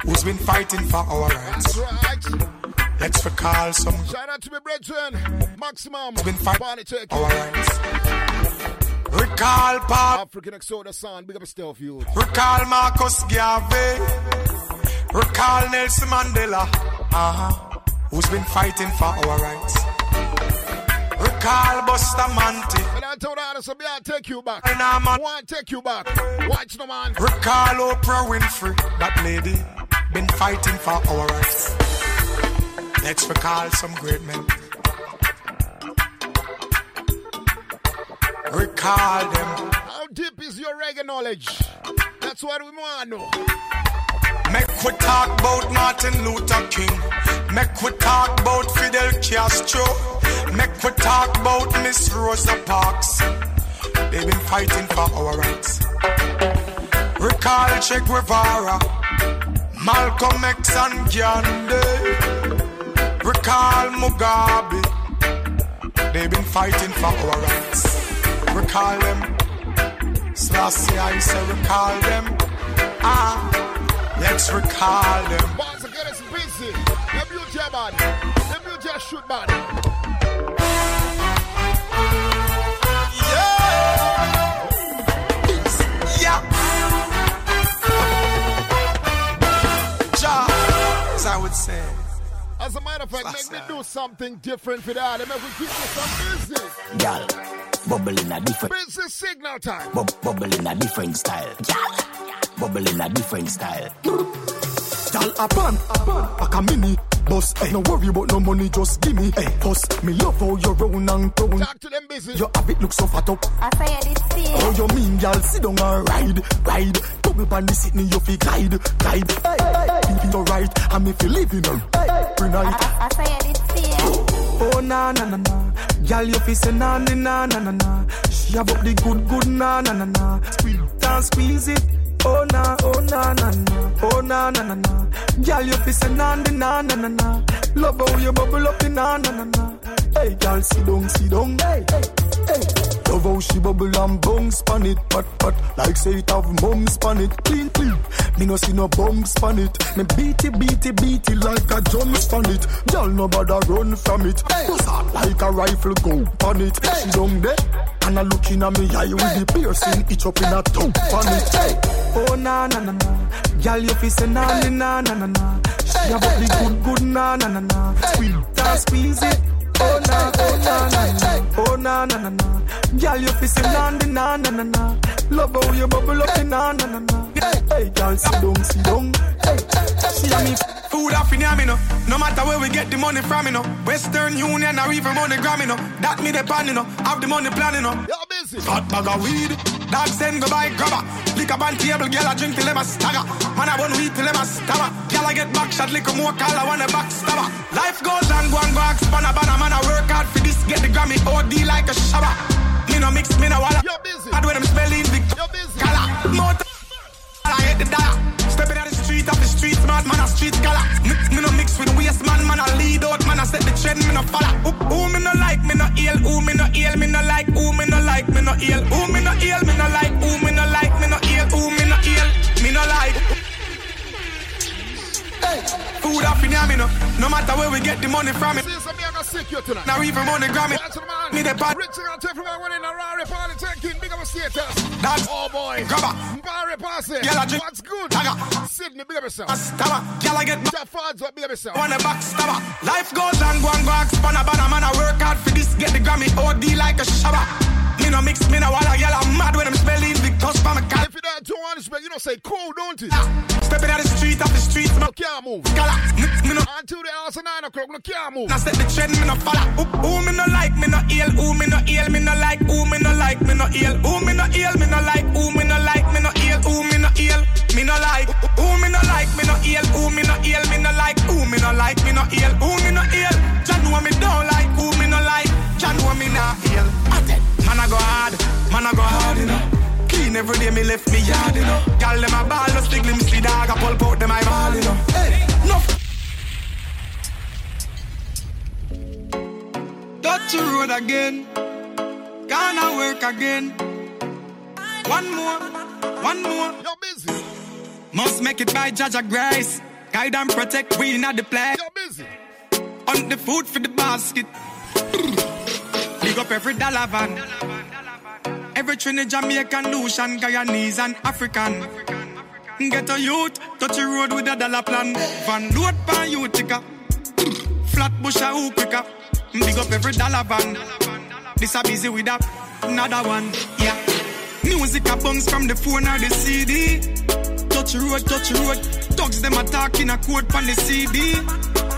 who's been fighting for our rights. Let's recall some shout out to my brethren, Maximum, been fighting Turkey. our rights. Recall Pop. African Exoda son, big up yourself, you. Recall Marcus Garvey. Recall Nelson Mandela. Uh-huh. Who's been fighting for our rights. Recall Bustamante. And I told her, so I'll take you back. And I'm want to take you back. Watch no man. Recall Oprah Winfrey. That lady been fighting for our rights. Let's recall some great men. Recall them. How deep is your reggae knowledge? That's what we want to know. Make we talk about Martin Luther King. Make we talk about Fidel Castro. Make we talk about Miss Rosa Parks. They've been fighting for our rights. Recall Che Guevara, Malcolm X and Gandhi. Recall Mugabe. They've been fighting for our rights. Recall them. Selassie, I say recall them. Ah, let's recall them. Boss, get us busy. Them you jab body. Them you just shoot body. Yeah. Ja, as I would say. As a matter of fact, make me do something different for that. Make we give you some business. Gal, bubble in a different, Business signal time. bub, bubble in a different style. Gal, bubble in a different style. Gal a pan, a a mini boss. Hey, no worry about no money, just give me. Hey, boss, me love how you round and round. Talk to them busy. Your habit look so fat up. I say this thing. Oh, you mean, gal, sit down and ride, ride. Bubble on the Sydney, you fi glide, glide. Hey, hey, hey. you right, and if you live in her, every night. I say this thing. Oh na na na na, girl you fi say na na na na na. She have up the good good na na na na. Squeeze and squeeze it. Oh na oh na na na, oh na na na na. Girl you fi say na na na na na na. Love how you bubble up in na na na na. Hey girl sit down sit down. Hey hey hey. Love how she bubble and bounce pan it, pat pat like say it have mums pan it, clean clean. Me no see no bumps pan it. Me beat it beat it beat it like a drum pan it. Girl no bother run from it. Bust out like a rifle go pan it. She down there and I looking at me eye with the piercing itch up in a tongue pan it. Hey. Oh na na na na, girl you fi say na na na na na na. She have up the good good na na na na. Squeeze and squeeze it. Oh na, oh na na oh na na na na. Girl, you say na na na na na. Love how you bubble up na na na na. Hey, hey, girl, sit down, sit down. Hey, see me. Food off in me no. No matter where we get the money from, you know. Western Union or even MoneyGram, you know. That me the pan, you know. Have the money plan, you know. You're busy. Hot bag of weed. Dogs send go buy grabber. Lick up on table, girl I drink till them a stagger. Man I want weed till them a stabber. Girl I get back shot, lick more call I want a back stabber. Life goes on, go on, go on, a banner, man I work hard for this, get the Grammy, OD like a shabba. Me no mix, me no walla. You're busy. I do them. You're busy. Color. Motor. I hit the dollar. Stepping out the street, off the street, smart man, a street color. Me, no mix with waste man, man, I lead out, man, I set the trend, me no follow. Who, who me no like, me no ill, who me no ill, me no like, who me no like, me no ill, who me no ill, me no like, who me no like, me no ill, who me no ill, me no like. Hey, food off in me no, no matter where we get the money from it. Me, I got sick you tonight. Now even money Grammy, Watch the man. me the bad. Rich and everyone winning a Rari party taking big of a status. That's Oh boy. Grabber. Barry Passy. I drink- What's good? Tagger. Sydney, of yourself. Stabber, girl I get Jeff Fards, big of yourself. Wanna backstabber. Life goes on, go on, go on, span a banner, man. I work hard for this, get the Grammy, OD like a shabba. Me no mix, me no walla, girl, I'm mad when I'm smelling big touch from a cat. If you don't do honest, you don't say cool, don't it? Stepping out the street, off the street, No smoke. can't move. Gala, me, no. Until the house at 9 o'clock, no can't move. Now set the trend, me no follow. Who, who me no like, me no ill. Who me no ill, me no like. Who me no like, me no ill. Who me no ill, me no like. Who me no like, me no ill. Who me no ill, me no like. Who me no like, me no ill. Who me no ill, me no like. Who me no like, me no ill. Who me no ill. Jah know me don't like. Who me no like. Jah know me not ill. Man I go hard, man I go hard, know. Clean every day, me left me yard, you know. Gal them a ball, no stick see dog, I pull out them I ball, you know. Hey, no. Touch the road again, gonna work again. One more, one more. You're busy. Must make it by Jaja Grace. Guide and protect, we not the play. You're busy. On the food for the basket. Big up every dollar van. Every Trinidad, Jamaican, Lucian, Guyanese, and African. Get a youth, touch the road with a dollar plan. Van load pan Utica. Flat bush a hoop quicker. Big up every dollar van. This a busy with a another one. Yeah. Music a bounce from the phone or the CD. Touch road, touch road. Dogs them attacking a quote pan the CD.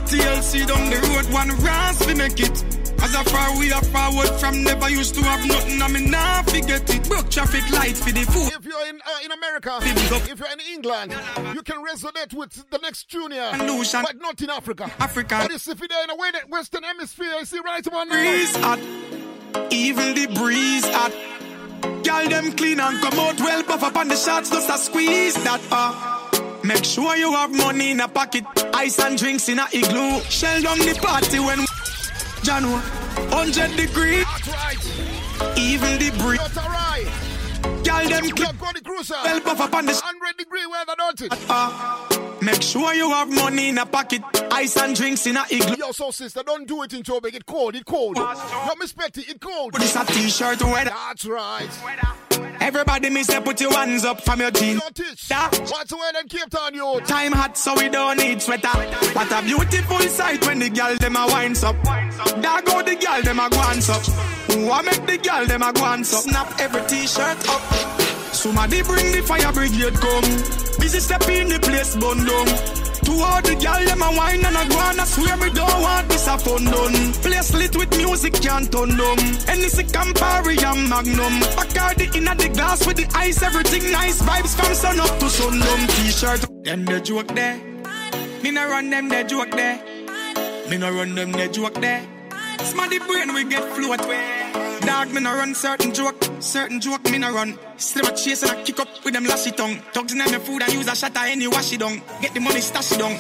TLC down the road, one ras we make it. As a far we are forward from never used to have nothing, I mean now forget it. Broke traffic light for the food. If you're in uh, in America, if you're in England, you can resonate with the next junior, but not in Africa. Africa. But if you're in the way that Western Hemisphere, you see right one breeze hot, even the breeze hot. Girl them clean and come out well, puff up on the shots, just a squeeze that uh. Make sure you have money in a pocket, ice and drinks in a igloo. Shell down the party when January, hundred degree, That's right. even the breeze. That's all right. Girl them go the cruiser. well, puff up on the 100 degree weather, don't it? uh. Make sure you have money in a pocket, ice and drinks in a igloo. Yo, so sister, don't do it in Tobago. It cold, it cold. Don't respect it, it cold. This a t-shirt weather. That's right. Everybody me say put your hands up from your jeans. Don't teach. That What's the weather in Cape Town, you? Time hot, so we don't need sweater. What a beautiful sight when the girl them a winds up. There go the girl them a guans up. Who a make the girl them a guans up? Snap every t-shirt up. Somebody bring the fire brigade come. Busy step in the place bun down. To all the girl them a wine and a go I swear me don't want this a fun done. Place lit with music can't turn down. Anything Campari and Magnum. Bacardi in the glass with the ice, everything nice. Vibes from sun up to sundown. T-shirt. Them the joke there. Me no run them the joke there. Me no run them the joke there. Smarty brain we get float way. Dog, me no run certain joke, certain joke me no run. Slim a chase and I kick up with them lashy tongue. Dogs in my food and use a at any wash it down. Get the money stash it down.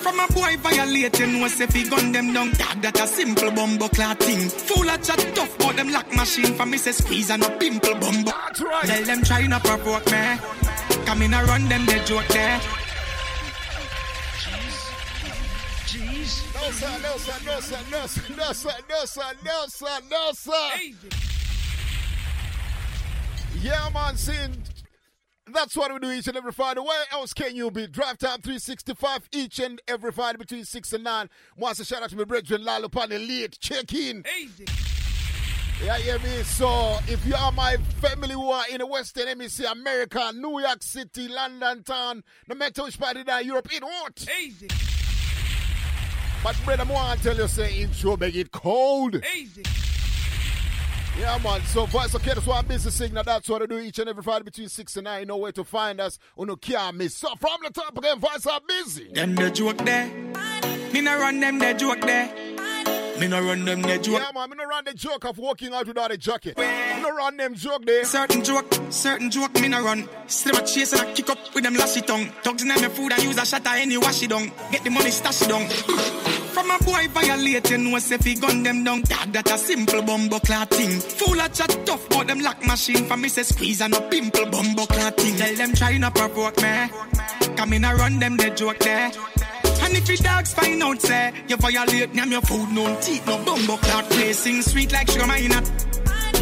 From a boy violating was if he gun them down. Dog that a simple bumbo clad thing. Full of chat tough but them lock machine for me say squeeze and a pimple bumbo. That's right. Tell them try not provoke me. Come in and run them the joke there. No, sir, no, sir, no, sir, no, sir. Yeah, man, seeing that's what we do each and every Friday. Where else can you be? Drive time 365 each and every Friday between 6 and 9. Once a shout out to my brethren Lalo Pane late check in. Yeah, yeah, me? So, if you are my family who are in the Western Hemisphere, America, New York City, London town, no matter which part of that Europe, it hot. Easy. But brother, I want to tell you, say, in show make it cold. Easy. Yeah, man. So, voice okay, that's why I'm busy signal. That's what I do each and every Friday between 6 and 9. You know where to find us. You know, can't miss. So, from the top again, voice are busy. Them the joke there. Me no run them the joke there. Me no run them the joke. Yeah, man. Me no run the joke of walking out without a jacket. Me no run them joke there. Certain joke, certain joke me no run. Still a chase and I kick up with them lashy tongue. Dogs in my food, I use a shot any wash it down. Get the money stash it down. From a boy violating, no fi gun them down. Dog that a simple bumbo clot thing. Full of chat tough, but them lock machine. For me say squeeze and no pimple bumbo clot. Tell them try not provoke me. Come in and run them the joke there. And if your dogs find out, say, you violate them, your food, no teeth, no bumbo cloud placing sweet like sugar, why not?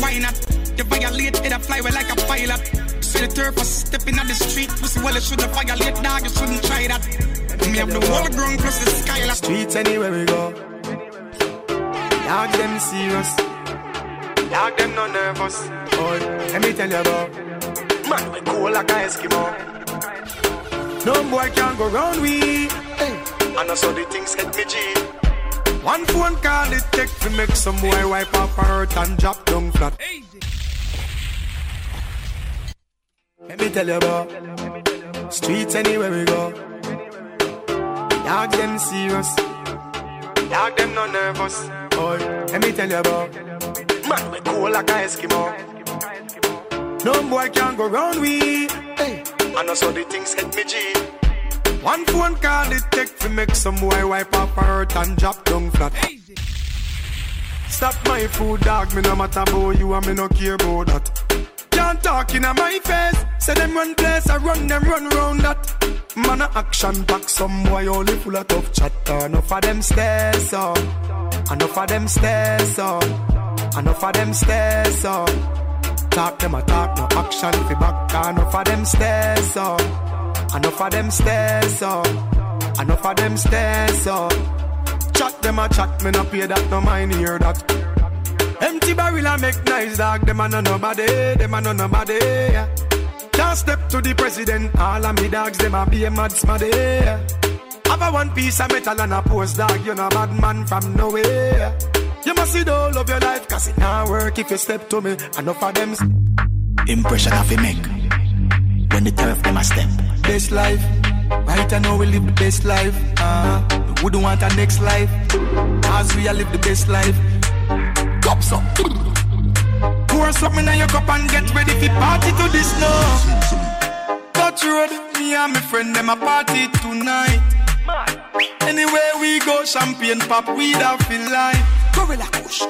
Why not? You violate, it a fly well like a pilot. See the turf was stepping on the street, pussy well, it should have violate, dog, you shouldn't try that. Me have the whole ground plus the skyline. Streets anywhere we go. Dog them serious. Dog them no nervous. Boy, let me tell you about. Man, we cool like a Eskimo. No boy can go round we. And also the things hit me G. One phone call it take to make some boy wipe up her hurt and drop down flat. Let me tell you about streets anywhere we go. Dog them serious. Dog them no nervous. Boy, let me tell you about. Man, we cool like a Eskimo. No boy can go round we. Hey. And also the things hit me G. One phone call it take to make some boy wipe up hurt and drop down flat. Stop my food, dog. Me no matter about you and me no care about that. Can't talk in my face. Say them run place, I run them run round that. Man a action back, some boy only full of tough chatter. Enough of them stairs up, enough of them stairs up, enough of them stairs up. Talk them a talk, no action fi back. Enough of them stairs up, enough of them stairs up, enough of them stairs up. Chat them a chat, me no pay that, no mind hear that. Empty barrel a make nice dog, them a no nobody, them a no nobody. Yeah. Can't step to the president, all of me dogs, them a be a mad smaddy. Have a one piece of metal and a post dog, you know bad man from nowhere. You must see the whole of your life, cause it not work if you step to me. Enough of them. Impression of a make the turf them a step. Best life, right I know we live the best life. Uh, we wouldn't want a next life, cause we a live the best life. Cups up. Pour something in your cup and get ready for party to this now. Touch road, me and my friend them a party tonight. Anywhere we go, champagne pop, we don't feel like Gorilla Kush.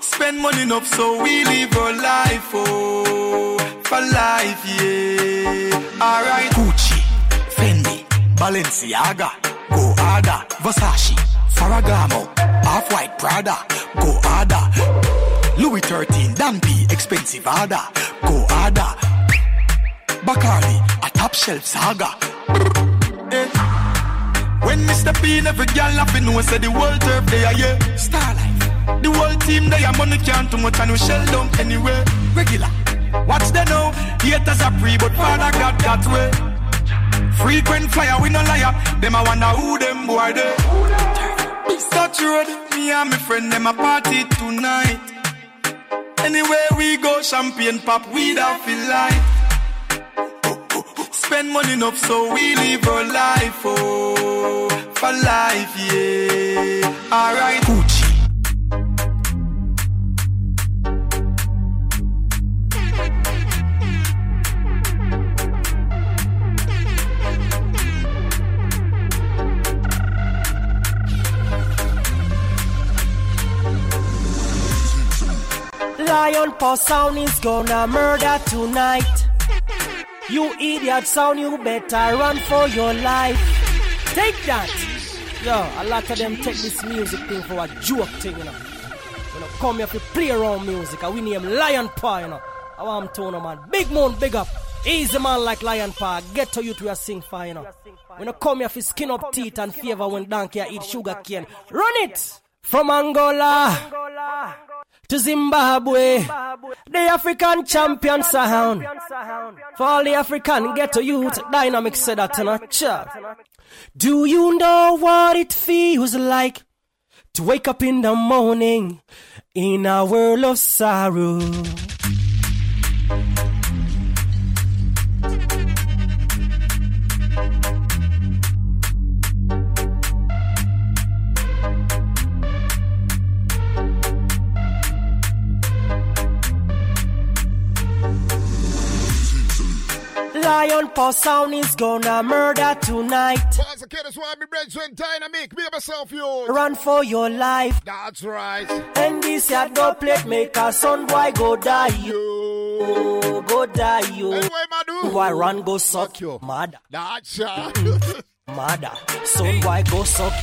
Spend money enough so we live our life, oh, for life, yeah. Alright. Gucci, Fendi, Balenciaga, Go Ada, Versace, Ferragamo, Half White Prada, Go Ada, Louis 13, Dan P, expensive Ada, Go Ada, Bacardi, a top shelf saga. Eh. When Mr. P every girl laughing, know say the world turf they are yeah. Starlife, the whole team they are money can't too much and we shell down anyway. Regular, watch they know haters are free, but Father God that way. Frequent flyer, we no liar. Them I wonder who them boy they. Touch road, me and my friend them a party tonight. Anywhere we go, champagne pop, we don't feel like. Spend money enough so we live our life, oh, for life, yeah. Alright. Gucci. Lion Paw sound is gonna murder tonight. You idiot sound, you better run for your life. Take that. Yo, a lot of them take this music thing for a joke thing, you know. You know, come here to play around music. We name Lion Paw, you know. I want to know, man. Big moon, big up. Easy man like Lion Paw. Get to you to your sing fire, you know. We don't come here for skin up teeth and fever when donkey eat sugar cane. Run it! From Angola. To Zimbabwe, the African champion sound. For all the African ghetto youth, dynamic said that in a chat. Do you know what it feels like to wake up in the morning in a world of sorrow? Lion Paw Sound is gonna murder tonight. Pause the kid, why me dynamic. Me myself, you. Run for your life. That's right. And this ya go plate make a son boy go die. Yo, go die yo. Anyway, Madu. Why run go suck your mother? That's right. Mother. Son boy go suck.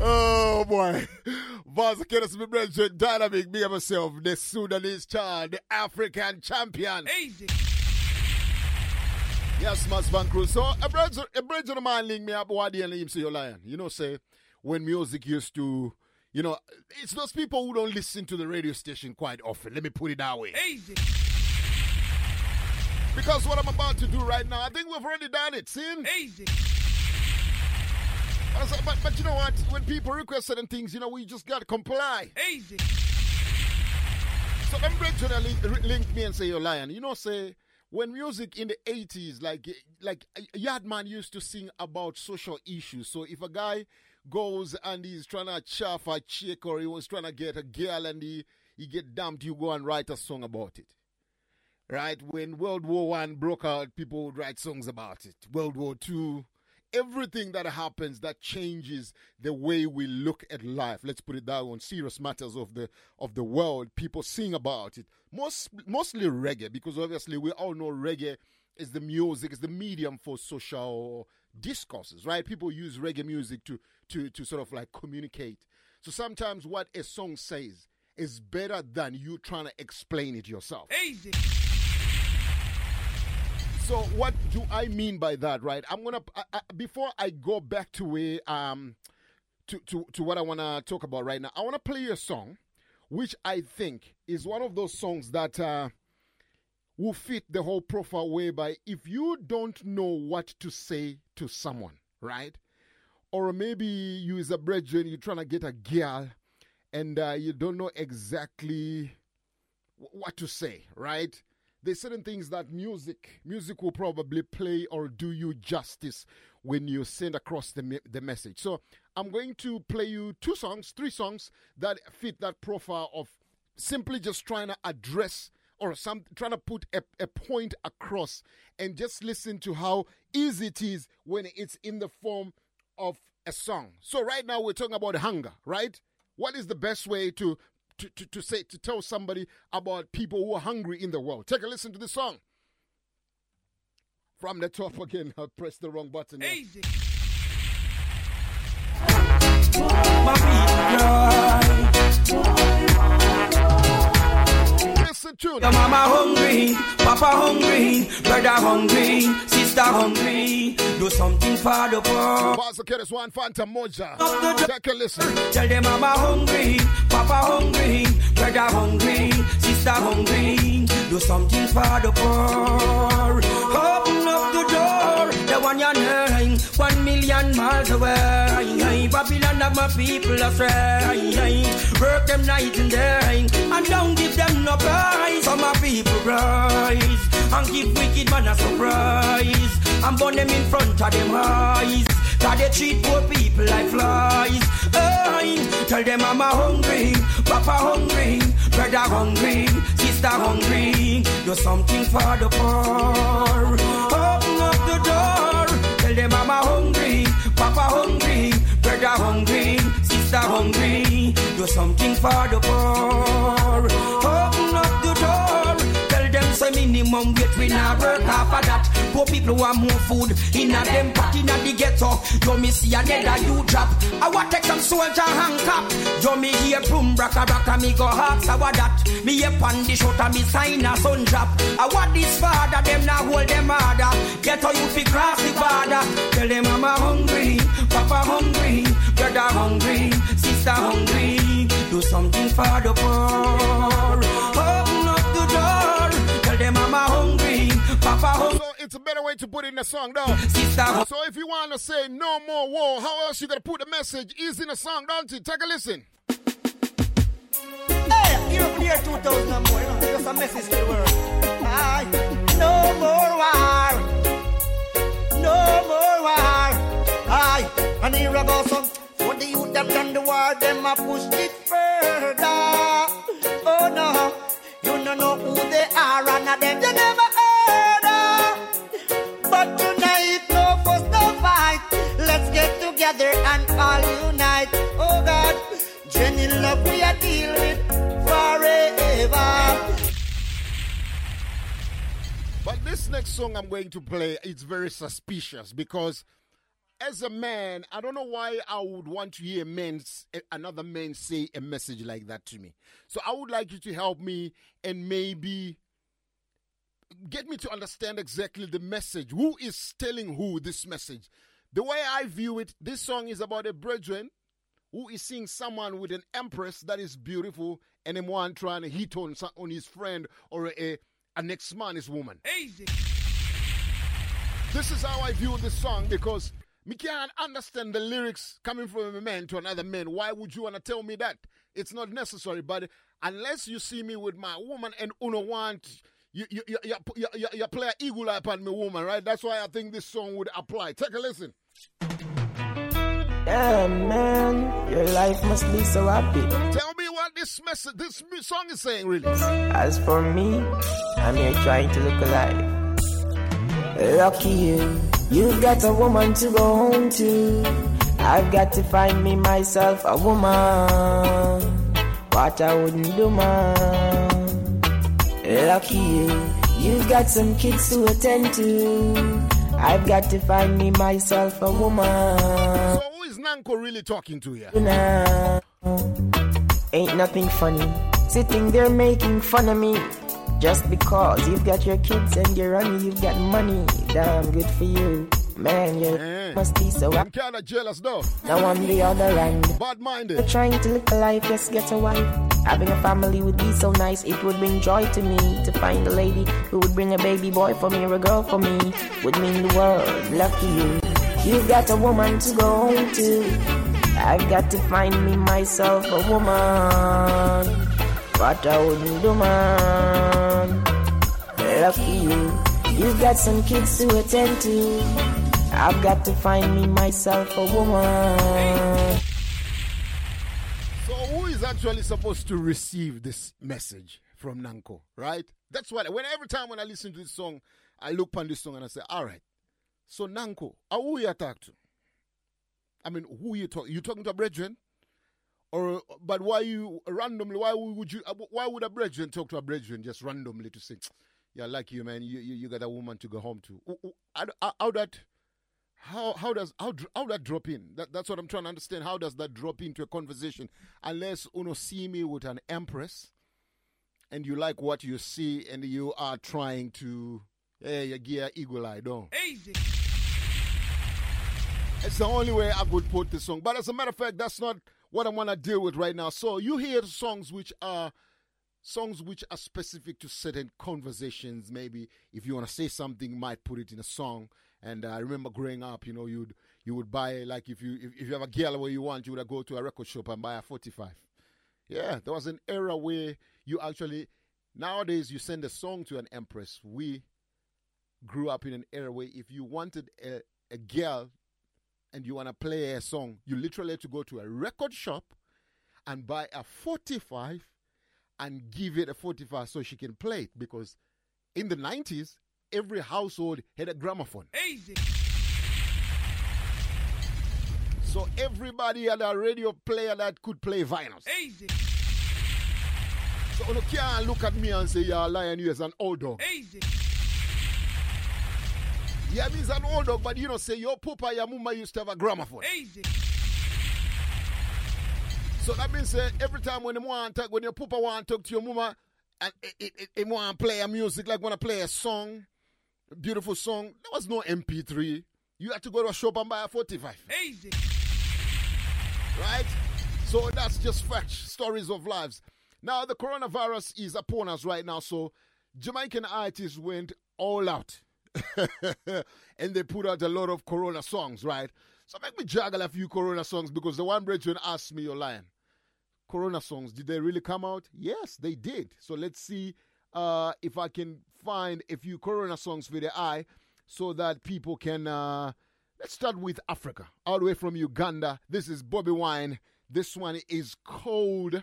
Oh boy. Vaza Kenneth, my brethren, dynamic, me and myself, the Sudanese child, the African champion. Easy. Yes, Mas Van Cruz. So, a brethren, a brethren of mine link me up, why the him say you're lying. You know, say, when music used to, you know, it's those people who don't listen to the radio station quite often. Let me put it that way. Easy. Because what I'm about to do right now, I think we've already done it. See? Easy. Like, But, but you know what? When people request certain things, you know, we just got to comply. Easy. So them brethren link, link me and say you're lying. You know, say when music in the 80s, like like Yardman used to sing about social issues. So if a guy goes and he's trying to chaff a chick or he was trying to get a girl and he, he get dumped, you go and write a song about it. Right? When World War One broke out, people would write songs about it. World War Two, everything that happens that changes the way we look at life. Let's put it that way on serious matters of the of the world people sing about it. Most mostly reggae because obviously we all know reggae is the music is the medium for social discourses right? People use reggae music to to to sort of like communicate. So sometimes what a song says is better than you trying to explain it yourself. Easy. So what do I mean by that, right? I'm gonna I, I, before I go back to where um to to to what I wanna talk about right now. I wanna play a song, which I think is one of those songs that uh, will fit the whole profile. Whereby if you don't know what to say to someone, right, or maybe you as a brethren you're trying to get a girl, and uh, you don't know exactly what to say, right? There's certain things that music music will probably play or do you justice when you send across the, the message. So i'm going to play you two songs three songs that fit that profile of simply just trying to address or some trying to put a, a point across and just listen to how easy it is when it's in the form of a song. So right now we're talking about hunger right? What is the best way to to, to, to say to tell somebody about people who are hungry in the world. Take a listen to the song. From the top again, I pressed the wrong button. Easy. Listen to Your mama hungry, papa hungry, brother hungry, sister hungry. Do something for the poor. Pause the one Fantan Mojah. Take a listen. Tell them mama hungry, papa hungry, brother hungry, sister hungry. Do something for the poor. Open up the door, the one name, one million miles away. Babylon of my people astray. Work them night and day, and don't give them no prize. For my people rise, and give wicked man a surprise. And burn them in front of them eyes. Cause they treat poor people like flies. Hey, tell them I'm a hungry, papa hungry, brother hungry, sister hungry. Do something for the poor. Open up the door. Tell them I'm a hungry, papa hungry, brother hungry, sister hungry. Do something for the poor. Minimum wage we not work half of that. Poor people want more food in a them pot in a the ghetto. Yo me see another you drop. I want take some soldier hand cap. Yo me hear boom braka braka me go ask how that. Me hear pan the shot me sign a sun drop. I want this father them now hold them harder. Ghetto you fi cross the border. Tell them I'm a hungry, papa hungry, brother hungry, sister hungry. Do something for the poor. It's a better way to put it in a song, though. So if you want to say no more war, how else you gonna put the message? Is in a song, don't you? Take a listen. Hey, Europe year 2000 and more, you know, just a message to the world. Aye, no more war. No more war. Aye, and here about some for the youth that done the war, them a push it further. Next song I'm going to play, it's very suspicious because as a man, I don't know why I would want to hear men, another man say a message like that to me. So I would like you to help me and maybe get me to understand exactly the message. Who is telling who this message? The way I view it, this song is about a brethren who is seeing someone with an empress that is beautiful and then one trying to hit on, on his friend or a, a next man is woman. Easy. This is how I view this song because me can't understand the lyrics coming from a man to another man. Why would you want to tell me that? It's not necessary. But unless you see me with my woman and uno want you you you, you, you, you, you play an eagle eye upon me woman, right? That's why I think this song would apply. Take a listen. Yeah, man, your life must be so happy. Tell me what this message, this song is saying, really. As for me, I'm here trying to look alive. Lucky you, you've got a woman to go home to. I've got to find me myself a woman. What I wouldn't do, man. Lucky you, you've got some kids to attend to. I've got to find me myself a woman. So who is Nanko really talking to here? Now, ain't nothing funny. Sitting there making fun of me. Just because you've got your kids and you're on you've got money. Damn good for you. Man, you must be so I'm kinda jealous though. Now on the other end, bad minded. You're trying to live a life, just get a wife. Having a family would be so nice, it would bring joy to me. To find a lady who would bring a baby boy for me or a girl for me would mean the world. Lucky you. You've got a woman to go home to. I've got to find me myself a woman. But I wouldn't do man. Lucky you. You've got some kids to attend to. I've got to find me myself a woman. So who is actually supposed to receive this message from Nanko, right? That's what when every time when I listen to this song, I look on this song and I say, all right. So Nanko, who you talk to? I mean, who you talk? You talking to a brethren? Or but why you randomly? Why would you? Why would a brethren talk to a brethren just randomly to say, "Yeah, like you, man. You you, you got a woman to go home to." How, that? How how does how how that drop in? That, that's what I'm trying to understand. How does that drop into a conversation? Unless uno see me with an empress, and you like what you see, and you are trying to, hey, gear eagle eye down. Easy. It's the only way I could put the song. But as a matter of fact, that's not what I want to deal with right now. So you hear songs which are songs which are specific to certain conversations. Maybe if you want to say something, you might put it in a song. And uh, I remember growing up, you know, you'd you would buy like if you if, if you have a girl where you want, you would go to a record shop and buy a 45. Yeah, there was an era where you actually nowadays you send a song to an empress. We grew up in an era where if you wanted a, a girl and you want to play a song, you literally have to go to a record shop and buy a 45 and give it a 45 so she can play it because in the 90s, every household had a gramophone. Easy. So everybody had a radio player that could play vinyls. Easy. So you can't look at me and say you're lying you as an old dog. Easy. Yeah, means an old dog, but you know, say your papa, your mama used to have a gramophone. Easy. So that means uh, every time when you want to, when your papa want to talk to your mama, and it, it, it, it want to play a music, like want to play a song, a beautiful song, there was no MP3. You had to go to a shop and buy a 45. Easy. Right? So that's just facts, stories of lives. Now the coronavirus is upon us right now, so Jamaican artists went all out. and they put out a lot of Corona songs, right? So make me juggle a few Corona songs because the one brethren asked me, you're lying. Corona songs, did they really come out? Yes, they did. So let's see uh, if I can find a few Corona songs for the eye so that people can. Uh, let's start with Africa, all the way from Uganda. This is Bobi Wine. This one is cold.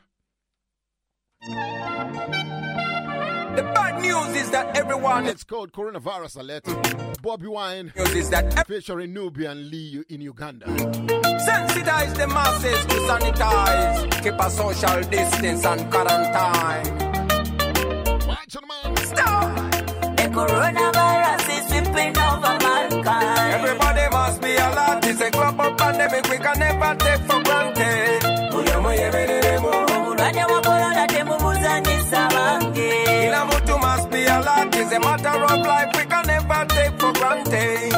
The bad news is that everyone. It's called coronavirus alert. Bobi Wine. News is that featuring Nubian Li in Uganda. Sensitize the masses to sanitize. Keep a social distance and quarantine. Stop. The coronavirus is sweeping over mankind. Everybody must be alert. It's a global pandemic we can never take for granted. Omulwadde wa corona temumuzanyisa bange. Kila mtu must be alert. It's a matter of life we can never take for granted.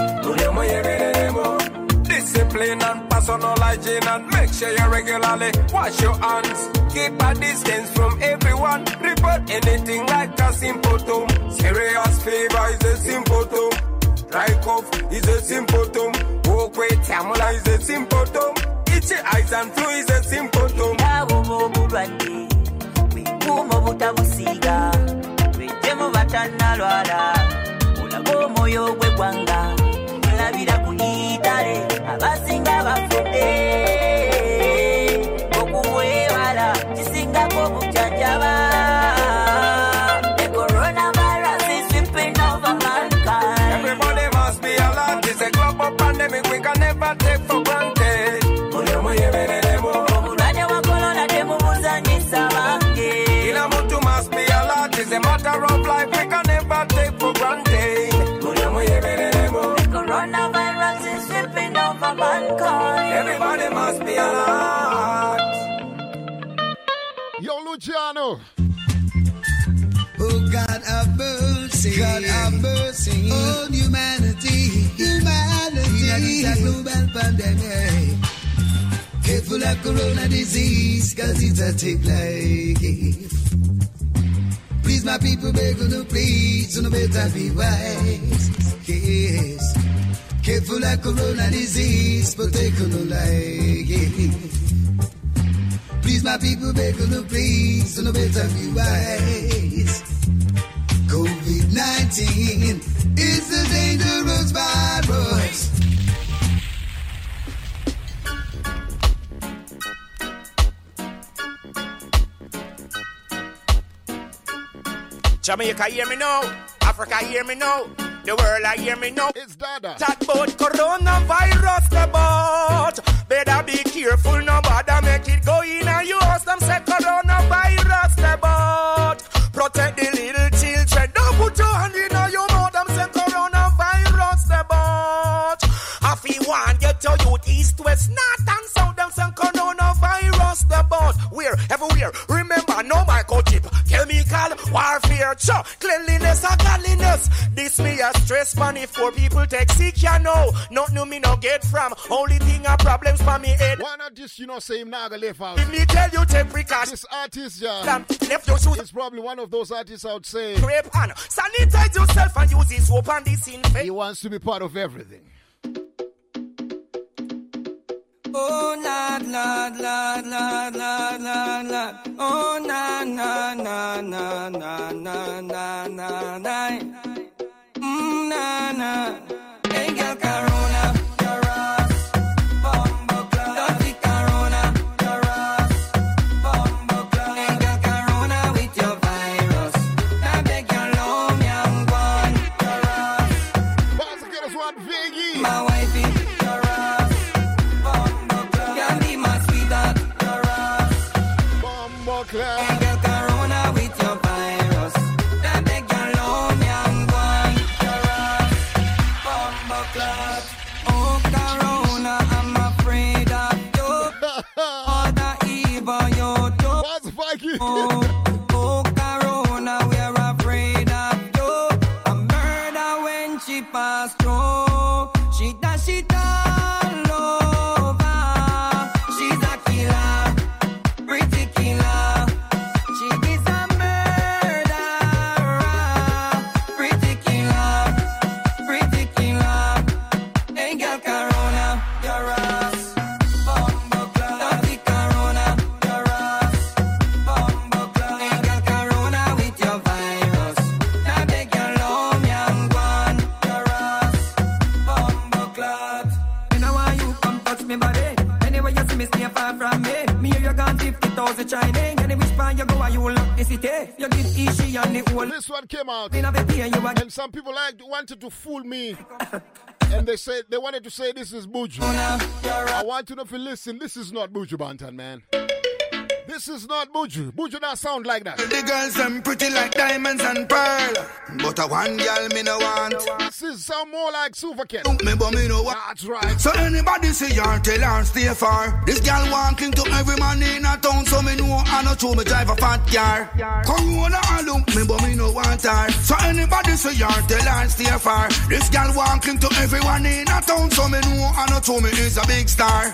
Discipline and personal hygiene and make sure you regularly wash your hands. Keep a distance from everyone. Report anything like a symptom. Serious fever is a symptom. Dry cough is a symptom. Walk with tamula is a symptom. She eyes and two is a simple to Nawo mubulwane Wikumo butabusiga Wejemu batanalwala Ulago moyo gwe gwanga. Mulabira ku itale Abasi mankind. Everybody must be alert. Yo, Luciano. Oh God have mercy, God have mercy on humanity, humanity. In a global pandemic, careful of corona disease, cause it's a tick like Please, my people, beg you to please, so no better be wise. Yes, careful of corona disease, but they couldn't lie. Please, my people, beg you to please, so no better be wise. COVID 19 is a dangerous virus. Jamaica hear me now, Africa hear me now, the world I hear me now. It's Dada. Talk about coronavirus the boat. Better be careful, no from. Only thing a problems for me head. Why not just, you know, say him naga left out? Let me tell you, take precautions. This artist, yeah. Damn, left your shoes. It's probably one of those artists I would say. Crepe and sanitize yourself and use this soap and disinfect. He wants to be part of everything. Oh, Lord, Lord, Lord, Lord, Lord, Lord, Lord. Oh, na, na, na, na, na, na, na, na, na. Mm, na, na. Hey, girl, Corona, and the whole. This one came out. Me never pay you And some people like wanted to fool me. and they said they wanted to say this is Buju. I want you to know if you listen, this is not Buju Banton, man. This is not Buju. Buju not sound like that. The girls them pretty like diamonds and pearl, but a one girl me no want. This is sound more like Suvaket. Me but me no want. That's right. So anybody see her, tell her stay far. This girl want cling to every man in a town, so me know I know true me drive a fat car. Corona alone, me but me no want her. So anybody see her, tell her stay far. This girl want cling to everyone in a town, so me know I know true me is a big star.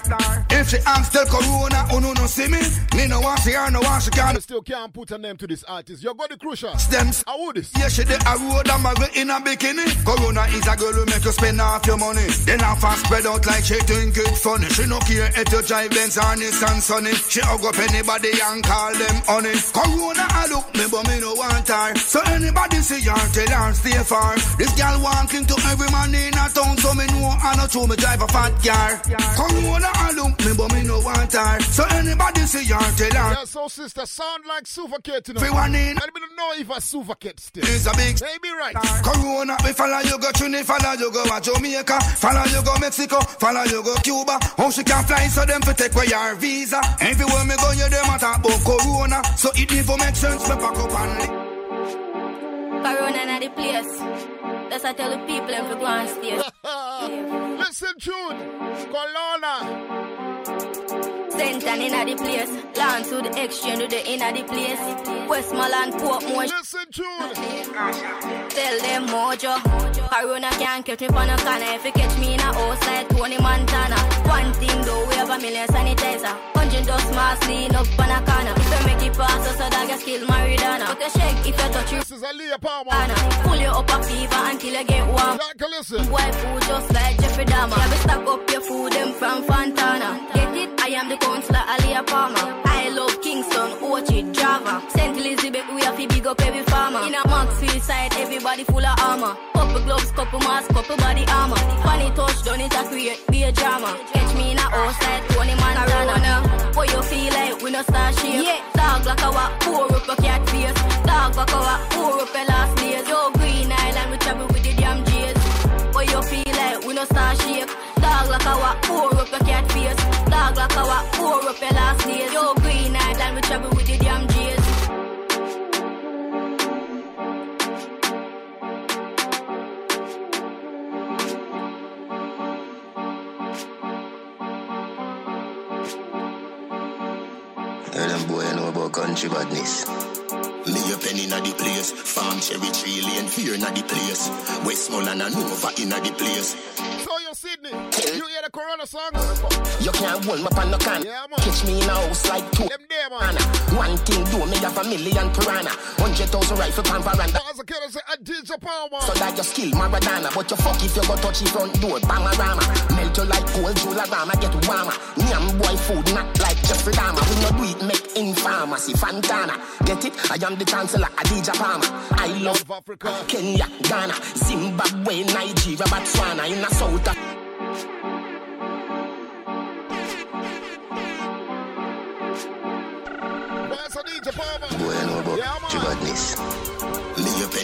If she asks tell Corona, oh no no see me, me no want see her, no want she can. I still can't put a name to this artist. You got the crucial. Stems. How would this? Yeah, she the a road and my in a bikini. Corona is a girl who make you spend half your money. Then I fast spread out like she think it funny. She no care if you drive Benz or Nissan Sunny. She hug up anybody and call them honey. Corona I look me but me no want her. So anybody see her, tell her stay far. This girl walking to every man in a town, so me know I know true me drive a fat car. Corona I look me but me no want her. So anybody see her, tell her. Yeah, so sister, sound like Suvaket, you know. Everyone in. Let me know if a Suvaket still. It's a big Maybe right. Corona, we follow you go Trinidad, follow you go a Jamaica, follow you go Mexico, follow you go Cuba. How she can fly so them for take away your visa. Everywhere me go, you them a talk about Corona. So it need to make sense, me pack up and lick. Corona na the place. That's I tell the people if we go and stay. Listen, Jude. Corona. Sentan inna the place. Land to the exchange to the inna the place. Westmoreland, Portmore. Listen, Jude. Tell them mojo. Corona can't catch me on a corner. If you catch me in a house like Tony Montana. One thing though, we have a million sanitizer. Hundred dust mask lean up on a corner. If you make it pass so that you still Maradona. But you shake if you touch you. This is Adidja Palmer. Pull you up a fever until you get warm. Like, listen. Boy food just like Jeffrey Dahmer. Yeah, we stack up your food them from Fontana. Get it? I am the counselor Adidja Palmer. I love Kingston, Orchard, Java. St. Elizabeth, we have to big up every farmer. In a Maxfield side, everybody full of armor. Couple gloves, couple masks, couple body armor. Funny touch, done it a create, be a drama. Catch me in a house like Tony Montana. What you feel like, we no start shake. Yeah. Dog like a walk, pour up a cat face. Dog like a walk, pour up a last days. Yo, Green Island, we travel with the damn J's. What you feel like, we no start shake. Dog like a walk, pour up a cat face. Dog like a walk, pour up a last days. Yo, Green Island, we travel with the damn J's. Tell them boy I know about country badness. Me a penny inna the place, farm cherry tree lane, fear inna the place. Westmoreland and Nova inna the place. So you Sydney, you hear the Corona song? You can't hold me pan no can. Yeah, man. Catch me in a house like two. Them there, man. One thing do me have a million piranha. Hundred thousand rifle pan veranda. As a kid, I say, I did your power. So that you skill Maradona, but you fuck if you go touch the front door, Bamarama. Melt you like gold, Jularama, get warmer. Nyam boy food, not like Jeffrey Dahmer. We no do it, make in pharmacy, Fantana. Get it? I am the chancellor, Adidja Palmer. I love Africa, Kenya, Ghana, Zimbabwe, Nigeria, Botswana, in a South Africa. Boy, I know about Yeah.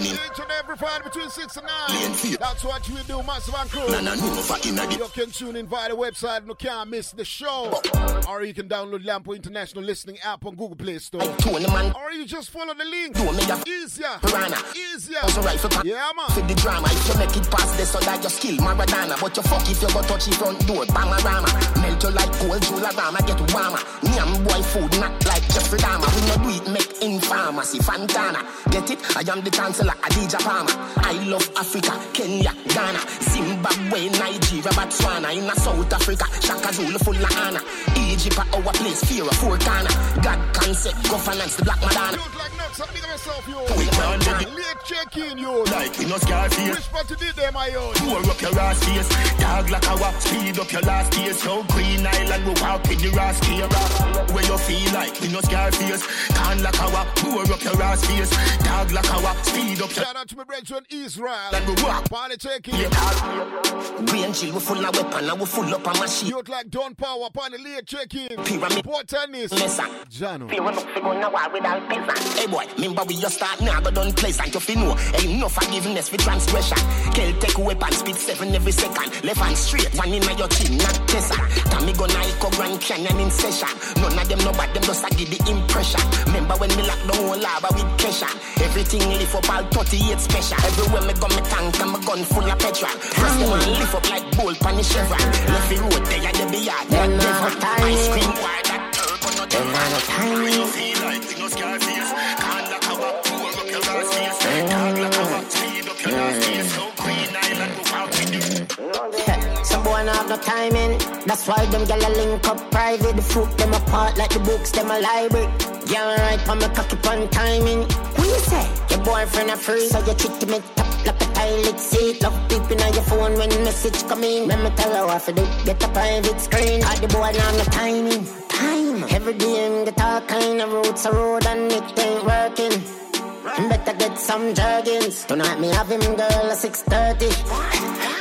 Me a penny. Each and every Friday between 6 and 9. That's what we do, Massive and Crew. Na na Nova inna the You can tune in via the website and you can't miss the show. Oh. Or you can download Lion Paw International Listening app on Google Play Store. Or you just follow the link. Do me a Easier. piranha. Easier. Also rifle pan. Yeah, man. For the drama, if you make it past this, so that you skill Maradona. But you fuck if you go touch the front door, Bamarama. Melt you like gold, Jularama, get warmer. Nyam boy food, not like Jeffrey Dahmer. We no do it, make in pharmacy, Fantana. Get it? I am the chancellor, Adidja Palmer. I love Africa, Kenya, Ghana, Zimbabwe, Nigeria, Botswana. In South Africa, Shaka Zulu full of honor. Egypt, our place, fear of corner. God concept, governance, the black Madonna. Big up yourself, yo. Late. Like you know Scarface. Which part you did there, my yo? Pour up your ass face. Dog like a walk, speed up your last days. So Queen Island, we walk with the ass here. Where you feel like you know Scarface. Can like a walk, pour up your ass face. Dog like a walk, speed up your... Shout out to my brethren Israel. And we walk. Party check-in. Green chill, we full of weapon, and we full up a machine. Youth like Don Power, party late check-in. Pyramid. Port tennis. Listen. Jano. Fear enough to go now war with all peasant. Hey boy, remember we just start now, go done pleasant. You feel know, ain't no forgiveness for transgression. Kill take weapon, speed seven every second. Left hand straight, one in my your chin, not tessa. Tommy go Nike Grand Canyon in session. None of them know but them just a give the impression. Remember when me lock down whole lava with Kesha. Everything lift up all 38 special. Everywhere me go me tank and my gun full of petrol. First them one lift up like bull pan the chevron. Left the road there and the yard. That never Ice cream wire that turbo no different. Where you feel like you know Scarface. You. Not have no timing. That's why them gyal link up private. The fruit them apart like the books them a library. Gyal right on my cocky pon timing. Who you say? Your boyfriend a free, so you treat it top like a toilet seat. Love peeping on your phone when message come in. Let me tell her what to do. Get a private screen. All the boy have no timing. Time. Every day him get all kind of routes a road and it ain't working. Him better get some jerkins. Tonight me have him girl at 6.30.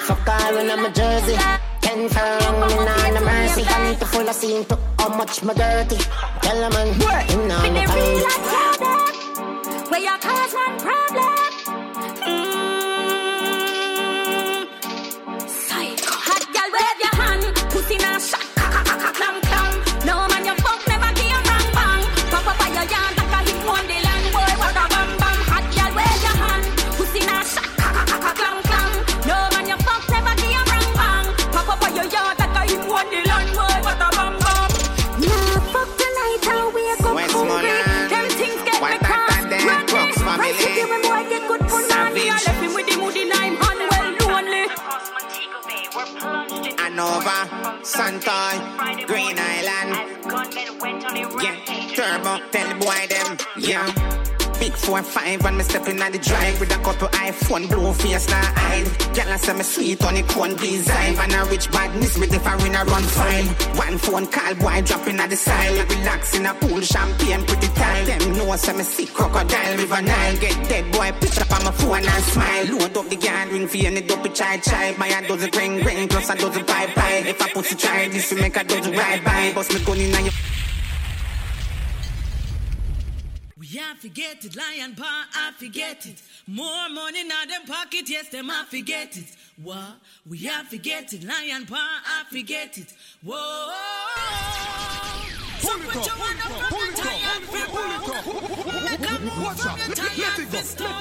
Fuck all I'm a jersey. Furlong, me nah no mercy. Hand to full of scene to how much my dirty. Tell a man, him nah no time. Where your cause one problem. Mm. Anova, Santoy, Green Island. Yeah, Turbo, tell the boy them. Yeah. Big four five and me stepping on the drive with a couple iPhone blue face now hide. Girl I say me sweet on the cone design and a rich badness me if I win a run fine. One phone call boy dropping at the side. Relax in a pool champagne pretty time. Them know say me sick crocodile river Nile. Get dead boy pitch up on my phone and smile. Load up the yard ring for any dopey chai chai. Buy a dozen ring ring plus a dozen pie pie. If I put to try this to make a dozen ride by. Bust me gun in on your We I forget it, lion paw, I forget it. More money in them pocket, yes, them I forget it. What? We I forget it, lion paw, I forget it. Whoa. So put your hand up from your tired fist. Come on from your tired fist up.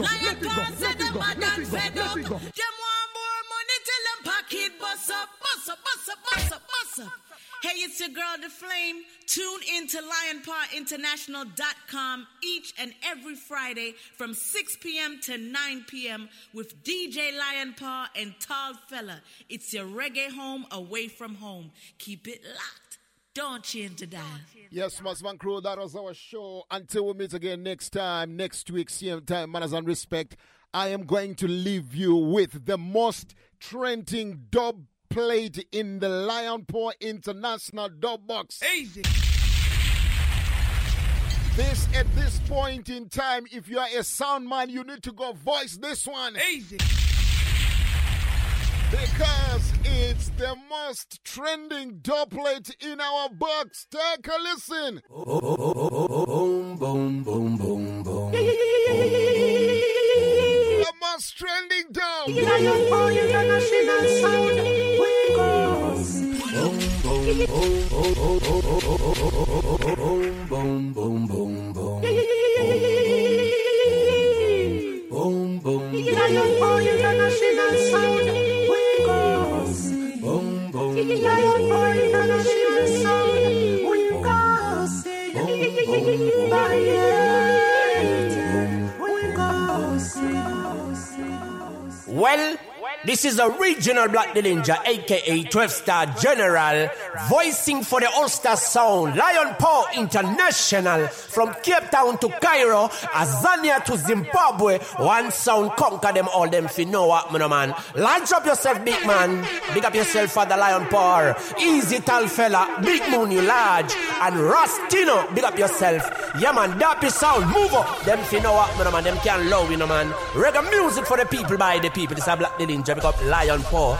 Lion paw said them mad and fed up. Them want more money till them pocket bust up, bust up, bust up, bust up, bust up. Hey, it's your girl, The Flame. Tune in to lionpawinternational.com each and every Friday from 6 p.m. to 9 p.m. with DJ Lionpaw and Tall Fella. It's your reggae home away from home. Keep it locked. Don't change the dial. Yes, Massman Crew, that was our show. Until we meet again next time, next week, same time, manners and respect, I am going to leave you with the most trending dub played in the Lion Paw International dub box. Easy. This at this point in time, if you are a sound man, you need to go voice this one. Easy. Because it's the most trending dub plate in our box. Take a listen. Boom, boom, boom, boom, boom. The most trending dub. Lion Paw International Sound. Well, This is a regional Black Ninja, aka 12 Star General, voicing for the Ulster Sound, Lion Paw International, from Cape Town to Cairo, Azania to Zimbabwe. One sound conquer them all, them fi know what, man, oh man. Launch up yourself, big man. Big up yourself for the Lion Paw. Easy tall fella, big moon you large. And Rastino, big up yourself. Yeah, man, dappy sound, move up. Them fi know what, man, oh man. Them can't love, you know, man. Reggae music for the people, by the people. This is a Black Big up Lion Paw.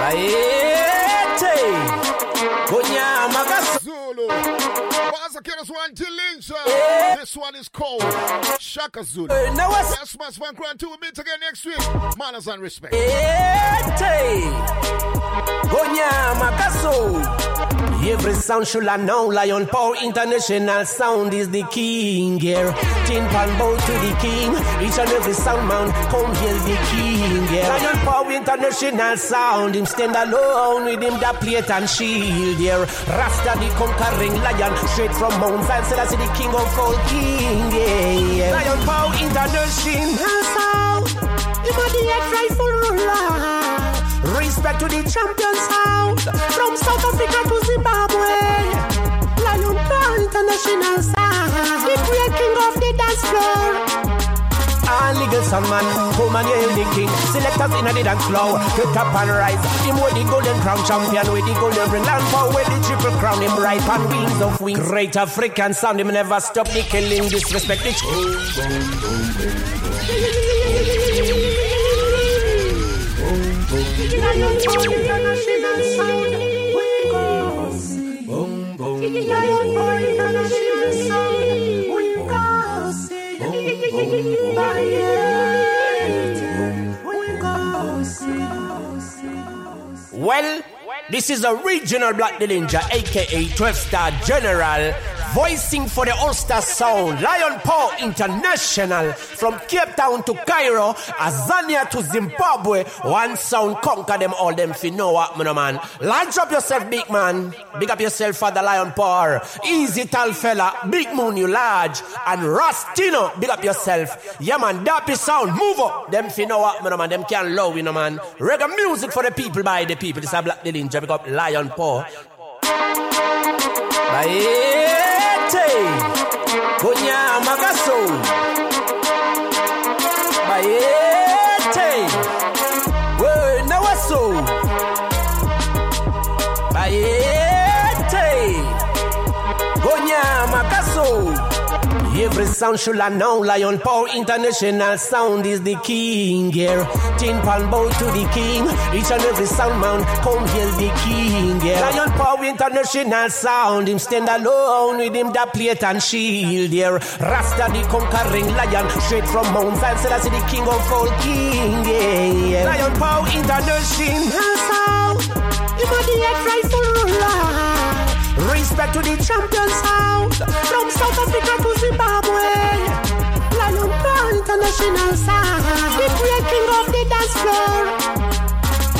Baete. Kunyama Zulu. Once again, this one Dilinja. This one is called Shaka Zulu. now Yes, Mas Van Kran, two. We'll meet again next week. Manners and respect. Ete. Kunyama kaso. Every sound should I know. Lion Paw International sound is the king here. Tin pan bow to the king. Each and every sound man come hear the king here. Lion Paw International sound. Him stand alone with him that plate and shield here. Rasta the conquering lion. Straight from Mount Zion. Say that's the king of all king. Yeah. Lion Paw International sound. Him a the rightful ruler. Respect to the champion sound From South Africa to Zimbabwe Lion Paw International sound The great king of the dance floor all legal sound man, come and hail the king. Selectors in the dance floor, get up and rise. Him with the golden crown champion, with the golden ring land power, with the triple crown. Him ripe on wings of wings. Great African sound, him never stop the killing, disrespect the Well, this is a regional Black Ninja, aka 12 Star General, voicing for the Ulster Sound, Lion Paw International, from Cape Town to Cairo, Azania to Zimbabwe. One sound conquer them all, them fi know what, man. Launch up yourself, big man. Big up yourself for the Lion Paw. Easy tall fella, big moon you large. And Rastino, big up yourself. Yeah, man, dappy sound, move up. Them fi know what, man. Them can't love, you know, man. Reggae music for the people, by the people. This is a Black Ninja, big up Lion Paw. Baete. Kunyama kaso Baete Every sound should I know. Lion Paw International sound is the king here. Tin pan bow to the king. Each and every sound man come hear the king here. Lion Paw International sound Him stand alone with him that plate and shield here. Rasta the conquering lion Straight from Mount Zion Selassie the king of all king yeah. Lion Paw International sound Him a the rightful ruler Respect to the champion sound From South Africa to Zimbabwe. Lion Paw International sound The great king of the dance floor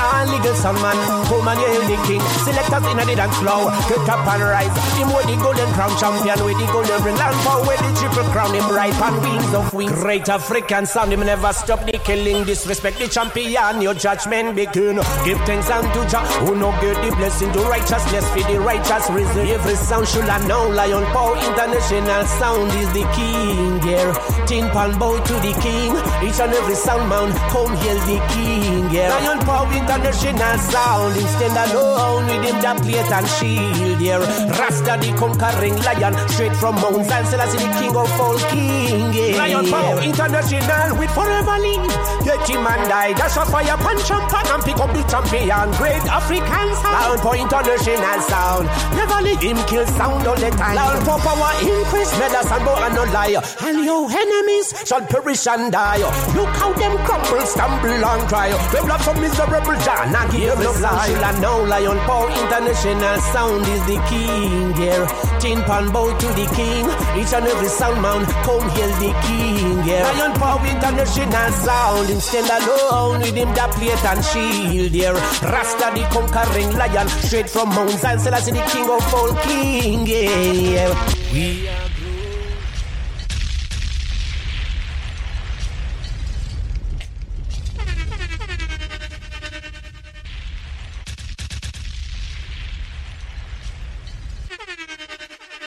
all legal sound man, come and hail the king. Selectors in the dance floor, get up and rise. Him with the golden crown champion, with the golden ring land power, with the triple crown. Him ripe and wings of wings. Great African sound, him never stop the killing. Disrespect the champion, your judgment begin. Give thanks unto Jah, who no get the blessing to righteousness for the righteous reason. Every sound should I know. Lion Paw International sound is the king here. Tin pan bow to the king. Each and every sound man, come hail the king here. Lion Paw International sound, him stand alone with him that plate and shield here. Rasta the conquering lion, straight from Mount Zion, Selassie the king of all king. Yeah. Lion Paw International with forever live. Get him and die, dash a fire, punch and pan and pick up the champion. Great African sound. Lion Paw International sound. Never let him kill sound all the time. Lion Paw power increase, and bow and no lie. And your enemies shall perish and die. Look how them crumble, stumble and cry. Them love some miserable John, I give no lie. I know Lion Paw International sound is the king here. Tin pan bow to the king. Each and every sound man come hear the king here. Lion Paw International sound. Him stand alone with him that plate and shield here. Rasta the conquering lion, straight from Mount Zion, Selassie the king of all king. Yeah. We are